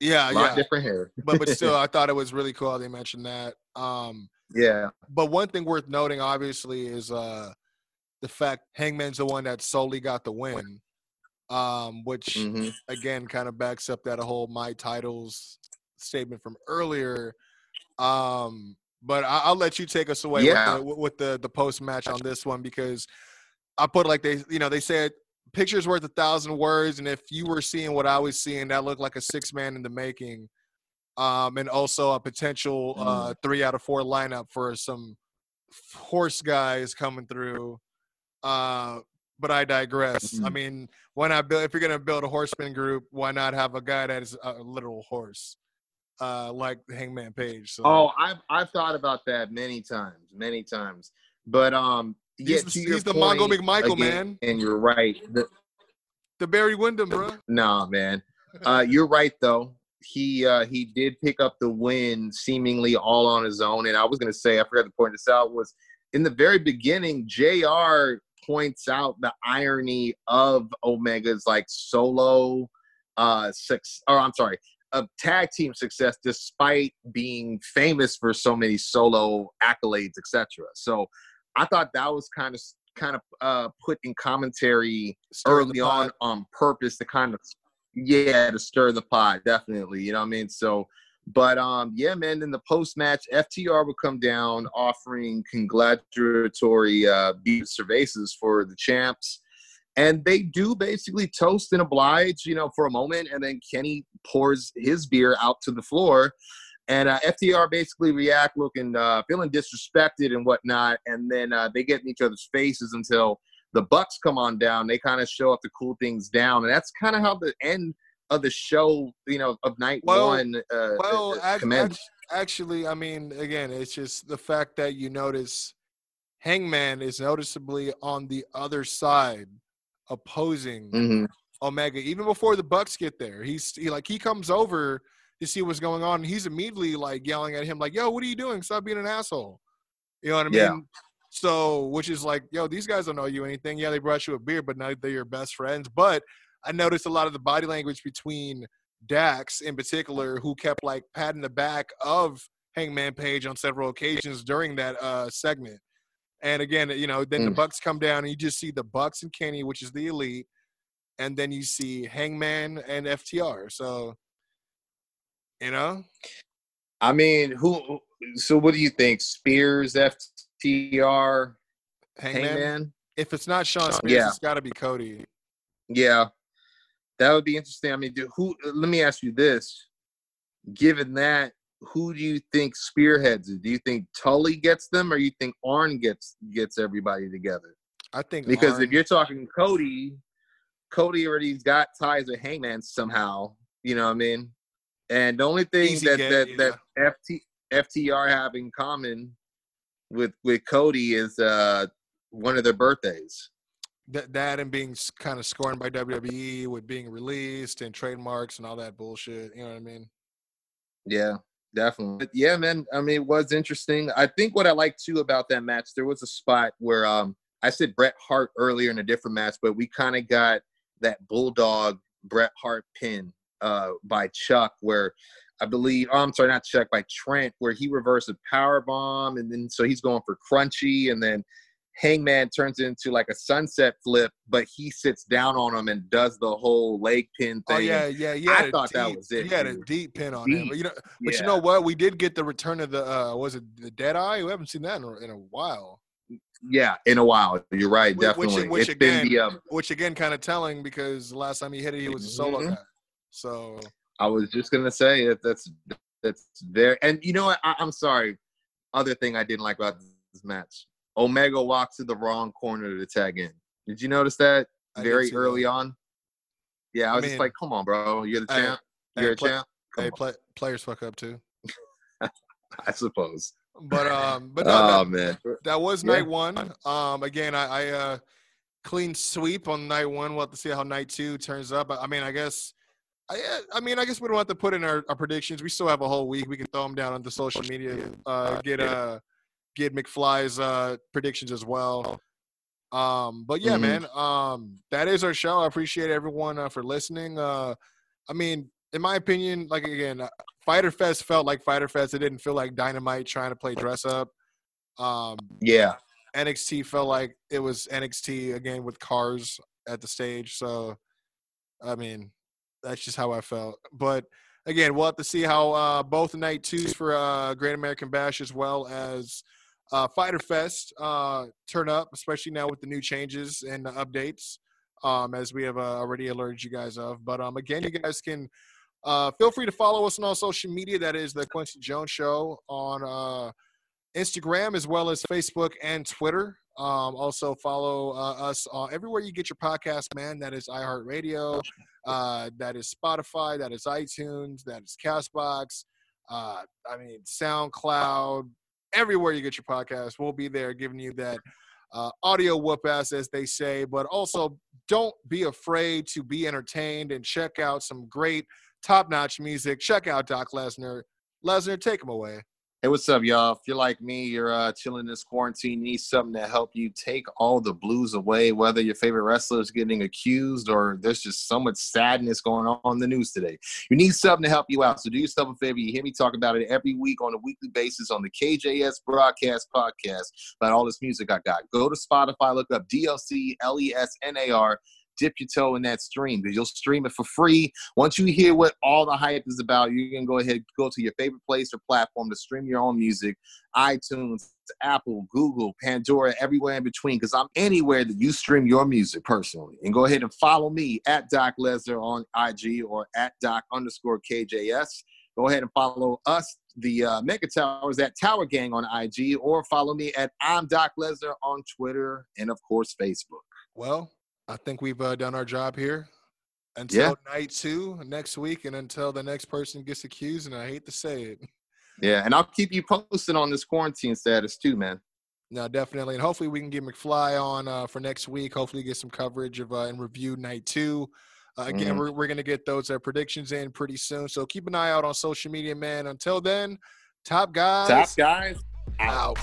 Yeah, a lot yeah. different hair. but but still, *laughs* I thought it was really cool how they mentioned that. Um, yeah, but one thing worth noting, obviously, is uh, the fact Hangman's the one that solely got the win, um, which mhm. again kind of backs up that whole my titles statement from earlier. Um, but I, I'll let you take us away Yeah. with the, with the the post match on this one because I put like they you know they said pictures worth a thousand words, and if you were seeing what I was seeing, that looked like a six man in the making. Um, and also a potential uh, three out of four lineup for some horse guys coming through. Uh, but I digress. I Mhm. mean, why not build? If you're gonna build a horseman group, why not have a guy that is a literal horse, uh, like Hangman Page? So, Oh, I've I've thought about that many times, many times. But um, yeah, he's, he's the Mongo McMichael again, man, and you're right. The, the Barry Windham, bro. *laughs* Nah, man. Uh, you're right though. he uh, he did pick up the win seemingly all on his own. And I was going to say, I forgot to point this out was in the very beginning, Jr. points out the irony of Omega's like solo uh six or I'm sorry, a tag team success despite being famous for so many solo accolades, etc. So I thought that was kind of kind of uh put in commentary early on on purpose to kind of yeah to stir the pot definitely you know what i mean? So but um yeah man in the post match ftr would come down offering congratulatory uh beat cervezas for the champs and they do basically toast and oblige you know for a moment and then kenny pours his beer out to the floor and uh, ftr basically react looking uh feeling disrespected and whatnot and then uh, they get in each other's faces until the Bucks come on down. They kind of show up to cool things down, and that's kind of how the end of the show, you know, of night Well- one. Uh, Well, uh, ac- actually, I mean, again, it's just the fact that you notice Hangman is noticeably on the other side, opposing Mhm. Omega even before the Bucks get there. He's he, like he comes over to see what's going on, and he's immediately like yelling at him, like, "Yo, what are you doing? Stop being an asshole." You know what I mean? Yeah. So, which is like, yo, these guys don't know you anything. Yeah, they brought you a beer, but now they're your best friends. But I noticed a lot of the body language between Dax in particular, who kept like patting the back of Hangman Page on several occasions during that uh segment. And again, you know, then the Mm. Bucks come down and you just see the Bucks and Kenny, which is the elite, and then you see Hangman and FTR. So, you know, I mean, who? So, what do you think? Spears, FTR, Hangman. Hangman? If it's not Shawn Spears, Yeah. it's got to be Cody. Yeah, that would be interesting. I mean, do, who? Let me ask you this: Given that, who do you think spearheads it? Do you think Tully gets them, or you think Arn gets gets everybody together? I think Because Arn- if you're talking Cody, Cody already's got ties with Hangman somehow. You know what I mean? And the only thing Easy that get, that, that FT, FTR have in common with with Cody is uh one of their birthdays. that, that and being kind of scorned by WWE with being released and trademarks and all that bullshit. You know what I mean? Yeah, definitely. But yeah, man. I mean, it was interesting. I think what I liked too about that match, there was a spot where um I said Bret Hart earlier in a different match, but we kind of got that bulldog Bret Hart pin uh by Chuck where I believe oh, I'm sorry, not Chuck, by Trent, where he reversed a power bomb and then so he's going for crunchy and then Hangman turns into like a sunset flip, but he sits down on him and does the whole leg pin thing. Oh yeah, yeah, yeah. I thought that was it, He had a deep pin on him, but you know, but Yeah. you know what? We did get the return of the uh was it the Dead Eye? We haven't seen that in a, in a while. Yeah, in a while. You're right, Which- which- definitely. which it's been again- the um, Which again, kind of telling because the last time he hit it, he was a solo Mhm. guy. So I was just gonna say that that's that's very and you know what I, I'm sorry. Other thing I didn't like about this match. Omega walks to the wrong corner to tag in. Did you notice that I very early that. on? Yeah, I I was mean, just like, come on, bro. You're the champ. hey, You're a play- champ. Come hey, play, players fuck up too. *laughs* I suppose. But um, but no, oh that, man. that was Yeah. night one. Um, again, I, I uh clean sweep on night one. We'll have to see how night two turns up. I mean, I guess. I, uh, I mean, I guess we don't have to put in our, our predictions. We still have a whole week. We can throw them down on the social media. Uh, get uh, get McFly's uh predictions as well. Um, but yeah, Mhm. man. Um, that is our show. I appreciate everyone uh, for listening. Uh, I mean, in my opinion, like again, uh, Fyter Fest felt like Fyter Fest. It didn't feel like Dynamite trying to play dress up. Um, Yeah. NXT felt like it was NXT again with cars at the stage. So, I mean, that's just how I felt. But again, we'll have to see how uh, both night twos for uh, Great American Bash as well as uh, Fyter Fest uh, turn up, especially now with the new changes and the updates, um, as we have uh, already alerted you guys of. But um, again, you guys can uh, feel free to follow us on all social media. That is the Kwency Jones Show on. Uh, Instagram as well as Facebook and Twitter. Um, also follow uh, us uh, everywhere you get your podcast, man. That is iHeartRadio, uh, that is Spotify, that is iTunes, that is Castbox. Uh, I mean SoundCloud. Everywhere you get your podcast, we'll be there giving you that uh, audio whoop ass, as they say. But also, don't be afraid to be entertained and check out some great top notch music. Check out Doc Lesnar. Lesnar, take him away. Hey, what's up, y'all? If you're like me, you're uh, chilling this quarantine, need something to help you take all the blues away, whether your favorite wrestler is getting accused or there's just so much sadness going on in the news today. You need something to help you out. So do yourself a favor. You hear me talk about it every week on a weekly basis on the KJS Broadcast Podcast about all this music I got. Go to Spotify, look up DLC L E S N A R dip your toe in that stream because you'll stream it for free. Once you hear what all the hype is about, you can go ahead go to your favorite place or platform to stream your own music, iTunes, Apple, Google, Pandora, everywhere in between. Because I'm anywhere that you stream your music personally. And go ahead and follow me at Doc Lesnar on IG or at Doc underscore KJS. Go ahead and follow us, the uh, Mega Towers, at Tower Gang on IG, or follow me at I'm Doc Lesnar on Twitter and, of course, Facebook. Well, I think we've uh, done our job here. Until Yeah. night two next week, and until the next person gets accused, and I hate to say it. *laughs* Yeah, and I'll keep you posted on this quarantine status too, man. No, definitely, and hopefully we can get McFly on uh, for next week. Hopefully, get some coverage of uh, and review night two. Uh, again, Mhm. we're we're gonna get those uh, predictions in pretty soon. So keep an eye out on social media, man. Until then, top guys Top guys. out.